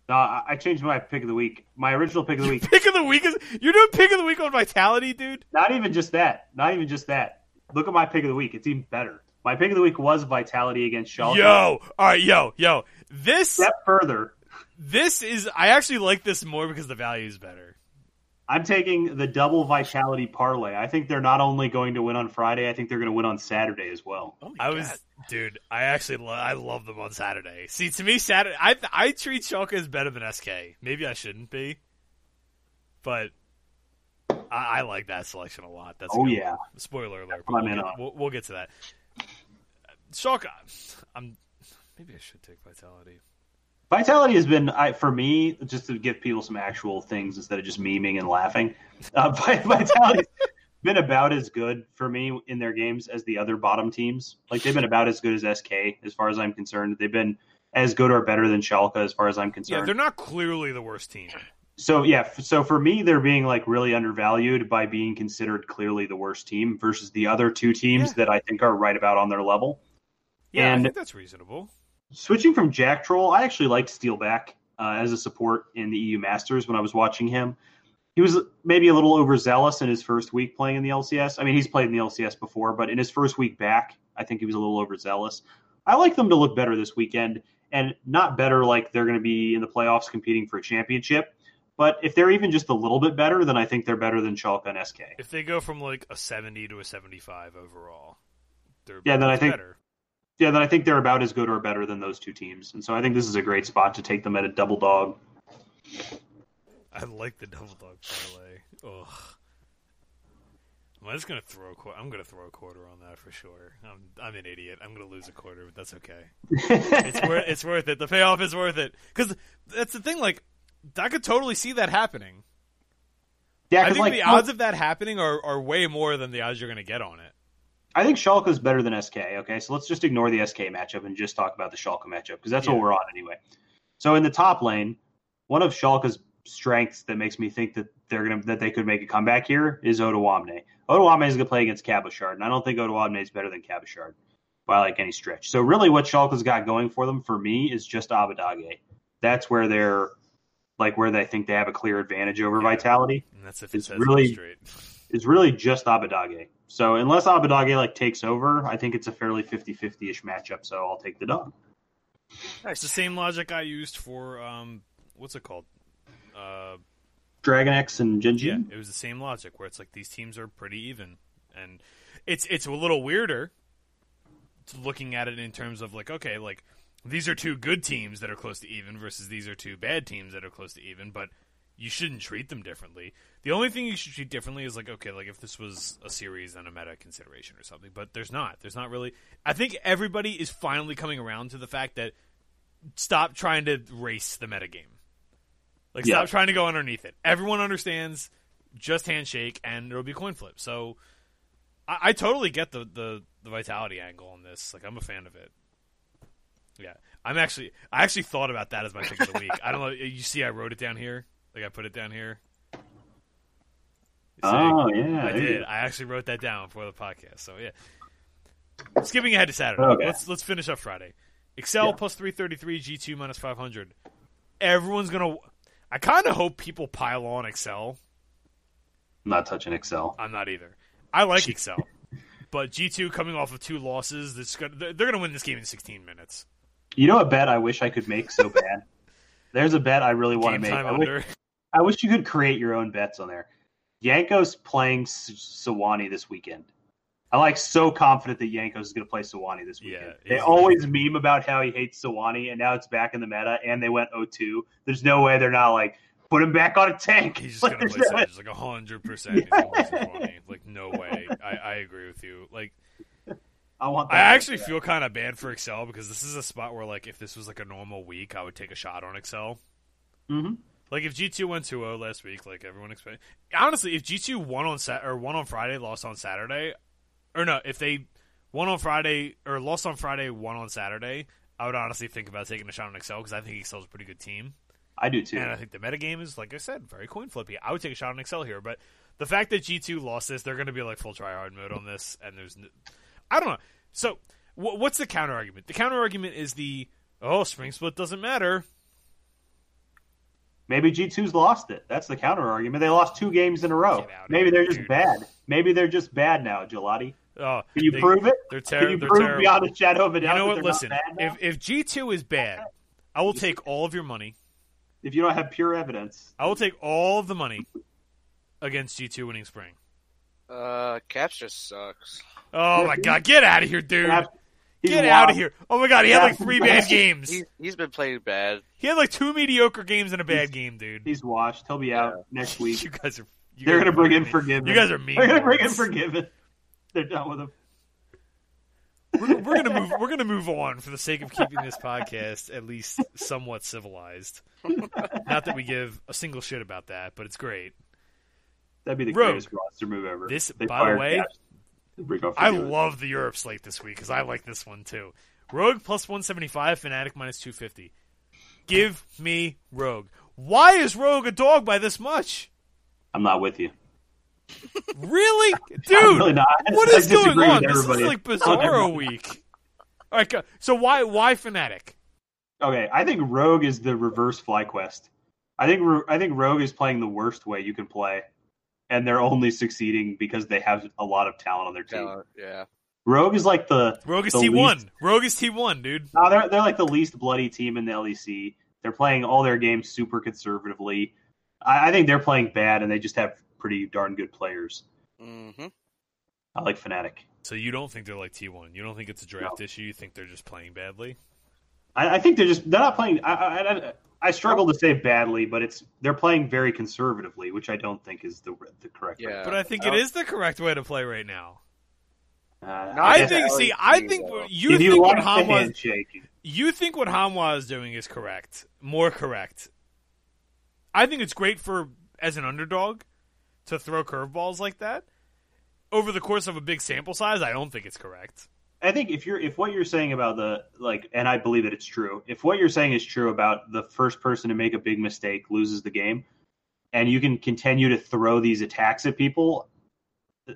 No, I changed my pick of the week. My original pick of the week.
pick of the week is you're doing pick of the week on Vitality, dude.
Not even just that. Not even just that. Look at my pick of the week. It's even better. My pick of the week was Vitality against Schalke.
Yo, all right, yo, yo. This
step further.
This is. I actually like this more because the value is better.
I'm taking the double vitality parlay. I think they're not only going to win on Friday, I think they're going to win on Saturday as well.
Oh I was, dude. I actually, lo- I love them on Saturday. See, to me, Saturday, I I treat Schalke as better than SK. Maybe I shouldn't be, but I, I like that selection a lot. That's
oh yeah.
Spoiler alert. We'll get, we'll, we'll get to that. Schalke, I'm maybe I should take vitality.
Vitality has been, I, for me, just to give people some actual things instead of just memeing and laughing. Uh, [laughs] Vitality's been about as good for me in their games as the other bottom teams. Like they've been about as good as SK, as far as I'm concerned. They've been as good or better than Schalke, as far as I'm concerned.
Yeah, they're not clearly the worst team.
So yeah, so for me, they're being like really undervalued by being considered clearly the worst team versus the other two teams yeah. that I think are right about on their level.
Yeah, and I think that's reasonable.
Switching from Jactroll, I actually liked Steelback uh, as a support in the EU Masters when I was watching him. He was maybe a little overzealous in his first week playing in the LCS. I mean, he's played in the LCS before, but in his first week back, I think he was a little overzealous. I like them to look better this weekend, and not better like they're going to be in the playoffs competing for a championship. But if they're even just a little bit better, then I think they're better than Schalke and SK.
If they go from like a 70 to a 75 overall, they're
yeah, then I think better yeah, then I think they're about as good or better than those two teams, and so I think this is a great spot to take them at a double dog.
I like the double dog parlay. Ugh. I'm just gonna throw a I'm gonna throw a quarter on that for sure. I'm I'm an idiot. I'm gonna lose a quarter, but that's okay. [laughs] it's worth it's worth it. The payoff is worth it because that's the thing. Like I could totally see that happening. Yeah, I think like, the odds of that happening are, are way more than the odds you're gonna get on it.
I think Schalke is better than SK. Okay, so let's just ignore the SK matchup and just talk about the Schalke matchup because that's yeah. what we're on anyway. So in the top lane, one of Schalke's strengths that makes me think that they're gonna that they could make a comeback here is Odoamne. Odoamne is gonna play against Cabochard, and I don't think Odoamne is better than Cabochard by like any stretch. So really, what Schalke's got going for them for me is just Abbedagge. That's where they're like where they think they have a clear advantage over yeah. Vitality.
And that's if it's really straight. [laughs]
It's really just Abbedagge. So unless Abbedagge like takes over, I think it's a fairly 50-50 ish matchup. So I'll take the dog.
It's the same logic I used for um, what's it called? Uh,
Dragon X and Gen G.
Yeah, it was the same logic where it's like these teams are pretty even, and it's it's a little weirder looking at it in terms of like okay, like these are two good teams that are close to even versus these are two bad teams that are close to even, but you shouldn't treat them differently. The only thing you should treat differently is like, okay, like if this was a series and a meta consideration or something, but there's not. There's not really. I think everybody is finally coming around to the fact that stop trying to race the meta game. Like, yeah. stop trying to go underneath it. Everyone understands just handshake and there'll be coin flip. So I, I totally get the, the, the vitality angle on this. Like, I'm a fan of it. Yeah. I'm actually, I actually thought about that as my pick of the week. I don't know. [laughs] You see, I wrote it down here. Like I put it down here.
Oh yeah,
I did. I actually wrote that down for the podcast. So yeah. Skipping ahead to Saturday. Okay. Let's let's finish up Friday. Excel yeah. plus three thirty three, G two minus five hundred. Everyone's gonna. I kind of hope people pile on Excel.
I'm not touching Excel.
I'm not either. I like Excel, but G two coming off of two losses, that's gonna, they're gonna win this game in 16 minutes.
You know a bet I wish I could make so [laughs] bad. There's a bet I really want to make. I wish, I wish you could create your own bets on there. Jankos playing Sejuani this weekend. I'm like so confident that Jankos is going to play Sejuani this weekend. Yeah, they always meme about how he hates Sejuani, and now it's back in the meta, and they went 0-2. There's no way they're not like put him back on a tank.
He's just like, going to play no like hundred percent. [laughs] Like no way. I, I agree with you. Like
I want.
I actually feel kind of bad for Excel because this is a spot where, like, if this was like a normal week, I would take a shot on Excel.
Mhm.
Like if G two went 2-0 last week, like everyone expected. Honestly, if G two won on Sat or won on Friday, lost on Saturday, or no, if they won on Friday or lost on Friday, won on Saturday, I would honestly think about taking a shot on Excel because I think Excel's a pretty good team,
I do too.
and I think the metagame is, like I said, very coin flippy. I would take a shot on Excel here, but the fact that G two lost this, they're going to be like full try hard mode on this, and there's, n- I don't know. So wh- what's the counter argument? The counter argument is the oh spring split doesn't matter.
Maybe G2's lost it. That's the counter argument. They lost two games in a row.
Get out of
Maybe they're just
dude.
bad. Maybe they're just bad now, Gelati.
Oh,
Can you
they,
prove it?
They're,
Can you
they're
prove
terrible.
beyond a shadow of a doubt
You know what? Listen,
not bad now?
if if G two is bad, I will take all of your money.
if you don't have pure evidence,
I will take all of the money against G two winning spring.
Uh, Caps just sucks.
Oh my god, get out of here, dude!
Perhaps he's
Get out of here! Oh my god, he had like three bad games.
He's he's been playing bad.
He had like two mediocre games and a bad game, dude.
He's washed. He'll be out next week. [laughs]
You guys are. You
They're
guys
gonna
are
bring in
mean.
Forgiven.
You guys are mean.
They're gonna bring in
boys.
Forgiven. They're done with him.
We're, we're gonna move. We're gonna move on for the sake of keeping this podcast at least somewhat civilized. [laughs] Not that we give a single shit about that, but it's great.
That'd be the
Rogue.
greatest roster move ever.
This,
They
by the way,
Cash. They bring on
I love the Europe slate this week because I like this one too. Rogue plus 175, Fnatic minus 250. Give me Rogue. Why is Rogue a dog by this much?
I'm not with you.
Really? [laughs] Dude,
really
what going on? This is like Bizarro week. All right, uh, so why why Fnatic?
Okay, I think Rogue is the reverse FlyQuest. I think I think Rogue is playing the worst way you can play, and they're only succeeding because they have a lot of talent on their team.
Talent, yeah.
Rogue is like the
Rogue is T1. Rogue is T1, dude.
no, they're they're like the least bloody team in the LEC. They're playing all their games super conservatively. I, I think they're playing bad, and they just have pretty darn good players.
Mm-hmm.
I like Fnatic.
So you don't think they're like T1? You don't think it's a draft issue? You think they're just playing badly?
I, I think they're just they're not playing. I, I, I, I struggle to say badly, but it's they're playing very conservatively, which I don't think is the the correct. way.
Yeah.
But I think
I
it the correct way to play right now.
Uh,
Not
I think. See, I think
though.
you
if
think
you
what
like the
you think what Hanwha is doing is correct, more correct. I think it's great for as an underdog to throw curveballs like that over the course of a big sample size. I don't think it's correct.
I think if you're if what you're saying about the like, and I believe that it's true. If what you're saying is true about the first person to make a big mistake loses the game, and you can continue to throw these attacks at people,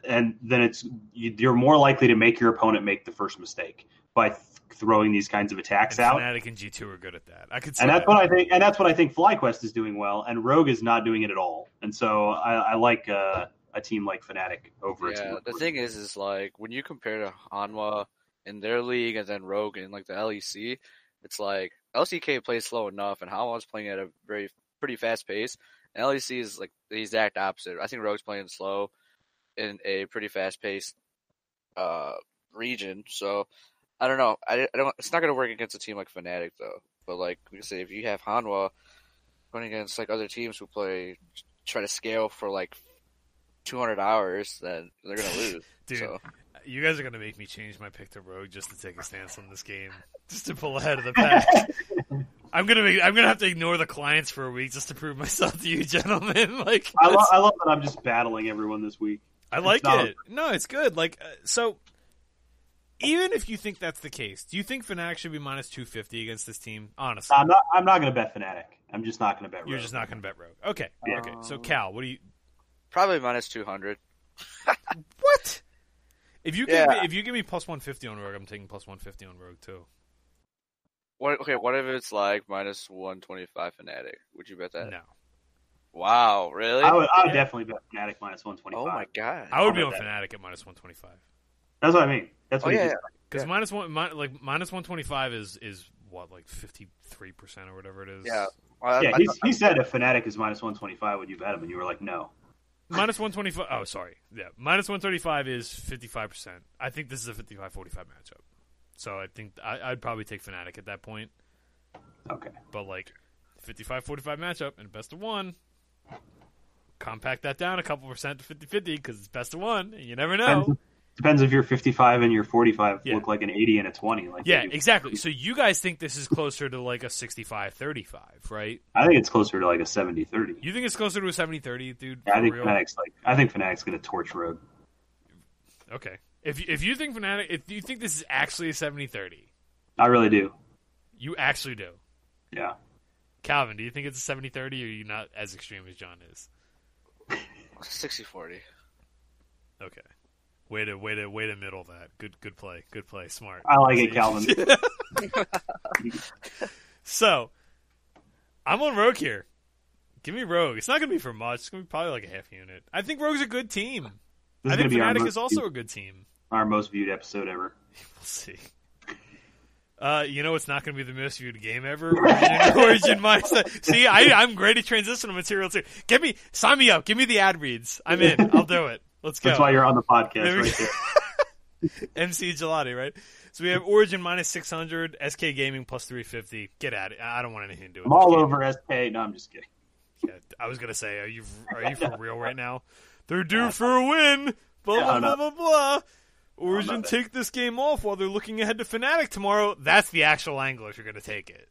and then it's you, you're more likely to make your opponent make the first mistake by th- throwing these kinds of attacks
And
out.
Fnatic and G two are good at that. I could
and that's
that.
what I think. And that's what I think. FlyQuest is doing well, and Rogue is not doing it at all. And so I, I like uh, a team like Fnatic over a team.
Yeah,
like
the thing is, is like when you compare to Hanwha in their league and then Rogue in like the LEC, it's like LCK plays slow enough, and Hanwha's playing at a very pretty fast pace. And LEC is like the exact opposite. I think Rogue's playing slow in a pretty fast paced uh, region. So I don't know. I, I don't. It's not going to work against a team like Fnatic though. But like we can say, if you have Hanwha going against like other teams who play try to scale for like 200 hours, then they're gonna lose. [laughs]
Dude,
So
you guys are gonna make me change my pick to Rogue just to take a stance on this game, just to pull ahead of the pack. [laughs] I'm gonna be, I'm gonna have to ignore the clients for a week just to prove myself to you, gentlemen. [laughs] Like,
I, lo- I love that I'm just battling everyone this week.
I like
not-
it. No, it's good. Like, uh, so even if you think that's the case, do you think Fnatic should be minus two fifty against this team? Honestly,
I'm not. I'm not going to bet Fnatic. I'm just not going to bet.
you're
Rogue.
just not gonna bet Rogue. Okay,
Yeah.
okay. So Cal, what do you?
Probably minus 200. [laughs]
What? If you give me, if you give me plus one fifty on Rogue, I'm taking plus one fifty on Rogue too.
What? Okay, what if it's like minus 125 Fnatic? Would you bet that?
No,
Wow, really?
I would. I would definitely bet Fnatic minus 125.
oh my god.
I would be
I'll
on
bet
Fnatic at minus one twenty five.
That's what I mean. That's
Oh
what. he
yeah,
Because
Yeah.
minus one, mi- like minus one twenty five is is what like fifty three percent or whatever it is.
yeah. Well, I-
yeah.
I-
He, he said if Fnatic is minus 125, would you bet him? And you were like, no.
Minus one twenty five. Oh, sorry. Yeah, minus one thirty five is fifty five percent. I think this is a 55-45 matchup. So I think I, I'd probably take Fnatic at that point.
Okay.
But like 55-45 matchup and best of one. Compact that down a couple percent to 50-50 because it's best of one, and you never know.
Depends, Depends if you're 55 and you're 45
Yeah.
look like an 80 and a 20. Like
Yeah, exactly. So you guys think this is closer to like a 65-35, right?
I think it's closer to like a 70 30.
You think it's closer to a 70-30, dude?
I think
real?
Fnatic's like I think Fnatic's gonna torch Rogue.
Okay. If you, if you think Fnatic, if you think this is actually a 70-30,
I really do.
you actually do.
Yeah.
Kalvin, do you think it's a 70-30 or are you not as extreme as John is? [laughs]
60-40.
Okay. Way to way to way to middle that. Good good play. Good play. Smart.
I like it, Kalvin. [laughs]
So, I'm on Rogue here. Give me Rogue. It's not going to be for much. It's going to be probably like a half unit. I think Rogue's a good team.
This
I think
gonna be our
Fnatic is also a good team.
our most viewed episode ever. [laughs]
We'll see. Uh, you know, it's not going to be the most viewed game ever. Origin, [laughs] Origin mindset. See, I, I'm great at transitional material too. Give me, sign me up. Give me the ad reads. I'm in. I'll do it. Let's go.
That's why you're on the podcast right
go.
there. [laughs]
MC Gelati, right? So we have Origin minus 600, SK Gaming plus 350. Get at it. I don't want anything to do with
I'm all
game.
over SK. No, I'm just kidding.
Yeah, I was gonna say, are you are you for real right now? They're due [laughs] for a win. Blah
Yeah,
blah blah blah blah. Origin take this game off while they're looking ahead to Fnatic tomorrow. That's the actual angle if you're gonna take it.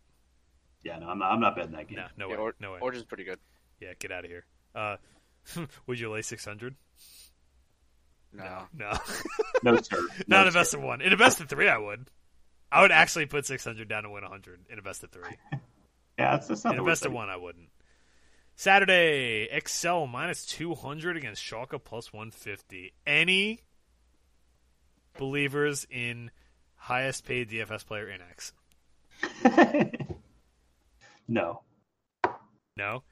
Yeah, no, I'm not. I'm not betting that game.
No, no
Yeah,
way,
or-
no way.
Origin's pretty good.
yeah, get out of here. Uh, [laughs] would you lay six hundred?
No.
No,
No, [laughs] sir. [laughs]
not
No,
a best
sir.
of one. In a best of three, I would. I would actually put six hundred down to win hundred in a best of three. [laughs]
Yeah, that's, that's not
In
the
a
worst
best of one, I wouldn't. Saturday, Excel minus 200 against Schalke plus 150. Any believers in highest paid DFS player Innaxe?
no.
No?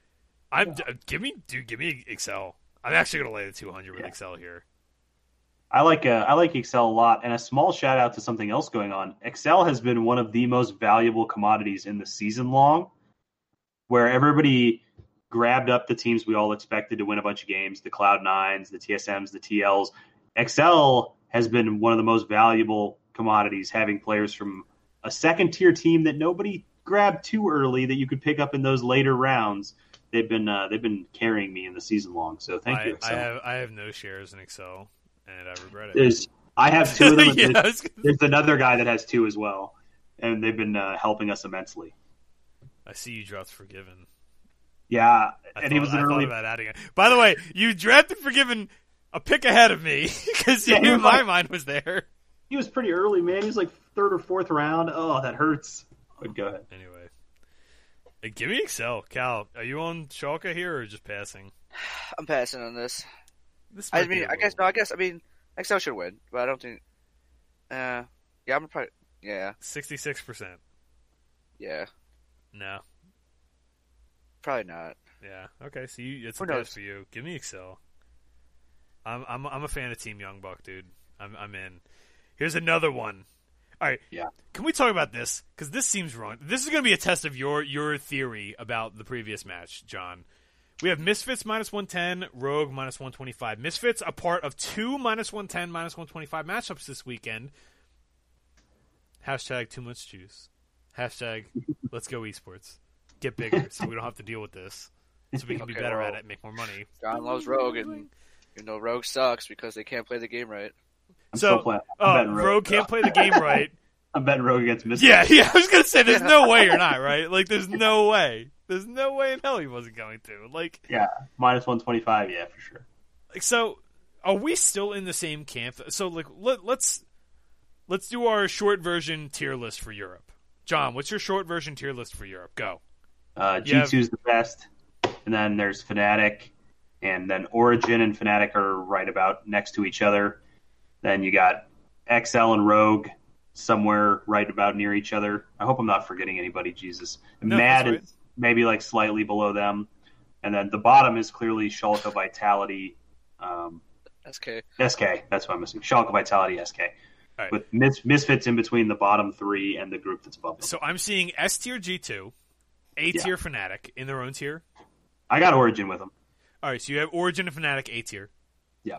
I'm d- give me dude, give me Excel. I'm actually going to lay the 200 with
Yeah.
Excel here.
I like uh, I like Excel a lot, and a small shout out to something else going on. Excel has been one of the most valuable commodities in the season long, where everybody grabbed up the teams we all expected to win a bunch of games, the Cloud Nines, the TSMs, the TLs. Excel has been one of the most valuable commodities, having players from a second tier team that nobody grabbed too early that you could pick up in those later rounds. They've been uh, they've been carrying me in the season long. So thank
I,
you.
I have I have no shares in Excel and I regret it.
There's I have two of [laughs] them.
yeah,
There's-
gonna-
there's another guy that has two as well, and they've been uh, helping us immensely.
I see you dropped Forgiven.
Yeah,
I
and
thought,
he was
I
an
thought
early.
about adding it. By the way, you drafted Forgiven a pick ahead of me [laughs] because
Yeah, he
my
like-
mind was there.
He was pretty early, man. He was like third or fourth round. Oh, that hurts. But go ahead.
Anyway, Hey, give me Excel. Cal, are you on Schalke here or just passing? [sighs]
I'm passing on this.
This
I mean, I guess no. I guess I mean, Excel should win, but I don't think. Uh, yeah, I'm probably. Yeah,
66%.
yeah,
No.
probably not.
Yeah. Okay, so you, it's a
Who
pass for you. Give me Excel. I'm I'm I'm a fan of Team Young Buck, dude. I'm I'm in. Here's another one. All right.
Yeah.
Can we talk about this? Because this seems wrong. This is going to be a test of your your theory about the previous match, John. We have Misfits minus 110, Rogue minus 125. Misfits a part of two minus 110, minus 125 matchups this weekend. Hashtag too much juice. Hashtag [laughs] let's go esports. Get bigger so we don't have to deal with this. So we can be
Okay,
better at
well,
it, make more money.
John loves Rogue, and you know Rogue sucks because they can't play the game right.
I'm
So,
still
Uh,
betting
Rogue can't play the game right.
I'm betting Rogue against Misfits.
Yeah, yeah. I was gonna say, there's no way you're not [laughs] right. Like, there's no way. There's no way in hell he wasn't going to. Like,
Yeah, minus one twenty five. Yeah, for sure.
like so. Are we still in the same camp? So, like, let, let's let's do our short version tier list for Europe. John, what's your short version tier list for Europe? Go.
Uh,
Yeah.
G2's the best, and then there's Fnatic, and then Origin and Fnatic are right about next to each other. Then you got XL and Rogue somewhere right about near each other. I hope I'm not forgetting anybody. Jesus,
No,
Mad
right.
is maybe like slightly below them, and then the bottom is clearly Schalke Vitality. Um,
SK.
SK, that's what I'm missing. Schalke Vitality SK.
right.
With mis- misfits in between the bottom three and the group that's above them.
So I'm seeing S tier G two, A tier Fnatic in their own tier.
I got Origin with them.
All right, so you have Origin and Fnatic A tier.
Yeah.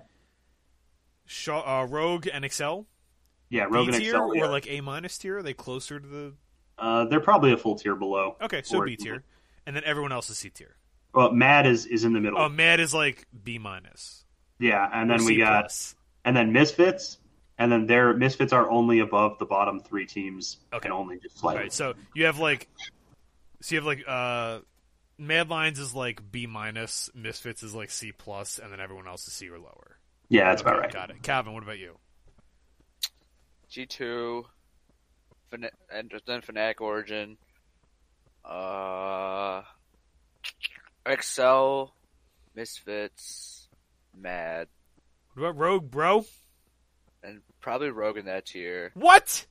Shaw, uh, Rogue and Excel
Yeah, Rogue
B
and
tier
Excel.
or
yeah.
like A minus tier? Are they closer to the?
Uh, they're probably a full tier below.
Okay, so B tier, and then everyone else is C tier.
Well, Mad is, is in the middle.
Oh, Mad is like B minus.
yeah, and then we got
plus.
and then Misfits, and then their Misfits are only above the bottom three teams,
Okay.
and only just slightly.
right, so you have like, so you have like, uh, Mad Lions is like B minus, Misfits is like C plus, and then everyone else is C or lower.
yeah, that's
Okay,
about right.
Got it. Kalvin, what about you?
G two, and then Fnatic Origin, uh, Excel, Misfits, Mad,
What about Rogue, bro?
and probably Rogue in that tier.
What?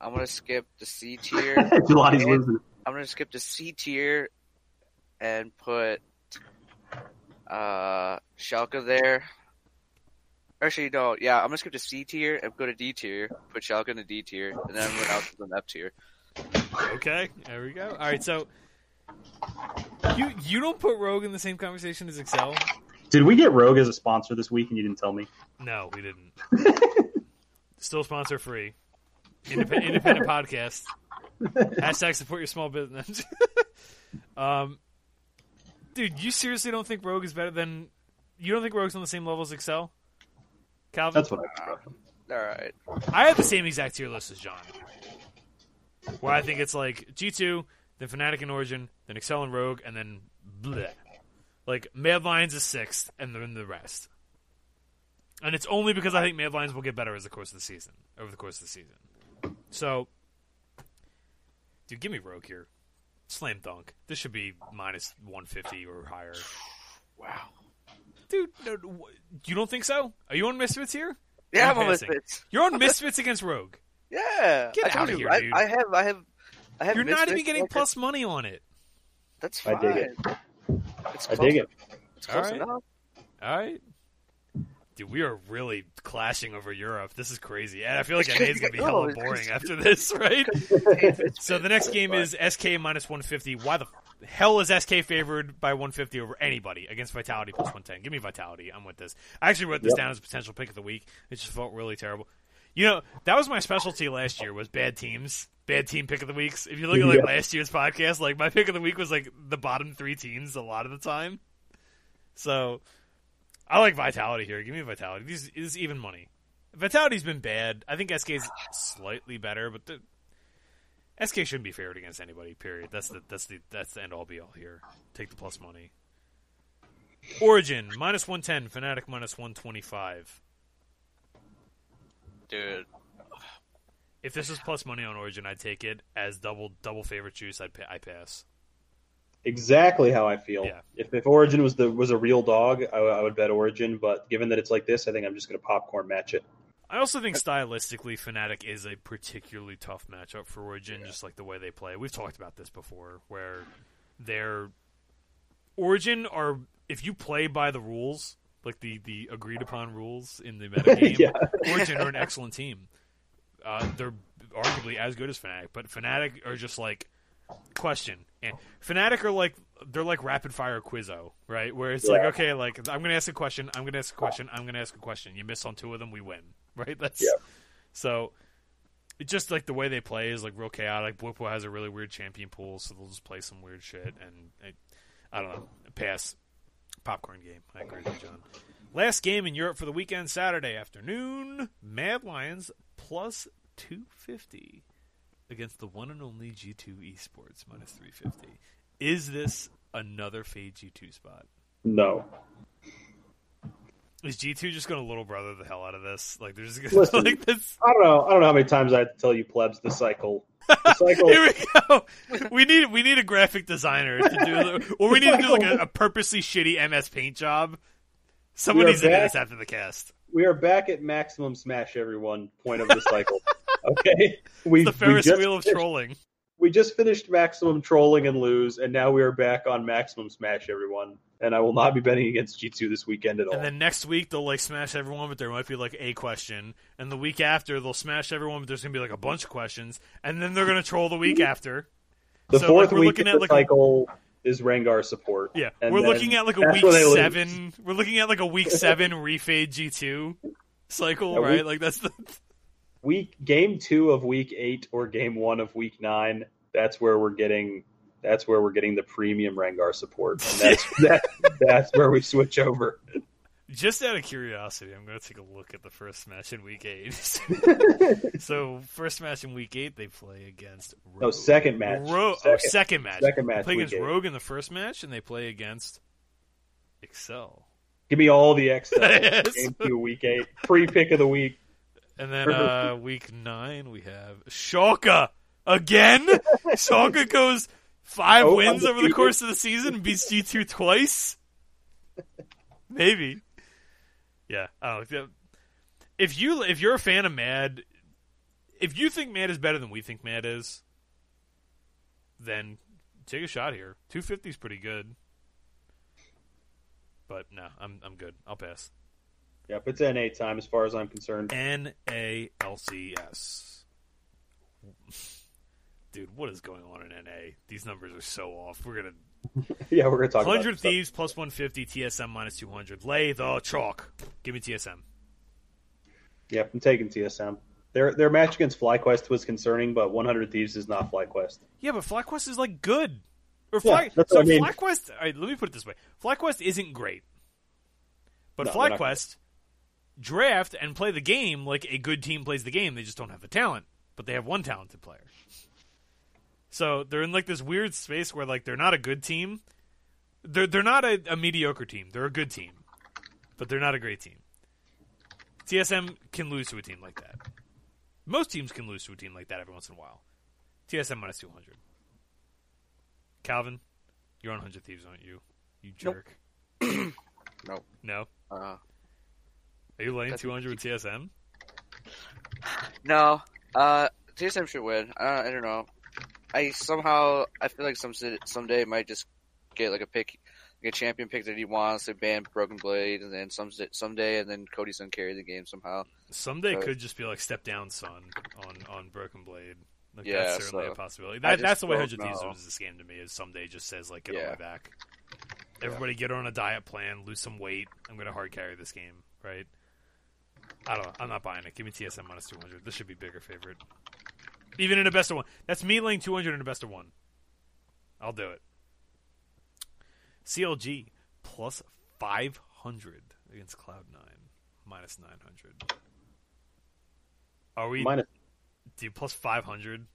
I'm gonna skip the C [laughs] tier.
Gelati's losing.
I'm gonna skip the C tier and put uh Schalke there. Actually, no. Yeah, I'm gonna skip to C tier and go to D tier. Put Schalke in the D tier, and then everyone else is in F tier.
Okay, there we go. All right, so you you don't put Rogue in the same conversation as Excel?
Did we get Rogue as a sponsor this week and you didn't tell me?
No, we didn't. [laughs] Still sponsor free. Independent, independent podcast. Hashtag support your small business. [laughs] um, dude, you seriously don't think Rogue is better than? You don't think Rogue's on the same level as Excel? Kalvin,
That's what I expect.
All right.
I have the same exact tier list as John. Where I think it's like G2, then Fnatic and Origin, then Excel and Rogue, and then bleh. Like Mad Lions is sixth, and then the rest. And it's only because I think Mad Lions will get better as the course of the season, over the course of the season. So, dude, give me Rogue here. Slam dunk. This should be minus 150 or higher.
Wow.
Dude, no, no, you don't think so? Are you on Misfits here?
Yeah,
I'm
I'm on. Misfits.
You're on [laughs] Misfits against Rogue.
Yeah.
Get
I told
outta
you,
here,
I,
dude.
I have, I have, I have.
You're not even getting
like,
plus money on it.
That's fine.
I
fine.
dig it.
It's
I dig it.
It's close
Alright.
enough.
All right. Dude, we are really clashing over Europe. This is crazy. And I feel like NA's going to be hella boring after this, [laughs] right? [laughs] So the next game is SK minus 150. Why the hell is SK favored by 150 over anybody against Vitality plus 110? Give me Vitality. I'm with this. I actually wrote this
Yep.
down as a potential pick of the week. It just felt really terrible. You know, that was my specialty last year was bad teams. Bad team pick of the weeks. If you look at like
Yeah.
last year's podcast, like my pick of the week was like the bottom three teams a lot of the time. So I like Vitality here. Give me Vitality. These is even money. Vitality's been bad. I think SK's slightly better, but the SK shouldn't be favored against anybody. Period. That's the that's the that's the end all be all here. Take the plus money. Origin minus one ten. Fnatic minus one twenty five.
Dude,
If this is plus money on Origin, I'd take it as double double favorite juice. I'd I pass.
Exactly how I feel.
Yeah.
If if Origin was the was a real dog, I, I would bet Origin. But given that it's like this, I think I'm just going to popcorn match it.
I also think stylistically, Fnatic is a particularly tough matchup for Origin, just like the way they play. We've talked about this before, where their Origin are if you play by the rules, like the the agreed upon rules in the [laughs] metagame,
Yeah.
Origin are an excellent team. Uh, they're arguably as good as Fnatic, but Fnatic are just like question. And Fnatic are like they're like rapid fire Quizzo, right? Where it's like, okay, like I'm gonna ask a question, I'm gonna ask a question, I'm gonna ask a question. You miss on two of them, we win, [laughs] right? That's
Yeah.
so. It's just like the way they play is like real chaotic. Bwipo has a really weird champion pool, so they'll just play some weird shit. And I, I don't know, pass popcorn game. I agree with John. Last game in Europe for the weekend, Saturday afternoon. Mad Lions plus two fifty against the one and only G two Esports minus three fifty. Is this another fade G two spot?
No.
Is G two just going to little brother the hell out of this? Like they're just going [laughs] to like this.
I don't know. I don't know how many times I have to tell you plebs the cycle. The [laughs] cycle.
Here we go. We need we need a graphic designer to do, the, or we need to do like a, a purposely shitty MS Paint job. Someone needs to do this after the cast.
we are back at maximum smash everyone point of the cycle. [laughs] okay. [laughs] We
The
we
Ferris
just
wheel of
finished-
trolling.
We just finished maximum trolling and lose, and now we are back on maximum smash everyone. And I will not be betting against G2 this weekend at all.
And then next week they'll like smash everyone, but there might be like a question. And the week after they'll smash everyone, but there's gonna be like a bunch of questions. And then they're gonna troll the week mm-hmm. after.
the
so,
fourth
like, we're
week
looking at,
the
like, a-
cycle is Rengar support.
Yeah,
And
we're looking at like a week
where they lose.
seven. We're looking at like a week seven [laughs] refade G two cycle,
Yeah, we-
right? Like that's the
Week game two of week eight or game one of week nine. That's where we're getting. That's where we're getting the premium Rengar support, and that's [laughs] that, that's where we switch over.
Just out of curiosity, I'm going to take a look at the first match in Week Eight. [laughs] so, first match in Week Eight, they play against. Rogue.
No, second match.
Ro- oh,
second,
oh, second match.
second
They
match.
play against
eight.
Rogue in the first match, and they play against Excel.
Give me all the Excel. [laughs]
Yes.
Game two, week eight. Free pick of the week.
And then uh, week nine, we have Schalke again. [laughs] Schalke goes five
Oh,
wins over the course of the season and beats G two twice. Maybe. Yeah. Know. If you if you're a fan of Mad, if you think Mad is better than we think Mad is, then take a shot here. Two fifty is pretty good. But no, I'm I'm good. I'll pass.
Yep, it's NA time as far as I'm concerned.
NALCS. Dude, what is going on in NA? These numbers are so off. We're gonna [laughs]
yeah, we're gonna talk
100
this stuff.
thieves plus 150, TSM minus 200. Lay the chalk. Give me TSM.
Yep, I'm taking TSM. Their their match against FlyQuest was concerning, but 100 Thieves is not FlyQuest.
Yeah, but FlyQuest is like good. Or
Yeah,
Fly,
that's
so
I mean.
FlyQuest. All right, let me put it this way: FlyQuest isn't great, but
No,
FlyQuest draft and play the game like a good team plays the game. They just don't have the talent, but they have one talented player. So they're in like this weird space where like they're not a good team. They're they're not a, a mediocre team. They're a good team, but they're not a great team. TSM can lose to a team like that. Most teams can lose to a team like that every once in a while. TSM minus two hundred. Kalvin, you're on Hundred Thieves, aren't you? You
Nope.
jerk. [coughs]
Nope.
No.
Uh,
Are you laying two hundred with TSM?
no. Uh, TSM should win. I don't, I don't know. I somehow I feel like some Ssumday might just get like a pick, like a champion pick that he wants. They ban Broken Blade, and then some Ssumday, and then Cody's gonna carry the game somehow.
Ssumday
So-
could just be like step down, son, on on Broken Blade. Like,
Yeah,
that's certainly
so-
a possibility. That, that's the way Hundred Thieves loses this game to me. Is Ssumday just says like get on
Yeah.
my back. Everybody get on a diet plan, lose some weight. I'm gonna hard carry this game, right? I don't. know. I'm not buying it. Give me TSM minus 200. This should be bigger favorite. Even in a best of one. That's me laying 200 in a best of one. I'll do it. CLG plus 500 against Cloud9 minus 900. Are we
Minus,
do plus 500?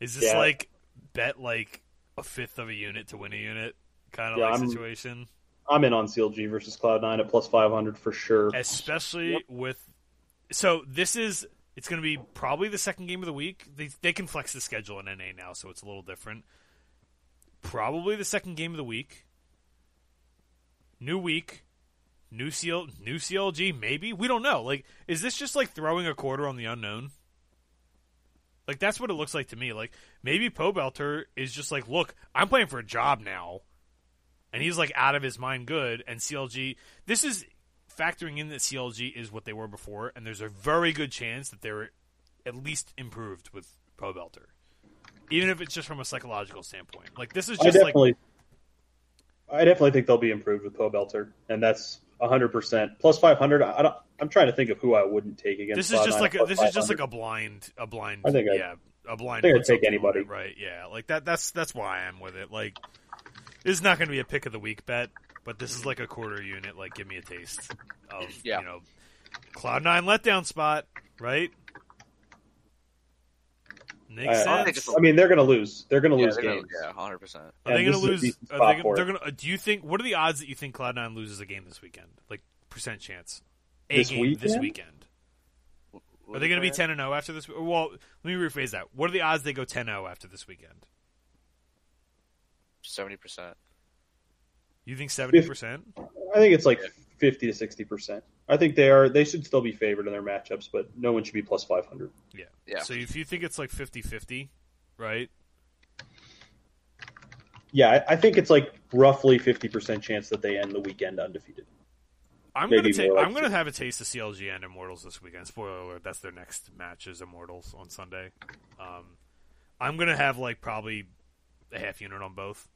Is this
Yeah.
like bet like a fifth of a unit to win a unit kind of
Yeah,
like
I'm-
situation?
I'm in on CLG versus Cloud9 at plus 500 for sure.
especially with so this is it's going to be probably the second game of the week. They, they can flex the schedule in na now so it's a little different. Probably the second game of the week. New week. New CL, new clg maybe? We don't know. Like is this just like throwing a quarter on the unknown? Like that's what it looks like to me. Like maybe Pobelter is just like look i'm playing for a job now. And he's like out of his mind good and clg this is factoring in that CLG is what they were before, and there's a very good chance that they're at least improved with Pobelter, even if it's just from a psychological standpoint. Like this is
I
just like
I definitely think they'll be improved with Pobelter, and that's 100 percent plus 500. I don't. I'm trying to think of who I wouldn't take against.
this is just like a, this is just like a blind a blind
I think I'd-
yeah a blind.
I think I'd take anybody.
right? Yeah, like that. That's that's why I am with it. Like this is not going to be a pick of the week bet, but this is like a quarter unit. Like give me a taste of [laughs]
Yeah.
you know Cloud Nine letdown spot, right? Makes
I, I-
sense.
I mean, they're going to lose. They're going to
Yeah,
lose
they're gonna-
games.
yeah, hundred percent.
Are they going to
this is a
lose? Are
spot
they?
for
They're going to. Do you think? What are the odds that you think Cloud Nine loses a game this weekend? Like percent chance. A
This
game this
weekend?
weekend. Are they going to be ten and zero after this? Well, let me rephrase that. What are the odds they go 10-0 after this weekend?
Seventy percent.
You think seventy percent?
I think it's like 50 to 60 percent. I think they are. They should still be favored in their matchups, but no one should be plus 500.
Yeah.
Yeah.
So if you think it's like 50-50, right?
Yeah, I, I think it's like roughly 50 percent chance that they end the weekend undefeated.
I'm
Maybe
gonna take.
like
I'm gonna have a taste of CLG and Immortals this weekend. Spoiler alert: that's their next match is Immortals on Sunday. Um, I'm gonna have like probably a half unit on both,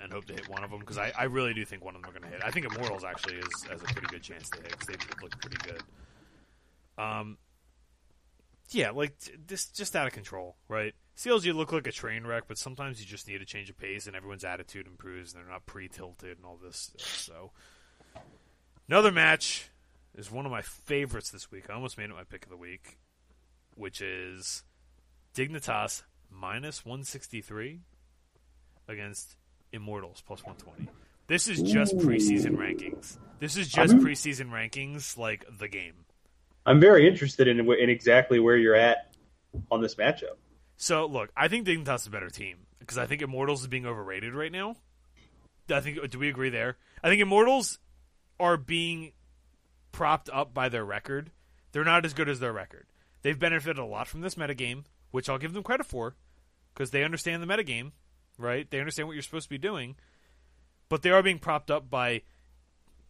and hope to hit one of them because I, I really do think one of them are gonna hit. I think Immortals actually is has a pretty good chance to hit because they look pretty good. Um, yeah, like this just out of control, right? CLG look like a train wreck, but sometimes you just need a change of pace, and everyone's attitude improves, and they're not pre-tilted and all this. Stuff, so Another match is one of my favorites this week. I almost made it my pick of the week, which is Dignitas minus 163 against Immortals plus 120. This is just
Ooh.
preseason rankings. This is just
I'm-
preseason rankings, like the game.
I'm very interested in in exactly where you're at on this matchup.
So look, I think Dignitas is a better team because I think Immortals is being overrated right now. I think do we agree there? I think Immortals are being propped up by their record. They're not as good as their record. They've benefited a lot from this metagame, which I'll give them credit for because they understand the metagame, right? They understand what you're supposed to be doing. But they are being propped up by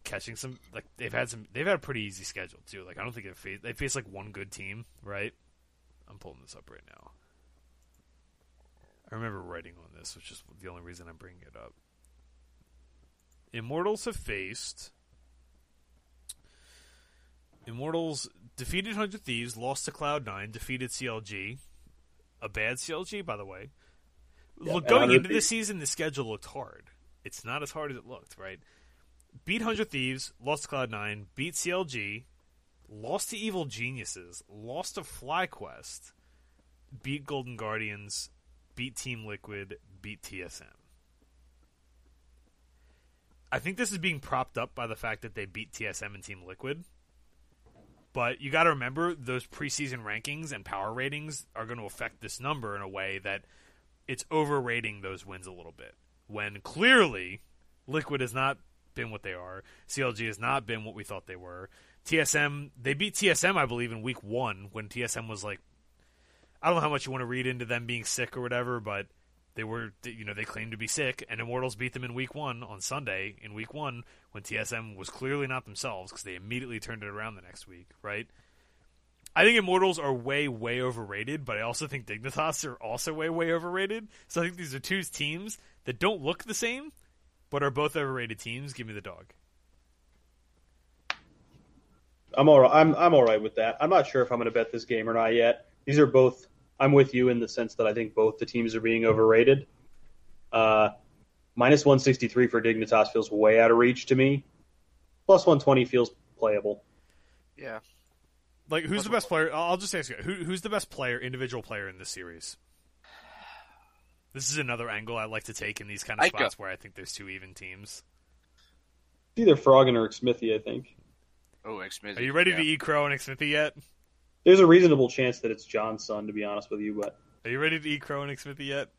catching some like they've had some they've had a pretty easy schedule too. Like I don't think they've faced they faced like one good team, right? I'm pulling this up right now. I remember writing on this, which is the only reason I'm bringing it up. Immortals have faced. Immortals defeated Hundred Thieves, lost to Cloud Nine, defeated CLG, a bad CLG by the way. Look, going into this
Thieves-
season, the schedule looked hard. It's not as hard as it looked, right? Beat Hundred Thieves, lost to Cloud Nine, beat CLG, lost to Evil Geniuses, lost to FlyQuest, beat Golden Guardians, beat Team Liquid, beat TSM. I think this is being propped up by the fact that they beat TSM and Team Liquid. But you got to remember those preseason rankings and power ratings are going to affect this number in a way that it's overrating those wins a little bit. When clearly Liquid has not been what they are, CLG has not been what we thought they were. TSM, they beat TSM, I believe, in week one when TSM was like, I don't know how much you want to read into them being sick or whatever, but they were, you know, they claimed to be sick, and Immortals beat them in week one on Sunday in week one when TSM was clearly not themselves because they immediately turned it around the next week, right? I think Immortals are way, way overrated, but I also think Dignitas are also way, way overrated. So I think these are two teams that don't look the same, but are both overrated teams. Give me the dog.
I'm all right. I'm I'm all right with that. I'm not sure if I'm going to bet this game or not yet. These are both. I'm with you in the sense that I think both the teams are being overrated. Uh, minus 163 for Dignitas feels way out of reach to me. Plus 120 feels playable.
Yeah.
Like, who's the best player? I'll I'll just ask you, who, who's the best player, individual player in this series? This is another angle I like to take in these kind of
I go-
spots where I think there's two even teams.
It's either Froggen or Xmithie, I think.
Oh, X
Are you ready
yeah.
to eat Crow and Xmithie yet?
There's a reasonable chance that it's John's son, to be honest with you, but
Are you ready to eat Crow and Xmithie yet?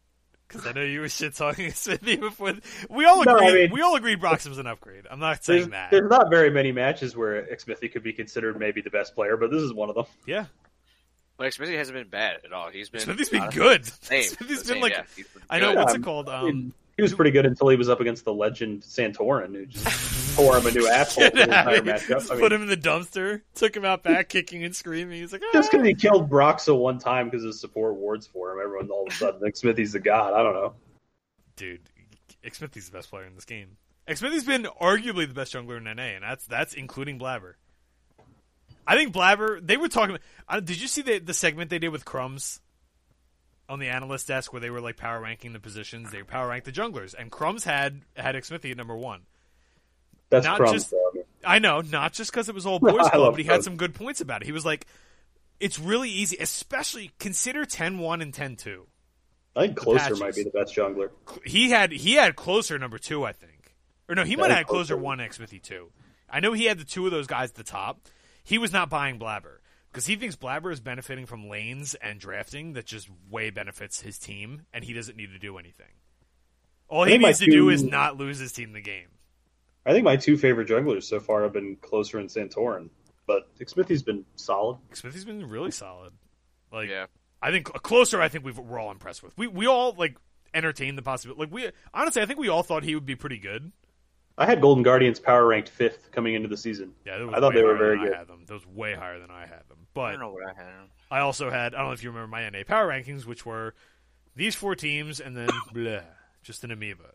Because I know you were shit talking [laughs] Xmithie before. We all
No,
agreed.
I mean-
we all agreed Broxah's an upgrade. I'm not
there's,
saying that.
there's not very many matches where Xmithie could be considered maybe the best player, but this is one of them.
Yeah,
Like Xmithie hasn't been bad at all. He's been
Xmithie's been
honestly,
good.
Same.
Xmithie's
Same,
been like
yeah, he's been
I know
good.
what's it called. Um,
he was pretty good until he was up against the legend Santorin, who just [laughs] tore him a new asshole for the [laughs] entire matchup. I mean,
put him in the dumpster, took him out back, kicking and screaming. He's like, ah.
just because he killed Broxah one time because his support wards for him, everyone all of a sudden thinks Xmithie's the god. I don't know.
dude, Xmithie's the best player in this game. Xmithie's been arguably the best jungler in NA, and that's that's including Blabber. I think Blabber. They were talking. Uh, did you see the the segment they did with Crumbz on the analyst desk where they were like power ranking the positions? They power ranked the junglers, and Crumbz had had Xmithie at number one.
That's
Not just-.
I
know, not just because it was all [laughs] boys club, but he had some good points about it. He was like, "It's really easy, especially consider 10-1 and 10-2.
I think Closer might be the best jungler.
he had he had closer number two, I think, or no, he
Yeah,
might have had
closer.
closer one Xmithie two. I know he had the two of those guys at the top. He was not buying Blabber because he thinks Blabber is benefiting from lanes and drafting that just way benefits his team, and he doesn't need to do anything. All he needs to do is not lose his team the game.
I think my two favorite junglers so far have been Closer and Santorin, but Xmithie's been solid.
Xmithie's been really solid. Like
yeah.
I think uh, closer. I think we've, we're all impressed with. We we all like entertained the possibility. Like we honestly, I think we all thought he would be pretty good.
I had Golden Guardians power ranked fifth coming into the season.
Yeah, was
I thought they were very good.
I had them. That was way higher than I had them. But I
don't know what I had.
I also had I don't know if you remember my NA power rankings, which were these four teams and then [laughs] bleh, just an amoeba.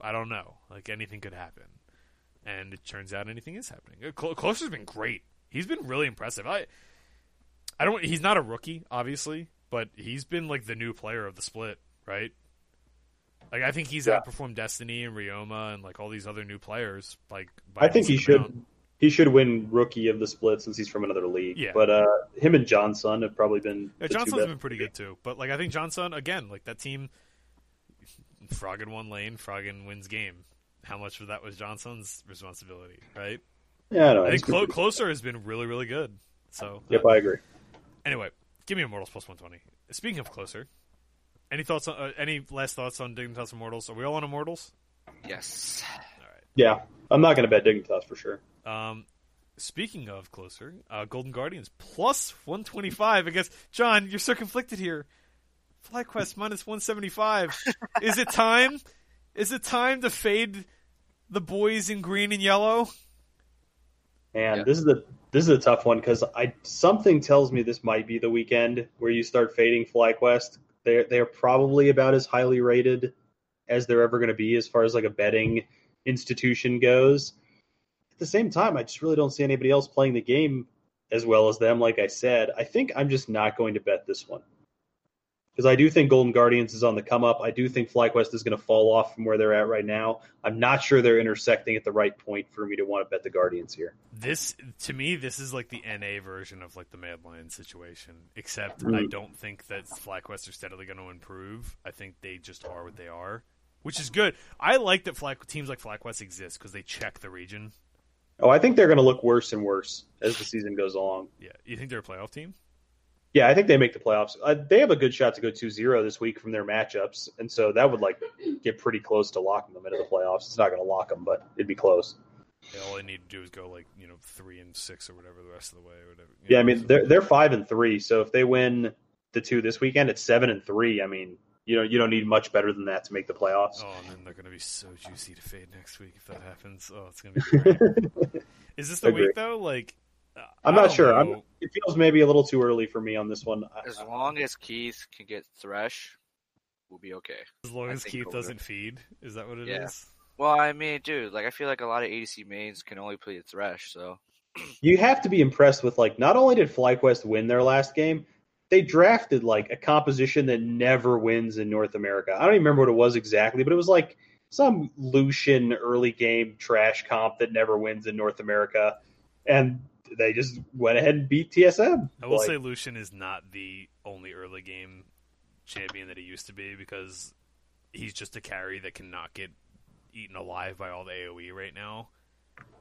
I don't know. Like anything could happen, and it turns out anything is happening. Uh, Closer's been great. He's been really impressive. I I don't. He's not a rookie, obviously, but he's been like the new player of the split, right? Like I think he's
Yeah.
outperformed Destiny and Ryoma and like all these other new players. Like by
I think he should.
amount.
he should win rookie of the split since he's from another league.
Yeah.
But uh, him and Johnsun have probably been
Yeah,
Johnsun's
been pretty good too, but like I think Johnsun again, like that team, Froggen one lane, Froggen wins game. How much of that was Johnsun's responsibility, right?
Yeah, I know.
I think Clo- closer has been really, really good. So
Yep, I agree.
anyway, give me Immortals plus one twenty. Speaking of closer, any thoughts? On, uh, any last thoughts on Dignitas Immortals? Are we all on Immortals?
Yes. All right.
Yeah, I'm not going to bet Dignitas for sure.
Um, speaking of closer, uh, Golden Guardians plus 125 against John. You're so conflicted here. FlyQuest minus 175. Is it time? Is it time to fade the boys in green and yellow?
And
Yeah.
this is a this is a tough one because I something tells me this might be the weekend where you start fading FlyQuest. They're they're probably about as highly rated as they're ever going to be as far as like a betting institution goes. At the same time, I just really don't see anybody else playing the game as well as them. Like I said, I think I'm just not going to bet this one because I do think Golden Guardians is on the come up. I do think FlyQuest is going to fall off from where they're at right now. I'm not sure they're intersecting at the right point for me to want to bet the Guardians here.
This to me, this is like the NA version of like the Mad Lions situation. Except I
Mm.
don't think that FlyQuest are steadily going to improve. I think they just are what they are, which is good. I like that Fly, teams like FlyQuest exist because they check the region.
Oh, I think they're going to look worse and worse as the season goes along.
Yeah, you think they're a playoff team?
Yeah, I think they make the playoffs. Uh, they have a good shot to go 2-0 this week from their matchups, and so that would like get pretty close to locking them into the playoffs. It's not going to lock them, but it'd be close.
Yeah, all they need to do is go like you know three and six or whatever the rest of the way or whatever. you
Yeah, I mean they're they're five and three, so if they win the two this weekend, it's seven and three. I mean, you know, you don't need much better than that to make the playoffs.
Oh, and then they're going to be so juicy to fade next week if that happens. Oh, it's going to be great. [laughs] Is this the
Agree.
week though? Like,
I'm not sure. I'm, it feels maybe a little too early for me on this one. I-
As long as Keith can get Thresh, we'll be okay.
As long
I
as Keith doesn't feed, is that what it is?
Yeah. Well, I mean, dude, like I feel like a lot of ADC mains can only play Thresh, so [clears throat]
you have to be impressed with like not only did FlyQuest win their last game, they drafted like a composition that never wins in North America. I don't even remember what it was exactly, but it was like some Lucian early game trash comp that never wins in North America, and they just went ahead and beat TSM.
I will
Like,
say Lucian is not the only early game champion that he used to be because he's just a carry that cannot get eaten alive by all the AoE right now.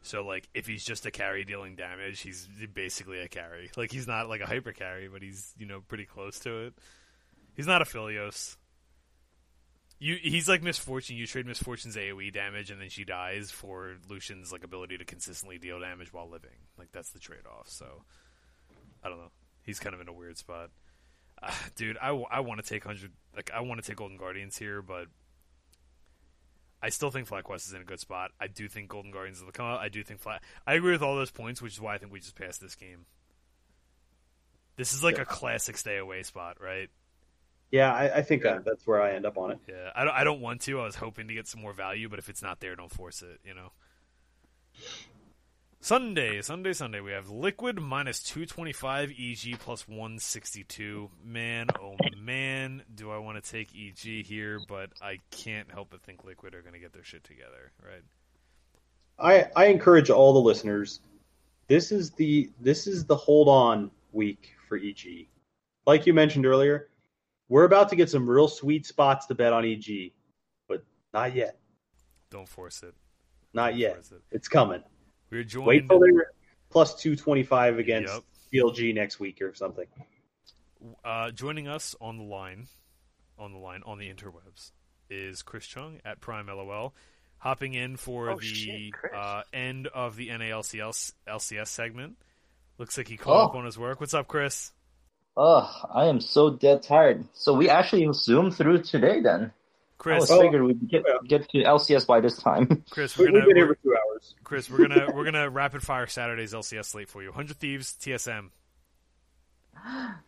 So like if he's just a carry dealing damage, he's basically a carry. Like he's not like a hyper carry, but he's, you know, pretty close to it. He's not a Aphelios. You he's like Miss Fortune. You trade Miss Fortune's AoE damage and then she dies for Lucian's like ability to consistently deal damage while living. Like that's the trade off. So I don't know. He's kind of in a weird spot. Uh, dude, I, I want to take hundred. Like I want to take Golden Guardians here, but I still think FlyQuest is in a good spot. I do think Golden Guardians will come out. I do think Fly. I agree with all those points, which is why I think we just passed this game. This is like a classic stay away spot, right?
Yeah, I, I think uh, that, that's where I end up on it.
Yeah, I don't, I don't want to. I was hoping to get some more value, but if it's not there, don't force it. You know. Sunday, Sunday, Sunday. We have Liquid minus two twenty five, EG plus one sixty two. Man, oh man, do I want to take EG here? But I can't help but think Liquid are going to get their shit together, right?
I I encourage all the listeners. This is the this is the hold on week for EG. Like you mentioned earlier, we're about to get some real sweet spots to bet on EG, but not yet.
Don't force it.
Not
Don't
yet.
it.
It's coming.
We're joined.
Wait till they're plus two twenty five against
Yep.
PLG next week or something.
Uh, joining us on the line, on the line on the interwebs, is Chris Chung at Prime LOL, hopping in for
Oh,
the
shit,
uh, end of the NALCS LCS segment. Looks like he caught up
Oh.
on his work. What's up, Chris?
Ugh, I am so dead tired. So we actually zoomed through today then. I
Chris,
was
Well-
figured we'd get get to LCS by this time. [laughs]
Chris,
We,
we're
we've
gonna
been here
we're,
for two hours.
Chris, we're gonna [laughs] we're gonna rapid fire Saturday's LCS slate for you. Hundred Thieves, TSM.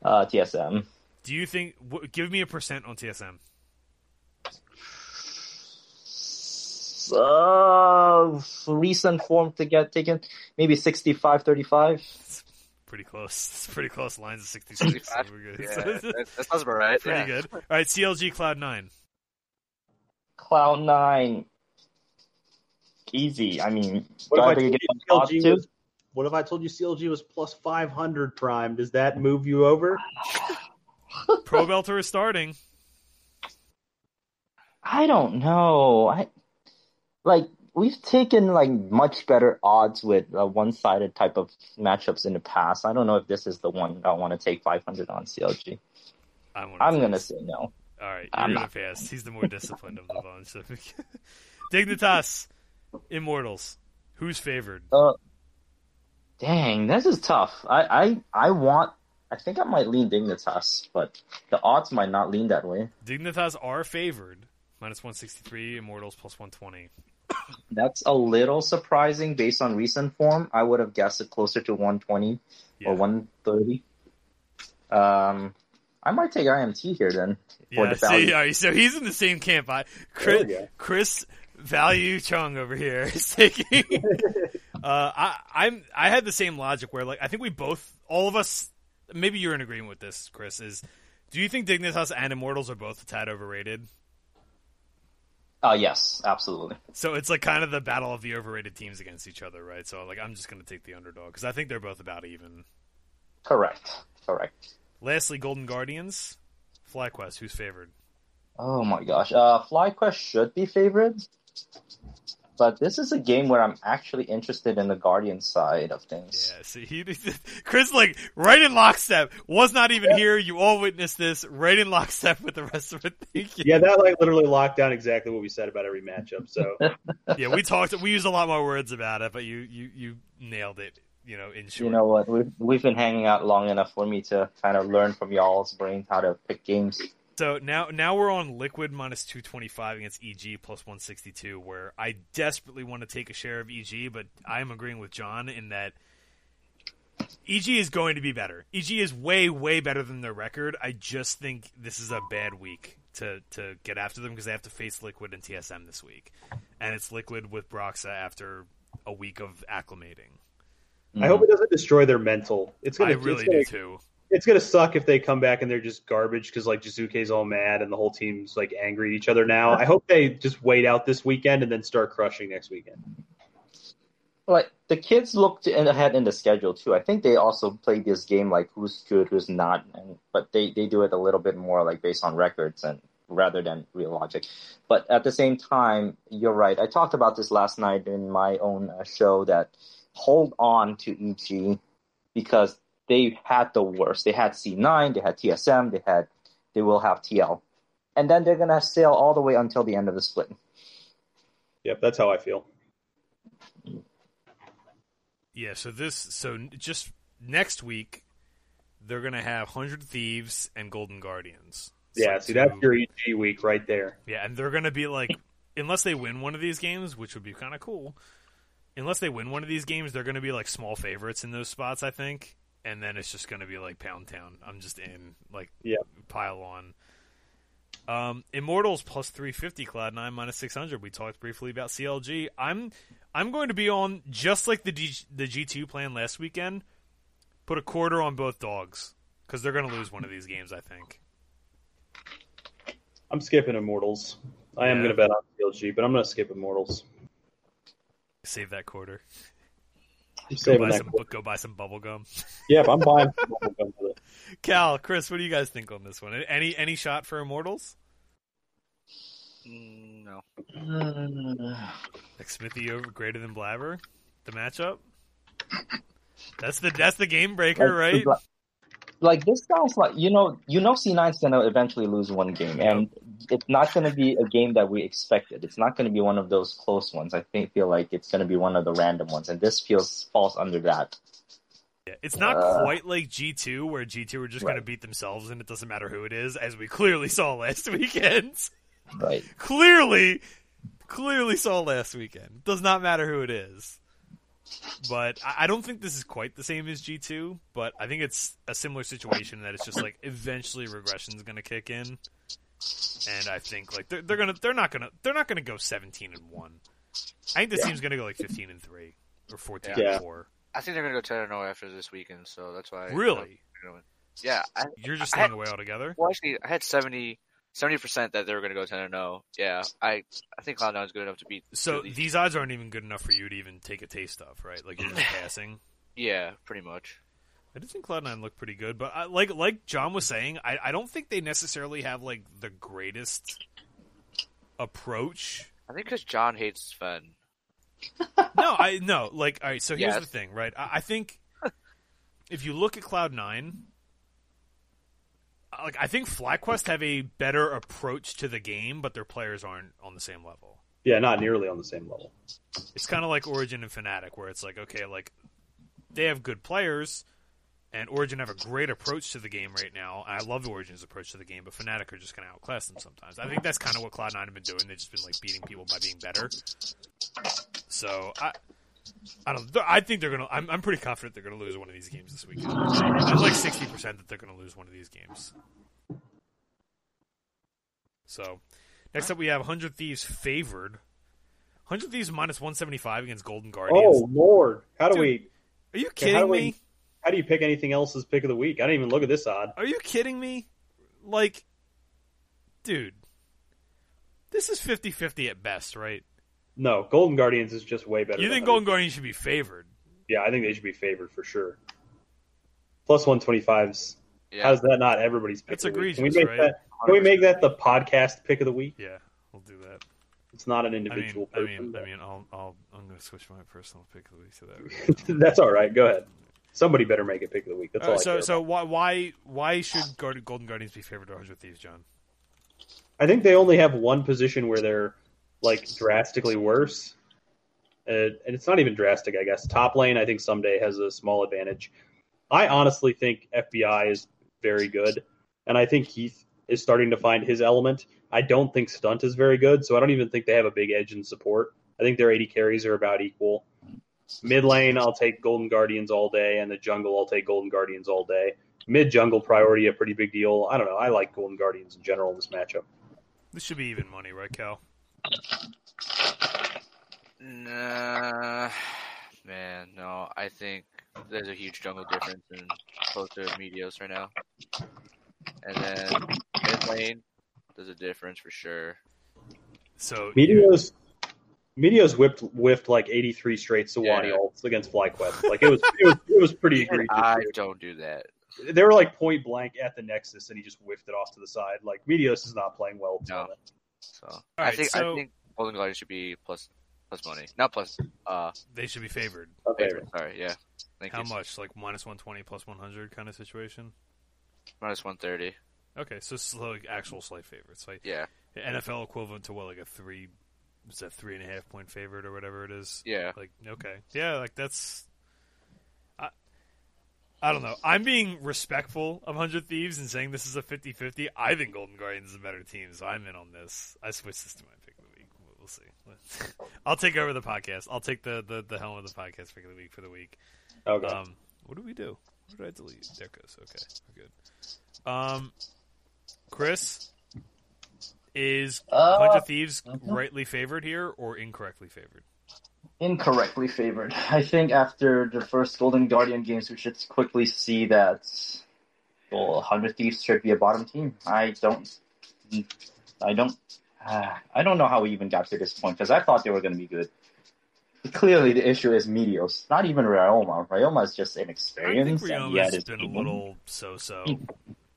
Uh, TSM.
Do you think? W- give me a percent on TSM.
Uh, recent form to get taken, maybe 65-35.
It's pretty close. [laughs] It's pretty close. Lines of sixty six. So we're good.
yeah, [laughs] that, that sounds about right.
pretty
yeah.
good. All right, CLG Cloud Nine.
Cloud nine. Easy. I mean,
What if I told
get
you
on top
PLG
two.
was What if I told you CLG was plus 500 prime? Does that move you over? [laughs]
Pobelter is starting.
I don't know. I like we've taken like much better odds with uh, one-sided type of matchups in the past. I don't know if this is the one I want to take 500 on CLG. I'm
pass.
gonna say no.
All right, you're
I'm
gonna
not.
pass. He's the more disciplined of the bunch. [laughs] Dignitas, Immortals. Who's favored?
Uh, dang, this is tough. I, I, I want. I think I might lean Dignitas, but the odds might not lean that way.
Dignitas are favored. Minus 163, Immortals plus 120.
That's a little surprising based on recent form. I would have guessed it closer to 120
Yeah.
or 130. Um, I might take IMT here then for
Yeah,
the value.
see, so he's in the same camp. I, Chris. Chris Value Chung over here is [laughs] taking. [laughs] uh, I, I'm. I had the same logic where, like, I think we both, all of us, maybe you're in agreement with this, Chris. Is do you think Dignitas and Immortals are both a tad overrated?
Uh, yes, absolutely.
So it's like kind of the battle of the overrated teams against each other, right? So like, I'm just gonna take the underdog because I think they're both about even.
Correct. Correct.
Lastly, Golden Guardians, FlyQuest, who's favored?
Oh my gosh. Uh, FlyQuest should be favored, but this is a game where I'm actually interested in the Guardian side of things.
Yeah, see, he, [laughs] Chris, like, right in lockstep, was not even here. You all witnessed this, right in lockstep with the rest of it. [laughs] Thank you.
Yeah, that like literally locked down exactly what we said about every matchup. So [laughs]
Yeah, we talked, we used a lot more words about it, but you, you, you nailed it, you know, in short.
You know what? We've we've been hanging out long enough for me to kind of learn from y'all's brains how to pick games.
So now, now we're on Liquid minus 225 against EG plus 162, where I desperately want to take a share of EG, but I'm agreeing with John in that EG is going to be better. EG is way, way better than their record. I just think this is a bad week to, to get after them because they have to face Liquid and TSM this week. And it's Liquid with Broxah after a week of acclimating.
I hope it doesn't destroy their mental. It's gonna
I really
it's gonna,
do too.
It's gonna suck if they come back and they're just garbage because like Jiizuke's all mad and the whole team's like angry at each other now. I hope they just wait out this weekend and then start crushing next weekend.
Like the kids looked ahead in the schedule too. I think they also played this game like who's good, who's not, and but they they do it a little bit more like based on records and rather than real logic. But at the same time, you're right. I talked about this last night in my own uh, show that hold on to EG because they had the worst. They had C9, they had TSM, they had they will have TL, and then they're gonna sail all the way until the end of the split.
Yep, that's how I feel.
Yeah, so this so just next week they're gonna have Hundred Thieves and Golden Guardians.
Yeah,
So
see that's your EG week right there.
yeah, and they're gonna be like unless they win one of these games, which would be kind of cool. Unless they win one of these games, they're gonna be like small favorites in those spots, I think. And then it's just gonna be like Pound Town. I'm just in like
Yeah.
pile on. Um, Immortals plus three fifty, Cloud Nine minus six hundred. We talked briefly about CLG. I'm I'm going to be on just like the D, the G two plan last weekend. Put a quarter on both dogs because they're going to lose one of these games. I think.
I'm skipping Immortals. I am gonna bet on CLG, but I'm gonna skip Immortals.
Save that quarter.
I'm
Go buy some go buy some bubble gum.
Yep, I'm buying. [laughs] bubblegum with it.
Cal, Chris, what do you guys think on this one? Any any shot for Immortals?
Mm, no.
Like Xmithie over greater than Blabber, the matchup. That's the that's the game breaker, right?
Like this sounds like you know you know C9's gonna eventually lose one game, and it's not gonna be a game that we expected. It's not gonna be one of those close ones. I think feel like it's gonna be one of the random ones, and this feels falls under that.
Yeah, it's not
Uh,
quite like G two, where G two are just going to beat themselves, and it doesn't matter who it is, as we clearly saw last [laughs] weekend.
Right.
clearly, clearly saw last weekend. Does not matter who it is. But I I don't think this is quite the same as G two. But I think it's a similar situation that it's just like eventually regression is going to kick in, and I think like they're, they're gonna they're not gonna they're not gonna go seventeen and one. I think this
Yeah.
team's gonna go like fifteen and three or fourteen
Yeah.
and four.
I think they're gonna go ten and zero after this weekend, so that's why.
Really?
they're gonna. Yeah. I,
You're just
I-
staying away altogether.
well, actually, I had 70 percent that they were gonna go ten and zero. Yeah. I I think Cloud9 is good enough to beat.
So
to
these odds aren't even good enough for you to even take a taste of, right? Like you're just [laughs] passing.
Yeah, pretty much.
I did think Cloud Nine looked pretty good, but I, like like John was saying, I, I don't think they necessarily have like the greatest approach.
I think because John hates Sven.
No, I no like all right. So here's
Yes.
the thing, right? I, I think [laughs] if you look at Cloud Nine, like I think FlyQuest have a better approach to the game, but their players aren't on the same level.
Yeah, not nearly on the same level.
It's kind of like Origin and Fnatic, where it's like, okay, like they have good players, and Origin have a great approach to the game right now. I love Origin's approach to the game, but Fnatic are just going to outclass them sometimes. I think that's kind of what Cloud9 have been doing. They've just been like beating people by being better. So I, I don't. I think they're gonna. I'm, I'm pretty confident they're gonna lose one of these games this weekend. I'm like sixty percent that they're gonna lose one of these games. So, next up we have Hundred Thieves favored. Hundred Thieves minus one seventy five against Golden Guardians.
Oh Lord, how do
Dude.
we?
Are you
how
kidding
do we-
me?
How do you pick anything else as pick of the week? I didn't even look at this odd.
Are you kidding me? Like, dude, this is 50-50 at best, right?
No, Golden Guardians is just way better.
You think. Golden Guardians should be favored?
Yeah, I think they should be favored for sure. Plus one twenty fives.
Yeah.
How's that not everybody's pick
That's
of the? Can
egregious,
we make
right?
that? Can we make that the podcast pick of the week?
Yeah, we'll do that.
It's not an
I mean,
individual
I
person.
mean, I mean, I'll, I'll, I'm going to switch my personal pick of the week to that.
but- [laughs] That's all right. Go ahead. Somebody better make it pick of the week. That's all.
Uh,
I
so,
care
so why, why, why should Golden Guardians be favored over Hundred Thieves, John?
I think they only have one position where they're like drastically worse. Uh, and it's not even drastic, I guess. Top lane, I think Ssumday has a small advantage. I honestly think FBI is very good, and I think Heath is starting to find his element. I don't think Stunt is very good, so I don't even think they have a big edge in support. I think their 80 carries are about equal. Mid lane, I'll take Golden Guardians all day, and the jungle, I'll take Golden Guardians all day. Mid jungle priority, a pretty big deal. I don't know. I like Golden Guardians in general in this matchup.
This should be even money, right, Cal?
Nah, man, no. I think there's a huge jungle difference in both their Meteos right now. And then mid lane, there's a difference for sure.
So,
Meteos, Meteos whipped whiffed like 83 straight Sejuani
Yeah.
ults against FlyQuest. Like it was, it was, it was pretty [laughs] egregious.
I don't do that.
They were like point blank at the Nexus, and he just whiffed it off to the side. Like Meteos is not playing well.
No.
No.
So
right,
I think
so-
I think Golden Guardians should be plus plus money, not plus uh
they should be favored.
Okay.
favorite. Sorry, yeah. Thank
How
you.
much? Like minus 120 plus 100 kind of situation?
Minus one thirty.
Okay, so it's like actual slight favorites. Like
Yeah,
NFL equivalent to what, like a three, is that three and a half point favorite or whatever it is?
yeah.
Like, okay, yeah, like that's. I, don't know. I'm being respectful of Hundred Thieves and saying this is a 50-50. I think Golden Guardians is a better team, so I'm in on this. I switched this to my pick of the week. We'll, see. [laughs] I'll take over the podcast. I'll take the, the, the helm of the podcast pick of the week for the week.
Okay.
Um, what do we do? What did I delete? There it goes. Okay, we're good. Um, Chris, is
Uh,
Hundred Thieves
mhm.
rightly favored here or incorrectly favored?
Incorrectly favored. I think after the first Golden Guardian games, we should quickly see that well, Hundred Thieves should be a bottom team. I don't, I don't, uh, [sighs] I don't know how we even got to this point because I thought they were going to be good. Clearly, the issue is Meteos, not even Ryoma. Ryoma is just
I think
inexperienced, and
Ryoma's
it's
been a little so-so.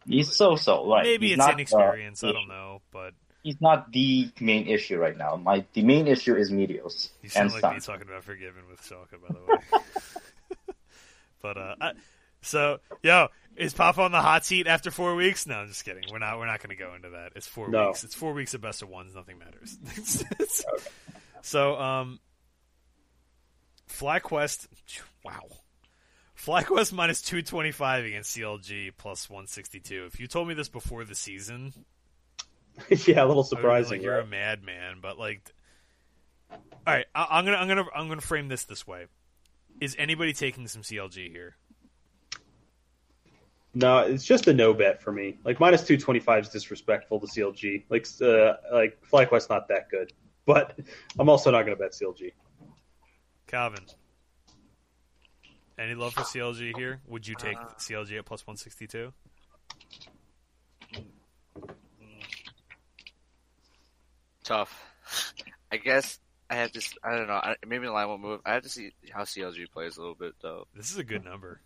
He's so-so. Right?
Maybe it's
not, uh.
I don't know, but
he's not the main issue right now. My the main issue is Meteos
you
and
sound like me talking about Forgiven with Schalke, by the way. [laughs] but uh, I, so yo, is Papa on the hot seat after four weeks? No, I'm just kidding. We're not. We're not going to go into that. It's four
No.
weeks. It's four weeks of best of ones. Nothing matters. [laughs] So, um, FlyQuest, wow. FlyQuest minus 225 against CLG plus 162. If you told me this before the season, [laughs]
yeah, a little surprising.
like, you're
right?
a madman, but like, all right, I, I'm gonna, I'm gonna, I'm gonna frame this this way: Is anybody taking some CLG here?
No, it's just a no bet for me. Like minus two twenty five is disrespectful to CLG. Like uh, like FlyQuest's not that good, but I'm also not going to bet CLG.
Kalvin, any love for CLG here? Would you take
Uh,
CLG at plus 162?
Tough. I guess I have to. I don't know. I, maybe the line won't move. I have to see how CLG plays a little bit though.
This is a good number.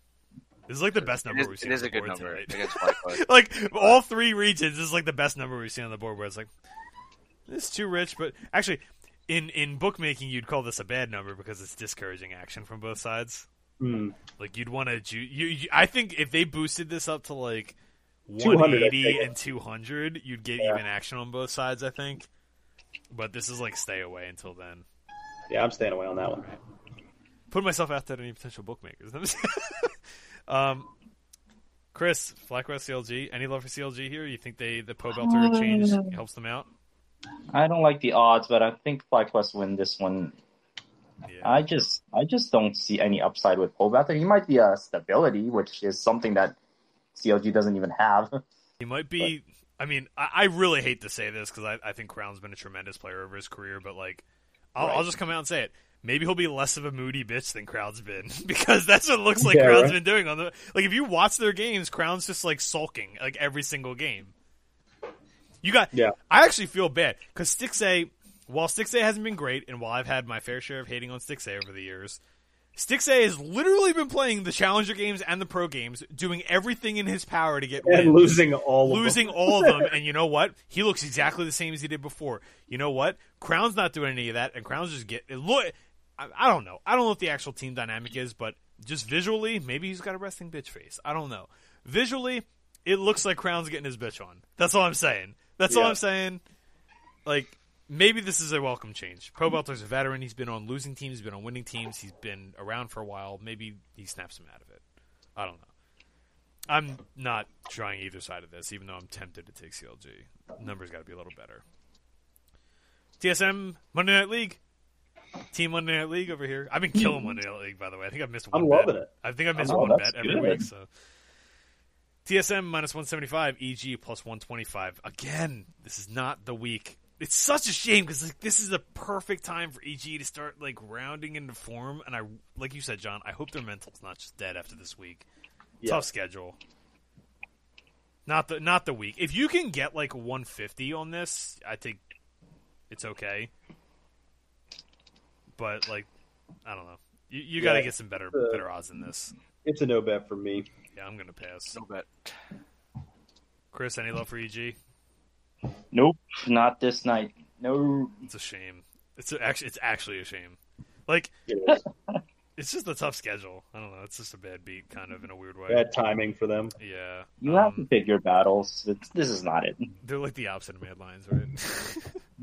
This is like the best number
is,
we've seen.
is
on
a good number
tonight.
against FlyQuest. [laughs]
like all three regions this is like the best number we've seen on the board. Where it's like it's too rich, but actually, in in bookmaking, you'd call this a bad number because it's discouraging action from both sides.
Hmm.
Like you'd want to, ju- you, you. I think if they boosted this up to like
200,
180
take it.
and 200, you'd get
Yeah.
even action on both sides. I think, but this is like stay away until then.
Yeah, I'm staying away on that one.
Put myself out there to any potential bookmakers. [laughs] um, Chris, FlyQuest CLG. Any love for CLG here? You think they the Pobelter change helps them out?
I don't like the odds, but I think FlyQuest win this one.
Yeah.
I just I just don't see any upside with Pobath. He might be a stability, which is something that CLG doesn't even have.
He might be. I mean, I, I really hate to say this because I, I think Crown's been a tremendous player over his career, but like, I'll, I'll just come out and say it. Maybe he'll be less of a moody bitch than Crown's been [laughs] because that's what it looks like
Yeah,
Crown's
right.
been doing on the. Like, if you watch their games, Crown's just like sulking like every single game. You got.
Yeah.
I actually feel bad because Stixxay, while Stixxay hasn't been great, and while I've had my fair share of hating on Stixxay over the years, Stixxay has literally been playing the Challenger games and the Pro games, doing everything in his power to get
And
wins
losing all of
losing
them.
all of them. [laughs] And you know what? He looks exactly the same as he did before. You know what? Crown's not doing any of that, and Crown's just get it look. I, I don't know. I don't know what the actual team dynamic is, but just visually, maybe he's got a resting bitch face. I don't know. Visually, it looks like Crown's getting his bitch on. That's all I'm saying. That's all I'm saying. Like maybe this is a welcome change. Pobelter's a veteran. He's been on losing teams. He's been on winning teams. He's been around for a while. Maybe he snaps him out of it. I don't know. I'm not trying either side of this, even though I'm tempted to take CLG. Numbers got to be a little better. TSM Monday Night League. Team Monday Night League over here. I've been killing Monday Night League, by the way. I think I've missed one
I'm
bet.
loving it.
I think I've missed
Oh,
one bet every
good.
week. So TSM minus 175, EG plus 125. Again, this is not the week. It's such a shame because like, this is the perfect time for EG to start like rounding into form. And I, like you said, John, I hope their mental's not just dead after this week.
Yeah.
Tough schedule. Not the not the week. If you can get like 150 on this, I think it's okay. But like, I don't know. You, you got to
Yeah,
get some better
uh,
better odds in this.
It's a no bet for me.
Yeah, I'm gonna pass.
No bet.
Chris, any love for EG?
Nope, not this night. No.
It's a shame. It's a, actually it's actually a shame. Like [laughs]
It is.
just a tough schedule. I don't know. It's just a bad beat, kind of in a weird way.
Bad timing for them.
Yeah.
You have to pick your battles. It's, this is not it.
They're like the opposite of Mad Lions, right?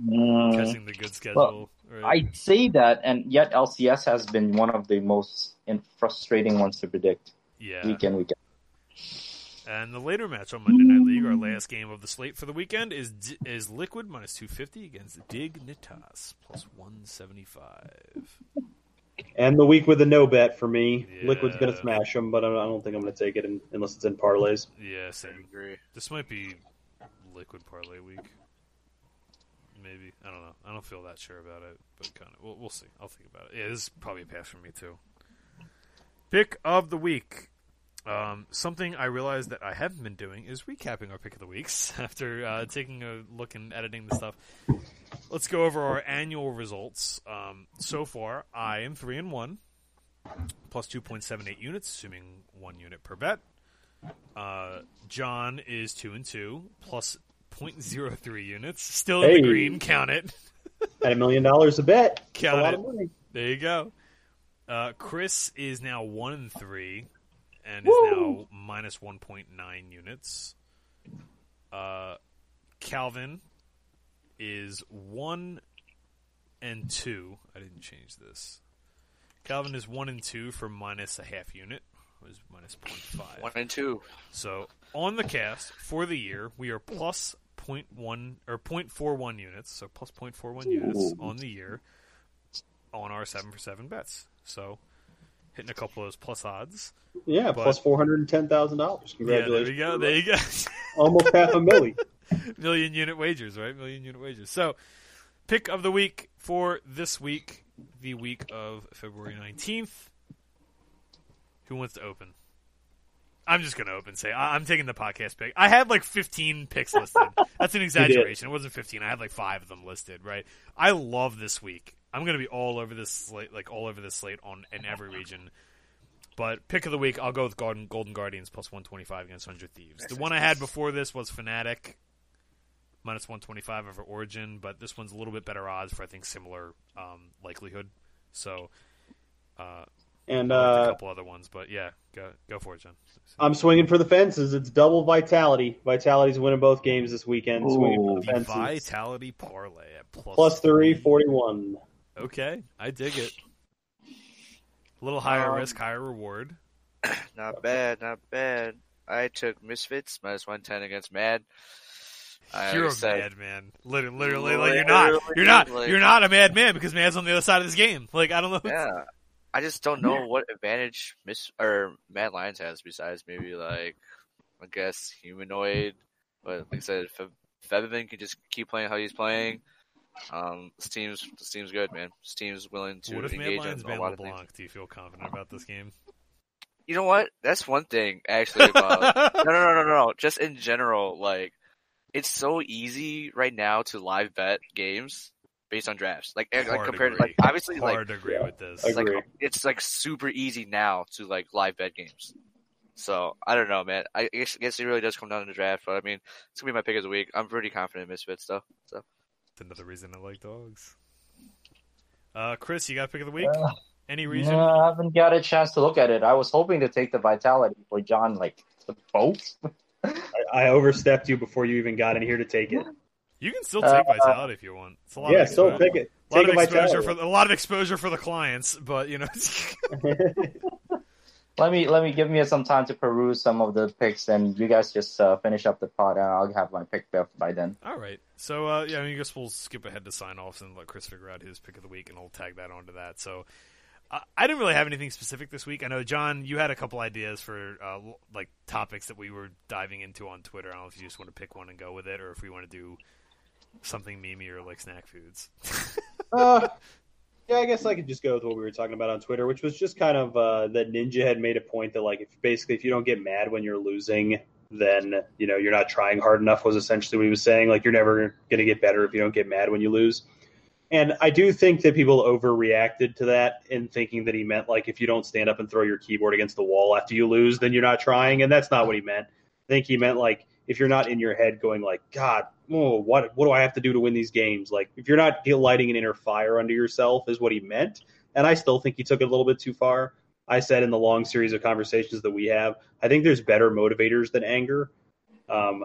Mm,
Catching the good schedule. right?
I say that, and yet LCS has been one of the most frustrating ones to predict
yeah.
week in week out.
And the later match on Monday Night League, our last game of the slate for the weekend, is D- is Liquid minus two fifty against Dignitas plus one seventy five.
And the week with a no bet for me.
Yeah.
Liquid's going to smash them, but I don't, think I'm going to take it in, unless it's in parlays.
Yeah,
I
same.
agree.
This might be Liquid parlay week. Maybe I don't know. I don't feel that sure about it, but kind of. We'll, we'll see. I'll think about it. Yeah, this is probably a pass for me too. Pick of the week. Um, something I realized that I haven't been doing is recapping our pick of the weeks [laughs] after uh, taking a look and editing the stuff. Let's go over our annual results. Um, so far, I am three and one, plus two point seven eight units, assuming one unit per bet. Uh, John is two and two, plus 0.03 units, still in
Hey.
the green. Count it.
At a million dollars a bet.
Count
a lot
it.
of money.
There you go. Uh, Chris is now one and three, and
Woo!
is now minus one point nine units. Uh, Kalvin is one and two. I didn't change this. Kalvin is one and two for minus a half unit. It Was minus 0.5.
One and two.
So on the cast for the year, we are plus 0.1 or 0.41 units, so plus 0.41 units on the year on our seven for seven bets. So hitting a couple of those plus odds.
Yeah,
But-
plus $410,000.
Yeah, there we
Congratulations.
go. There you go.
Almost half a milli. [laughs]
Million unit wagers, right? Million unit wagers. So pick of the week for this week, the week of February 19th. Who wants to open? I'm just going to open. Say I- I'm taking the podcast pick. I had like 15 picks listed. [laughs] That's an exaggeration. It wasn't 15. I had like five of them listed. Right. I love this week. I'm gonna be all over this slate, like all over this slate on in every region. But pick of the week, I'll go with Golden, Golden Guardians plus 125 against Hundred Thieves. The one I had before this was Fnatic minus 125 over Origin, but this one's a little bit better odds for I think similar um, likelihood. So uh,
And
I liked a
uh,
couple other ones, but yeah, go go for it, John.
I'm swinging for the fences. It's double Vitality. Vitality's winning both games this weekend. swinging for the
The
fences.
Vitality parlay at plus,
Plus three, 41.
Okay, I dig it. A little higher
Um,
risk, higher reward. [coughs]
Not bad, not bad. I took Misfits minus one ten against Mad. I
You're a
already said-
madman. Literally, literally, like you're not. You're not.
Literally,
You're not a madman because Mad's on the other side of this game. Like I don't know.
Yeah, I just don't know what advantage Miss or Mad Lions has besides maybe like I guess humanoid. But like I said, Fe- Featherman can just keep playing how he's playing. Um, this team's this team's good, man. This team's willing to
What if
engage
Lions
in a
ban
lot of things.
Do you feel confident about this game?
You know what? That's one thing actually about [laughs] no, no, no, no, no. Just in general, like it's so easy right now to live bet games based on drafts. Like, eh, like compared,
agree.
like obviously, like
Hard to agree with this.
I
like
agree.
it's like super easy now to like live bet games. So I don't know, man. I guess, I guess it really does come down to the draft, but I mean, it's gonna be my pick of the week. I'm pretty confident in Misfits though. So
That's another reason I like dogs. Uh, Chris, you got pick of the week?
Uh,
Any reason?
No, I haven't got a chance to look at it. I was hoping to take the vitality for John, like the boat.
I, I overstepped you before you even got in here to take it.
You can still take
Uh,
Vitality if you want. It's a lot
Yeah,
of
still
exposure.
take it.
A lot
Take
of exposure
Vitality.
for a lot of exposure for the clients, but you know, [laughs]
Let me let me give me some time to peruse some of the picks, and you guys just uh, finish up the pod, and I'll have my pick by- by then.
all right. So uh, yeah, I, mean, I guess we'll skip ahead to sign offs and let Chris figure out his pick of the week, and I'll tag that onto that. So. Uh, I didn't really have anything specific this week. I know John, you had a couple ideas for uh, like topics that we were diving into on Twitter. I don't know if you just want to pick one and go with it, or if we want to do something memey or like snack foods. [laughs]
Uh, yeah, I guess I could just go with what we were talking about on Twitter, which was just kind of uh, that Ninja had made a point that like if basically if you don't get mad when you're losing, then you know you're not trying hard enough. Was essentially what he was saying. Like you're never going to get better if you don't get mad when you lose. And I do think that people overreacted to that in thinking that he meant like if you don't stand up and throw your keyboard against the wall after you lose, then you're not trying. And that's not what he meant. I think he meant like if you're not in your head going like, God, oh, what what do I have to do to win these games? Like if you're not lighting an inner fire under yourself is what he meant. And I still think he took it a little bit too far. I said in the long series of conversations that we have, I think there's better motivators than anger. Um,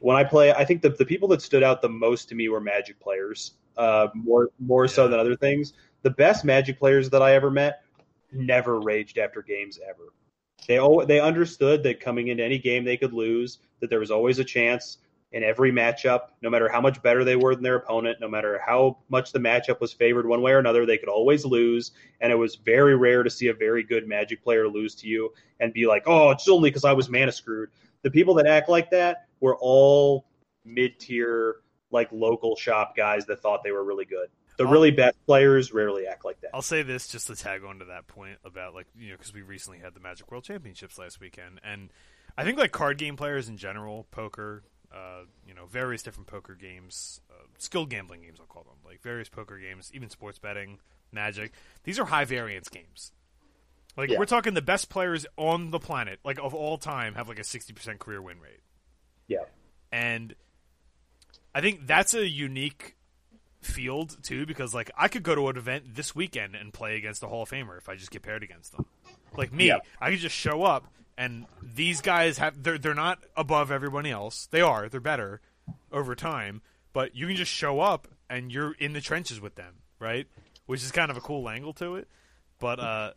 when I play, I think the, the people that stood out the most to me were Magic players, uh, more more so than other things. The best Magic players that I ever met never raged after games ever. They they understood that coming into any game they could lose, that there was always a chance in every matchup, no matter how much better they were than their opponent, no matter how much the matchup was favored one way or another, they could always lose. And it was very rare to see a very good Magic player lose to you and be like, "Oh, it's only because I was mana screwed." The people that act like that were all mid tier, like local shop guys that thought they were really good. The
I'll-
really best players rarely act like that.
I'll say this just to tag on to that point about like you know because we recently had the Magic World Championships last weekend, and I think like card game players in general, poker, uh, you know, various different poker games, uh, skilled gambling games, I'll call them, like various poker games, even sports betting, Magic. These are high variance games. Like
Yeah.
we're talking the best players on the planet, like of all time, have like a sixty percent career win rate.
Yeah.
and I think that's a unique field too because like I could go to an event this weekend and play against a Hall of Famer if I just get paired against them. Like me,
Yeah.
I could just show up and these guys have they're they're not above everybody else. They are. They're better over time, but you can just show up and you're in the trenches with them, right? Which is kind of a cool angle to it. But uh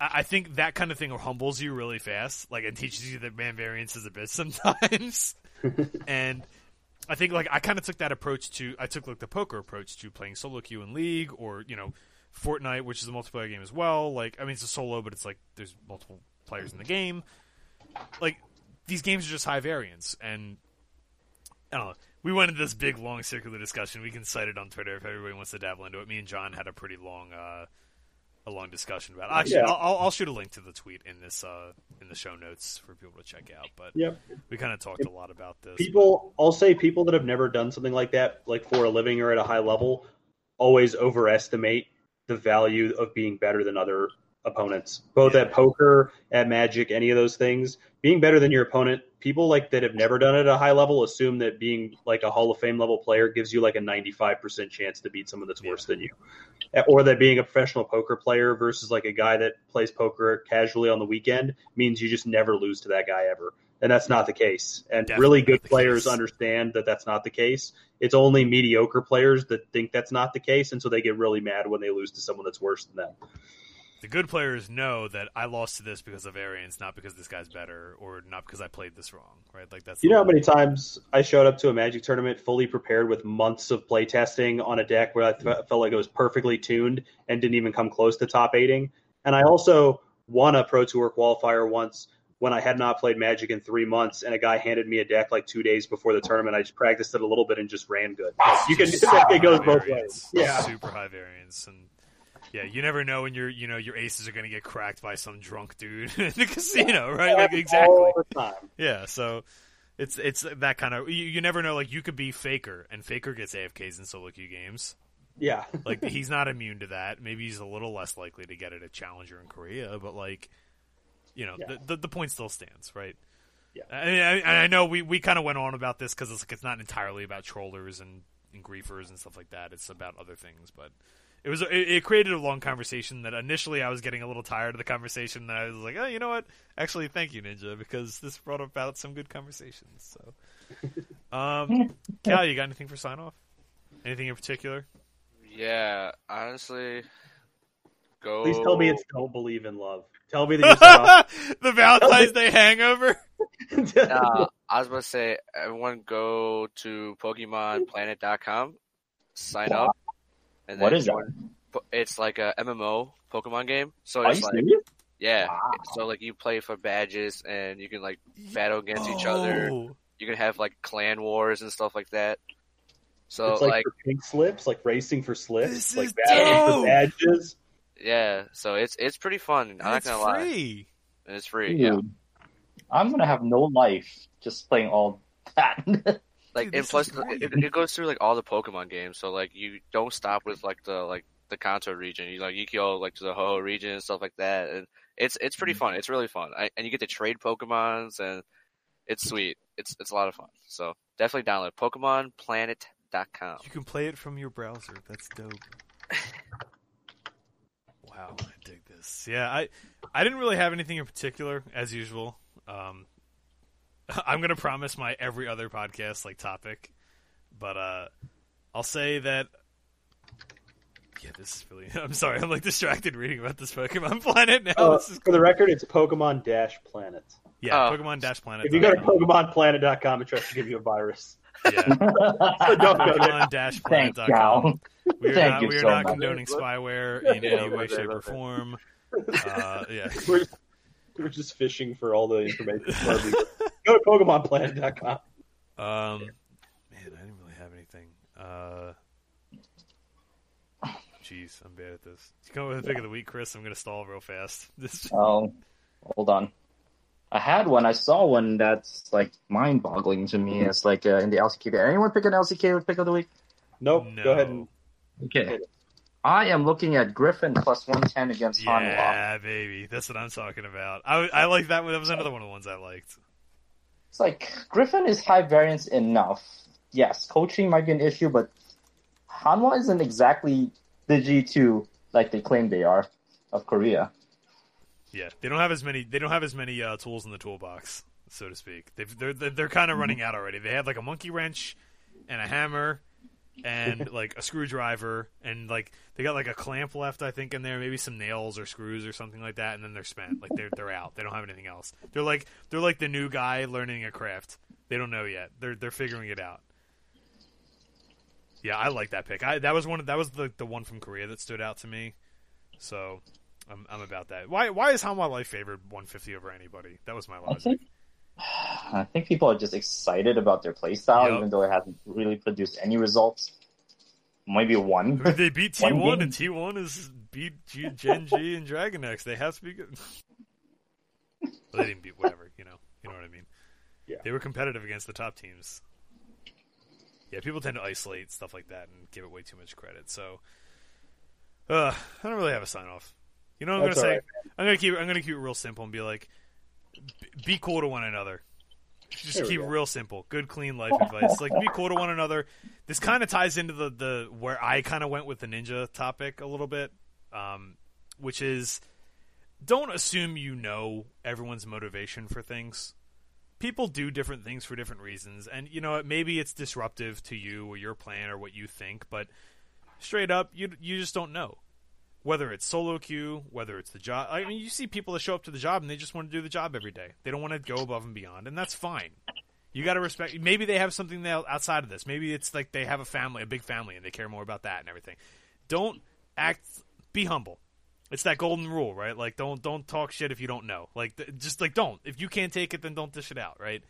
I think that kind of thing humbles you really fast, like it teaches you that man variance is a bitch [laughs] sometimes. [laughs] and I think like I kind of took that approach to I took like the poker approach to playing solo queue in League or you know Fortnite, which is a multiplayer game as well. Like I mean it's a solo, but it's like there's multiple players in the game. Like these games are just high variance, and I don't know. We went into this big long circular discussion. We can cite it on Twitter if everybody wants to dabble into it. Me and John had a pretty long. uh a long discussion about. It. Actually,
Yeah.
I'll, I'll- I'll shoot a link to the tweet in this uh, in the show notes for people to check out. But
Yep.
we kind of talked a lot about this.
people i'll say people that have never done something like that like for a living or at a high level always overestimate the value of being better than other opponents, both
Yeah.
at poker, at Magic, any of those things. Being better than your opponent, people like that have never done it at a high level assume that being like a Hall of Fame level player gives you like a 95% chance to beat someone that's
Yeah.
worse than you. Or that being a professional poker player versus like a guy that plays poker casually on the weekend means you just never lose to that guy ever. And that's not the case. And
Definitely
really good players
case.
understand that that's not the case. It's only mediocre players that think that's not the case, and so they get really mad when they lose to someone that's worse than them.
The good players know that I lost to this because of variance, not because this guy's better or not because I played this wrong, right? Like that's
You know how many times I showed up to a Magic tournament fully prepared with months of playtesting on a deck where I th- felt like it was perfectly tuned and didn't even come close to top eighting. And I also won a Pro Tour qualifier once when I had not played Magic in three months, and a guy handed me a deck like two days before the tournament. I just practiced it a little bit and just ran good. Like, you can it goes both ways. Yeah,
super high variance, and yeah, you never know when your you know your aces are going to get cracked by some drunk dude [laughs] in the casino, right? Like exactly.
all the time.
Yeah, so it's it's that kind of you, you never know. Like you could be Faker, and Faker gets AFKs in solo queue games.
Yeah, [laughs]
Like he's not [laughs] immune to that. Maybe he's a little less likely to get it at Challenger in Korea, but like, you know,
Yeah.
the, the the point still stands, right?
Yeah.
I, and I know we, we kind of went on about this because it's like it's not entirely about trollers and, and griefers and stuff like that. It's about other things, but it was it, it created a long conversation that initially I was getting a little tired of the conversation. And I was like, oh, you know what? Actually, thank you, Ninja, because this brought about some good conversations. So, [laughs] um, Cal, you got anything for sign off? Anything in particular?
Yeah, honestly, go.
please tell me it's don't believe in love. Tell me that you saw. [laughs]
the Valentine's Day hangover. [laughs]
Uh, I was about to say, everyone go to PokemonPlanet.com, sign up, and
What
then
that?
It's like a MMO Pokemon game. So
Are
it's
you
like,
serious?
yeah.
Wow.
So like you play for badges, and you can like battle against each other.
Oh.
You can have like clan wars and stuff like that. So
it's like,
like,
for pink slips, like racing for slips,
This
like
is
battling
dope.
for badges.
yeah. So it's it's pretty fun. I'm not gonna lie,
free.
and it's free.
Dude,
Yeah.
I'm gonna have no life just playing all that. [laughs]
like
Dude,
and plus it, it goes through like all the Pokemon games, so like you don't stop with like the like the Kanto region. You like you go like to the Ho region and stuff like that, and it's it's
Mm-hmm.
pretty fun. It's really fun, I, and you get to trade Pokemons, and it's sweet. It's it's a lot of fun. So definitely download PokemonPlanet.com.
You can play it from your browser. That's dope. [laughs] wow, I dig this. Yeah, I I didn't really have anything in particular as usual. Um, [laughs] I'm gonna promise my every other podcast like topic, but uh, I'll say that. Yeah, this is really. [laughs] I'm sorry, I'm like distracted reading about this Pokemon [laughs] Planet now.
Uh,
this is
for the record, it's Pokemon Dash Planet.
yeah,
Oh.
Pokemon Dash Planet.
If you go to PokemonPlanet.com, it tries to give you a virus.
yeah,
So don't.
Pokemon Dash
Thanks,
Planet.
Cal.
We are
Thank
not,
you
we are
so
not
much.
condoning spyware in any way, shape, or form. Uh, yeah.
We're, [laughs] we're just fishing for all the information. for our viewers. go to PokemonPlanet.com.
Um, man, I didn't really have anything. Uh, jeez, I'm bad at this. You come up with a pick of the week, Chris. I'm gonna stall real fast. [laughs] This,
Oh, hold on. I had one. I saw one that's like mind-boggling to me. It's like uh, in the LCK. Anyone pick an LCK with pick of the week?
Nope.
no.
Go ahead and
Okay. I am looking at Griffin plus 110 against Hanwha.
yeah, baby, that's what I'm talking about. I I like that one. That was another one of the ones I liked.
It's like Griffin is high variance enough. Yes, coaching might be an issue, but Hanwha isn't exactly the G2 like they claim they are of Korea.
Yeah, they don't have as many. They don't have as many uh, tools in the toolbox, so to speak. They've, they're they're, they're kind of running out already. They have like a monkey wrench and a hammer and [laughs] like a screwdriver and like they got like a clamp left, I think, in there. Maybe some nails or screws or something like that, and then they're spent. Like they're they're out. They don't have anything else. They're like they're like the new guy learning a craft. They don't know yet. They're they're figuring it out. Yeah, I like that pick. I that was one. Of, that was the the one from Korea that stood out to me. So I'm I'm about that. Why why is Hanwha Life favored 150 over anybody? That was my
I
logic.
I think people are just excited about their playstyle,
Yep.
even though it hasn't really produced any results. Maybe one.
They beat [laughs]
One
T1,
game.
and T1 is beat G, Gen G and Dragon X. They have to be good. well, they didn't beat whatever, you know. You know what I mean?
Yeah.
They were competitive against the top teams. yeah, people tend to isolate stuff like that and give it way too much credit. So, uh, I don't really have a sign off. You know what I'm
That's
gonna say?
right,
I'm gonna keep I'm gonna keep it real simple and be like, be cool to one another. Just keep it real simple. Good, clean life advice. Like be cool to one another. This kind of ties into the the where I kind of went with the ninja topic a little bit, um, which is don't assume you know everyone's motivation for things. People do different things for different reasons, and you know? Maybe it's disruptive to you or your plan or what you think, but straight up, you you just don't know whether it's solo queue, whether it's the job. I mean, you see people that show up to the job and they just want to do the job every day. They don't want to go above and beyond, and that's fine. You got to respect. Maybe they have something outside of this. Maybe it's like they have a family, a big family, and they care more about that and everything. Don't act. Be humble. It's that golden rule, right? Like don't don't talk shit if you don't know. Like just like don't. If you can't take it, then don't dish it out, right?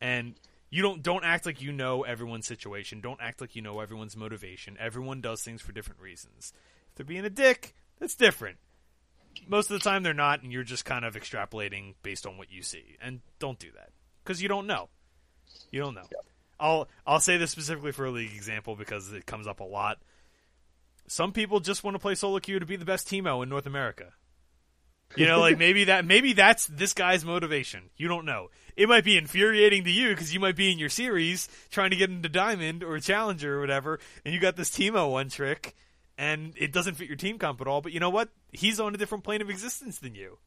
And you don't don't act like you know everyone's situation. Don't act like you know everyone's motivation. Everyone does things for different reasons. If they're being a dick, that's different. Most of the time they're not, and you're just kind of extrapolating based on what you see. And don't do that because you don't know. You don't know. I'll I'll say this specifically for a league example because it comes up a lot. Some people just want to play solo queue to be the best Teemo in North America. You know, like [laughs] maybe that maybe that's this guy's motivation. You don't know. It might be infuriating to you because you might be in your series trying to get into Diamond or Challenger or whatever, and you got this Teemo one trick, and it doesn't fit your team comp at all. But you know what? He's on a different plane of existence than you.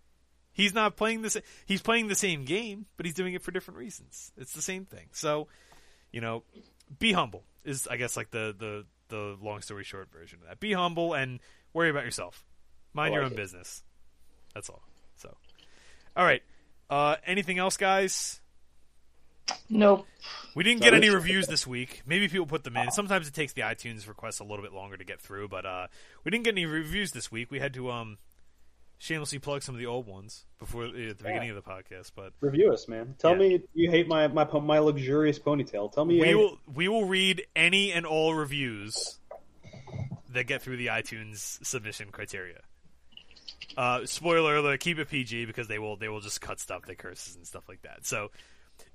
He's not playing this. He's playing the same game, but he's doing it for different reasons. It's the same thing. So, you know, be humble is I guess like the the the long story short version of that. Be humble and worry about yourself. Mind
I
your own
it.
business. That's all. So, all right. Uh, anything else, guys?
Nope.
We didn't get any reviews this week. Maybe people put them in. Sometimes it takes the iTunes requests a little bit longer to get through, but uh, we didn't get any reviews this week. We had to um, shamelessly plug some of the old ones before at the beginning of the podcast. But
Review us, man. Tell
Yeah.
me you hate my my my luxurious ponytail. Tell me you
we
hate it.
will we will read any and all reviews that get through the iTunes submission criteria. Uh, spoiler alert: keep it PG because they will they will just cut stuff that curses and stuff like that. So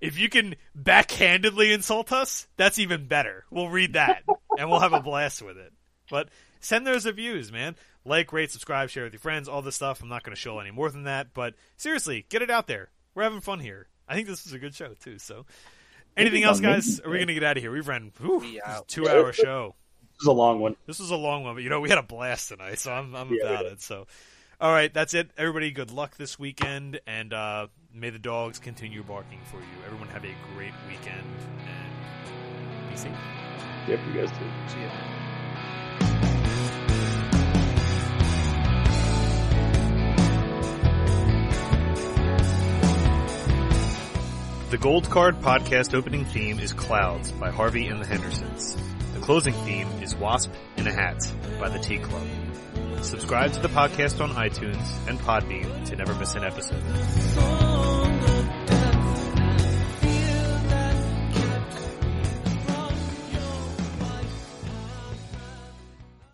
if you can backhandedly insult us, that's even better. We'll read that [laughs] and we'll have a blast with it. But send those reviews, man. Like, rate, subscribe, share with your friends, all this stuff. I'm not going to show any more than that, but seriously, get it out there. We're having fun here. I think this was a good show too. So, anything else, guys? Are we going to get out of here? We've run whew, this is a two hour show.
This is a long one.
This was a long one, but you know we had a blast tonight, so I'm I'm
Yeah,
about
did.
it. So, all right, that's it. Everybody, good luck this weekend, and uh, may the dogs continue barking for you. Everyone have a great weekend and be safe.
Yep, you guys too.
See ya.
The Gold Card podcast opening theme is Clouds by Harvey and the Hendersons. The closing theme is Wasp in a Hat by the Tea Club. Subscribe to the podcast on iTunes and Podbean to never miss an episode.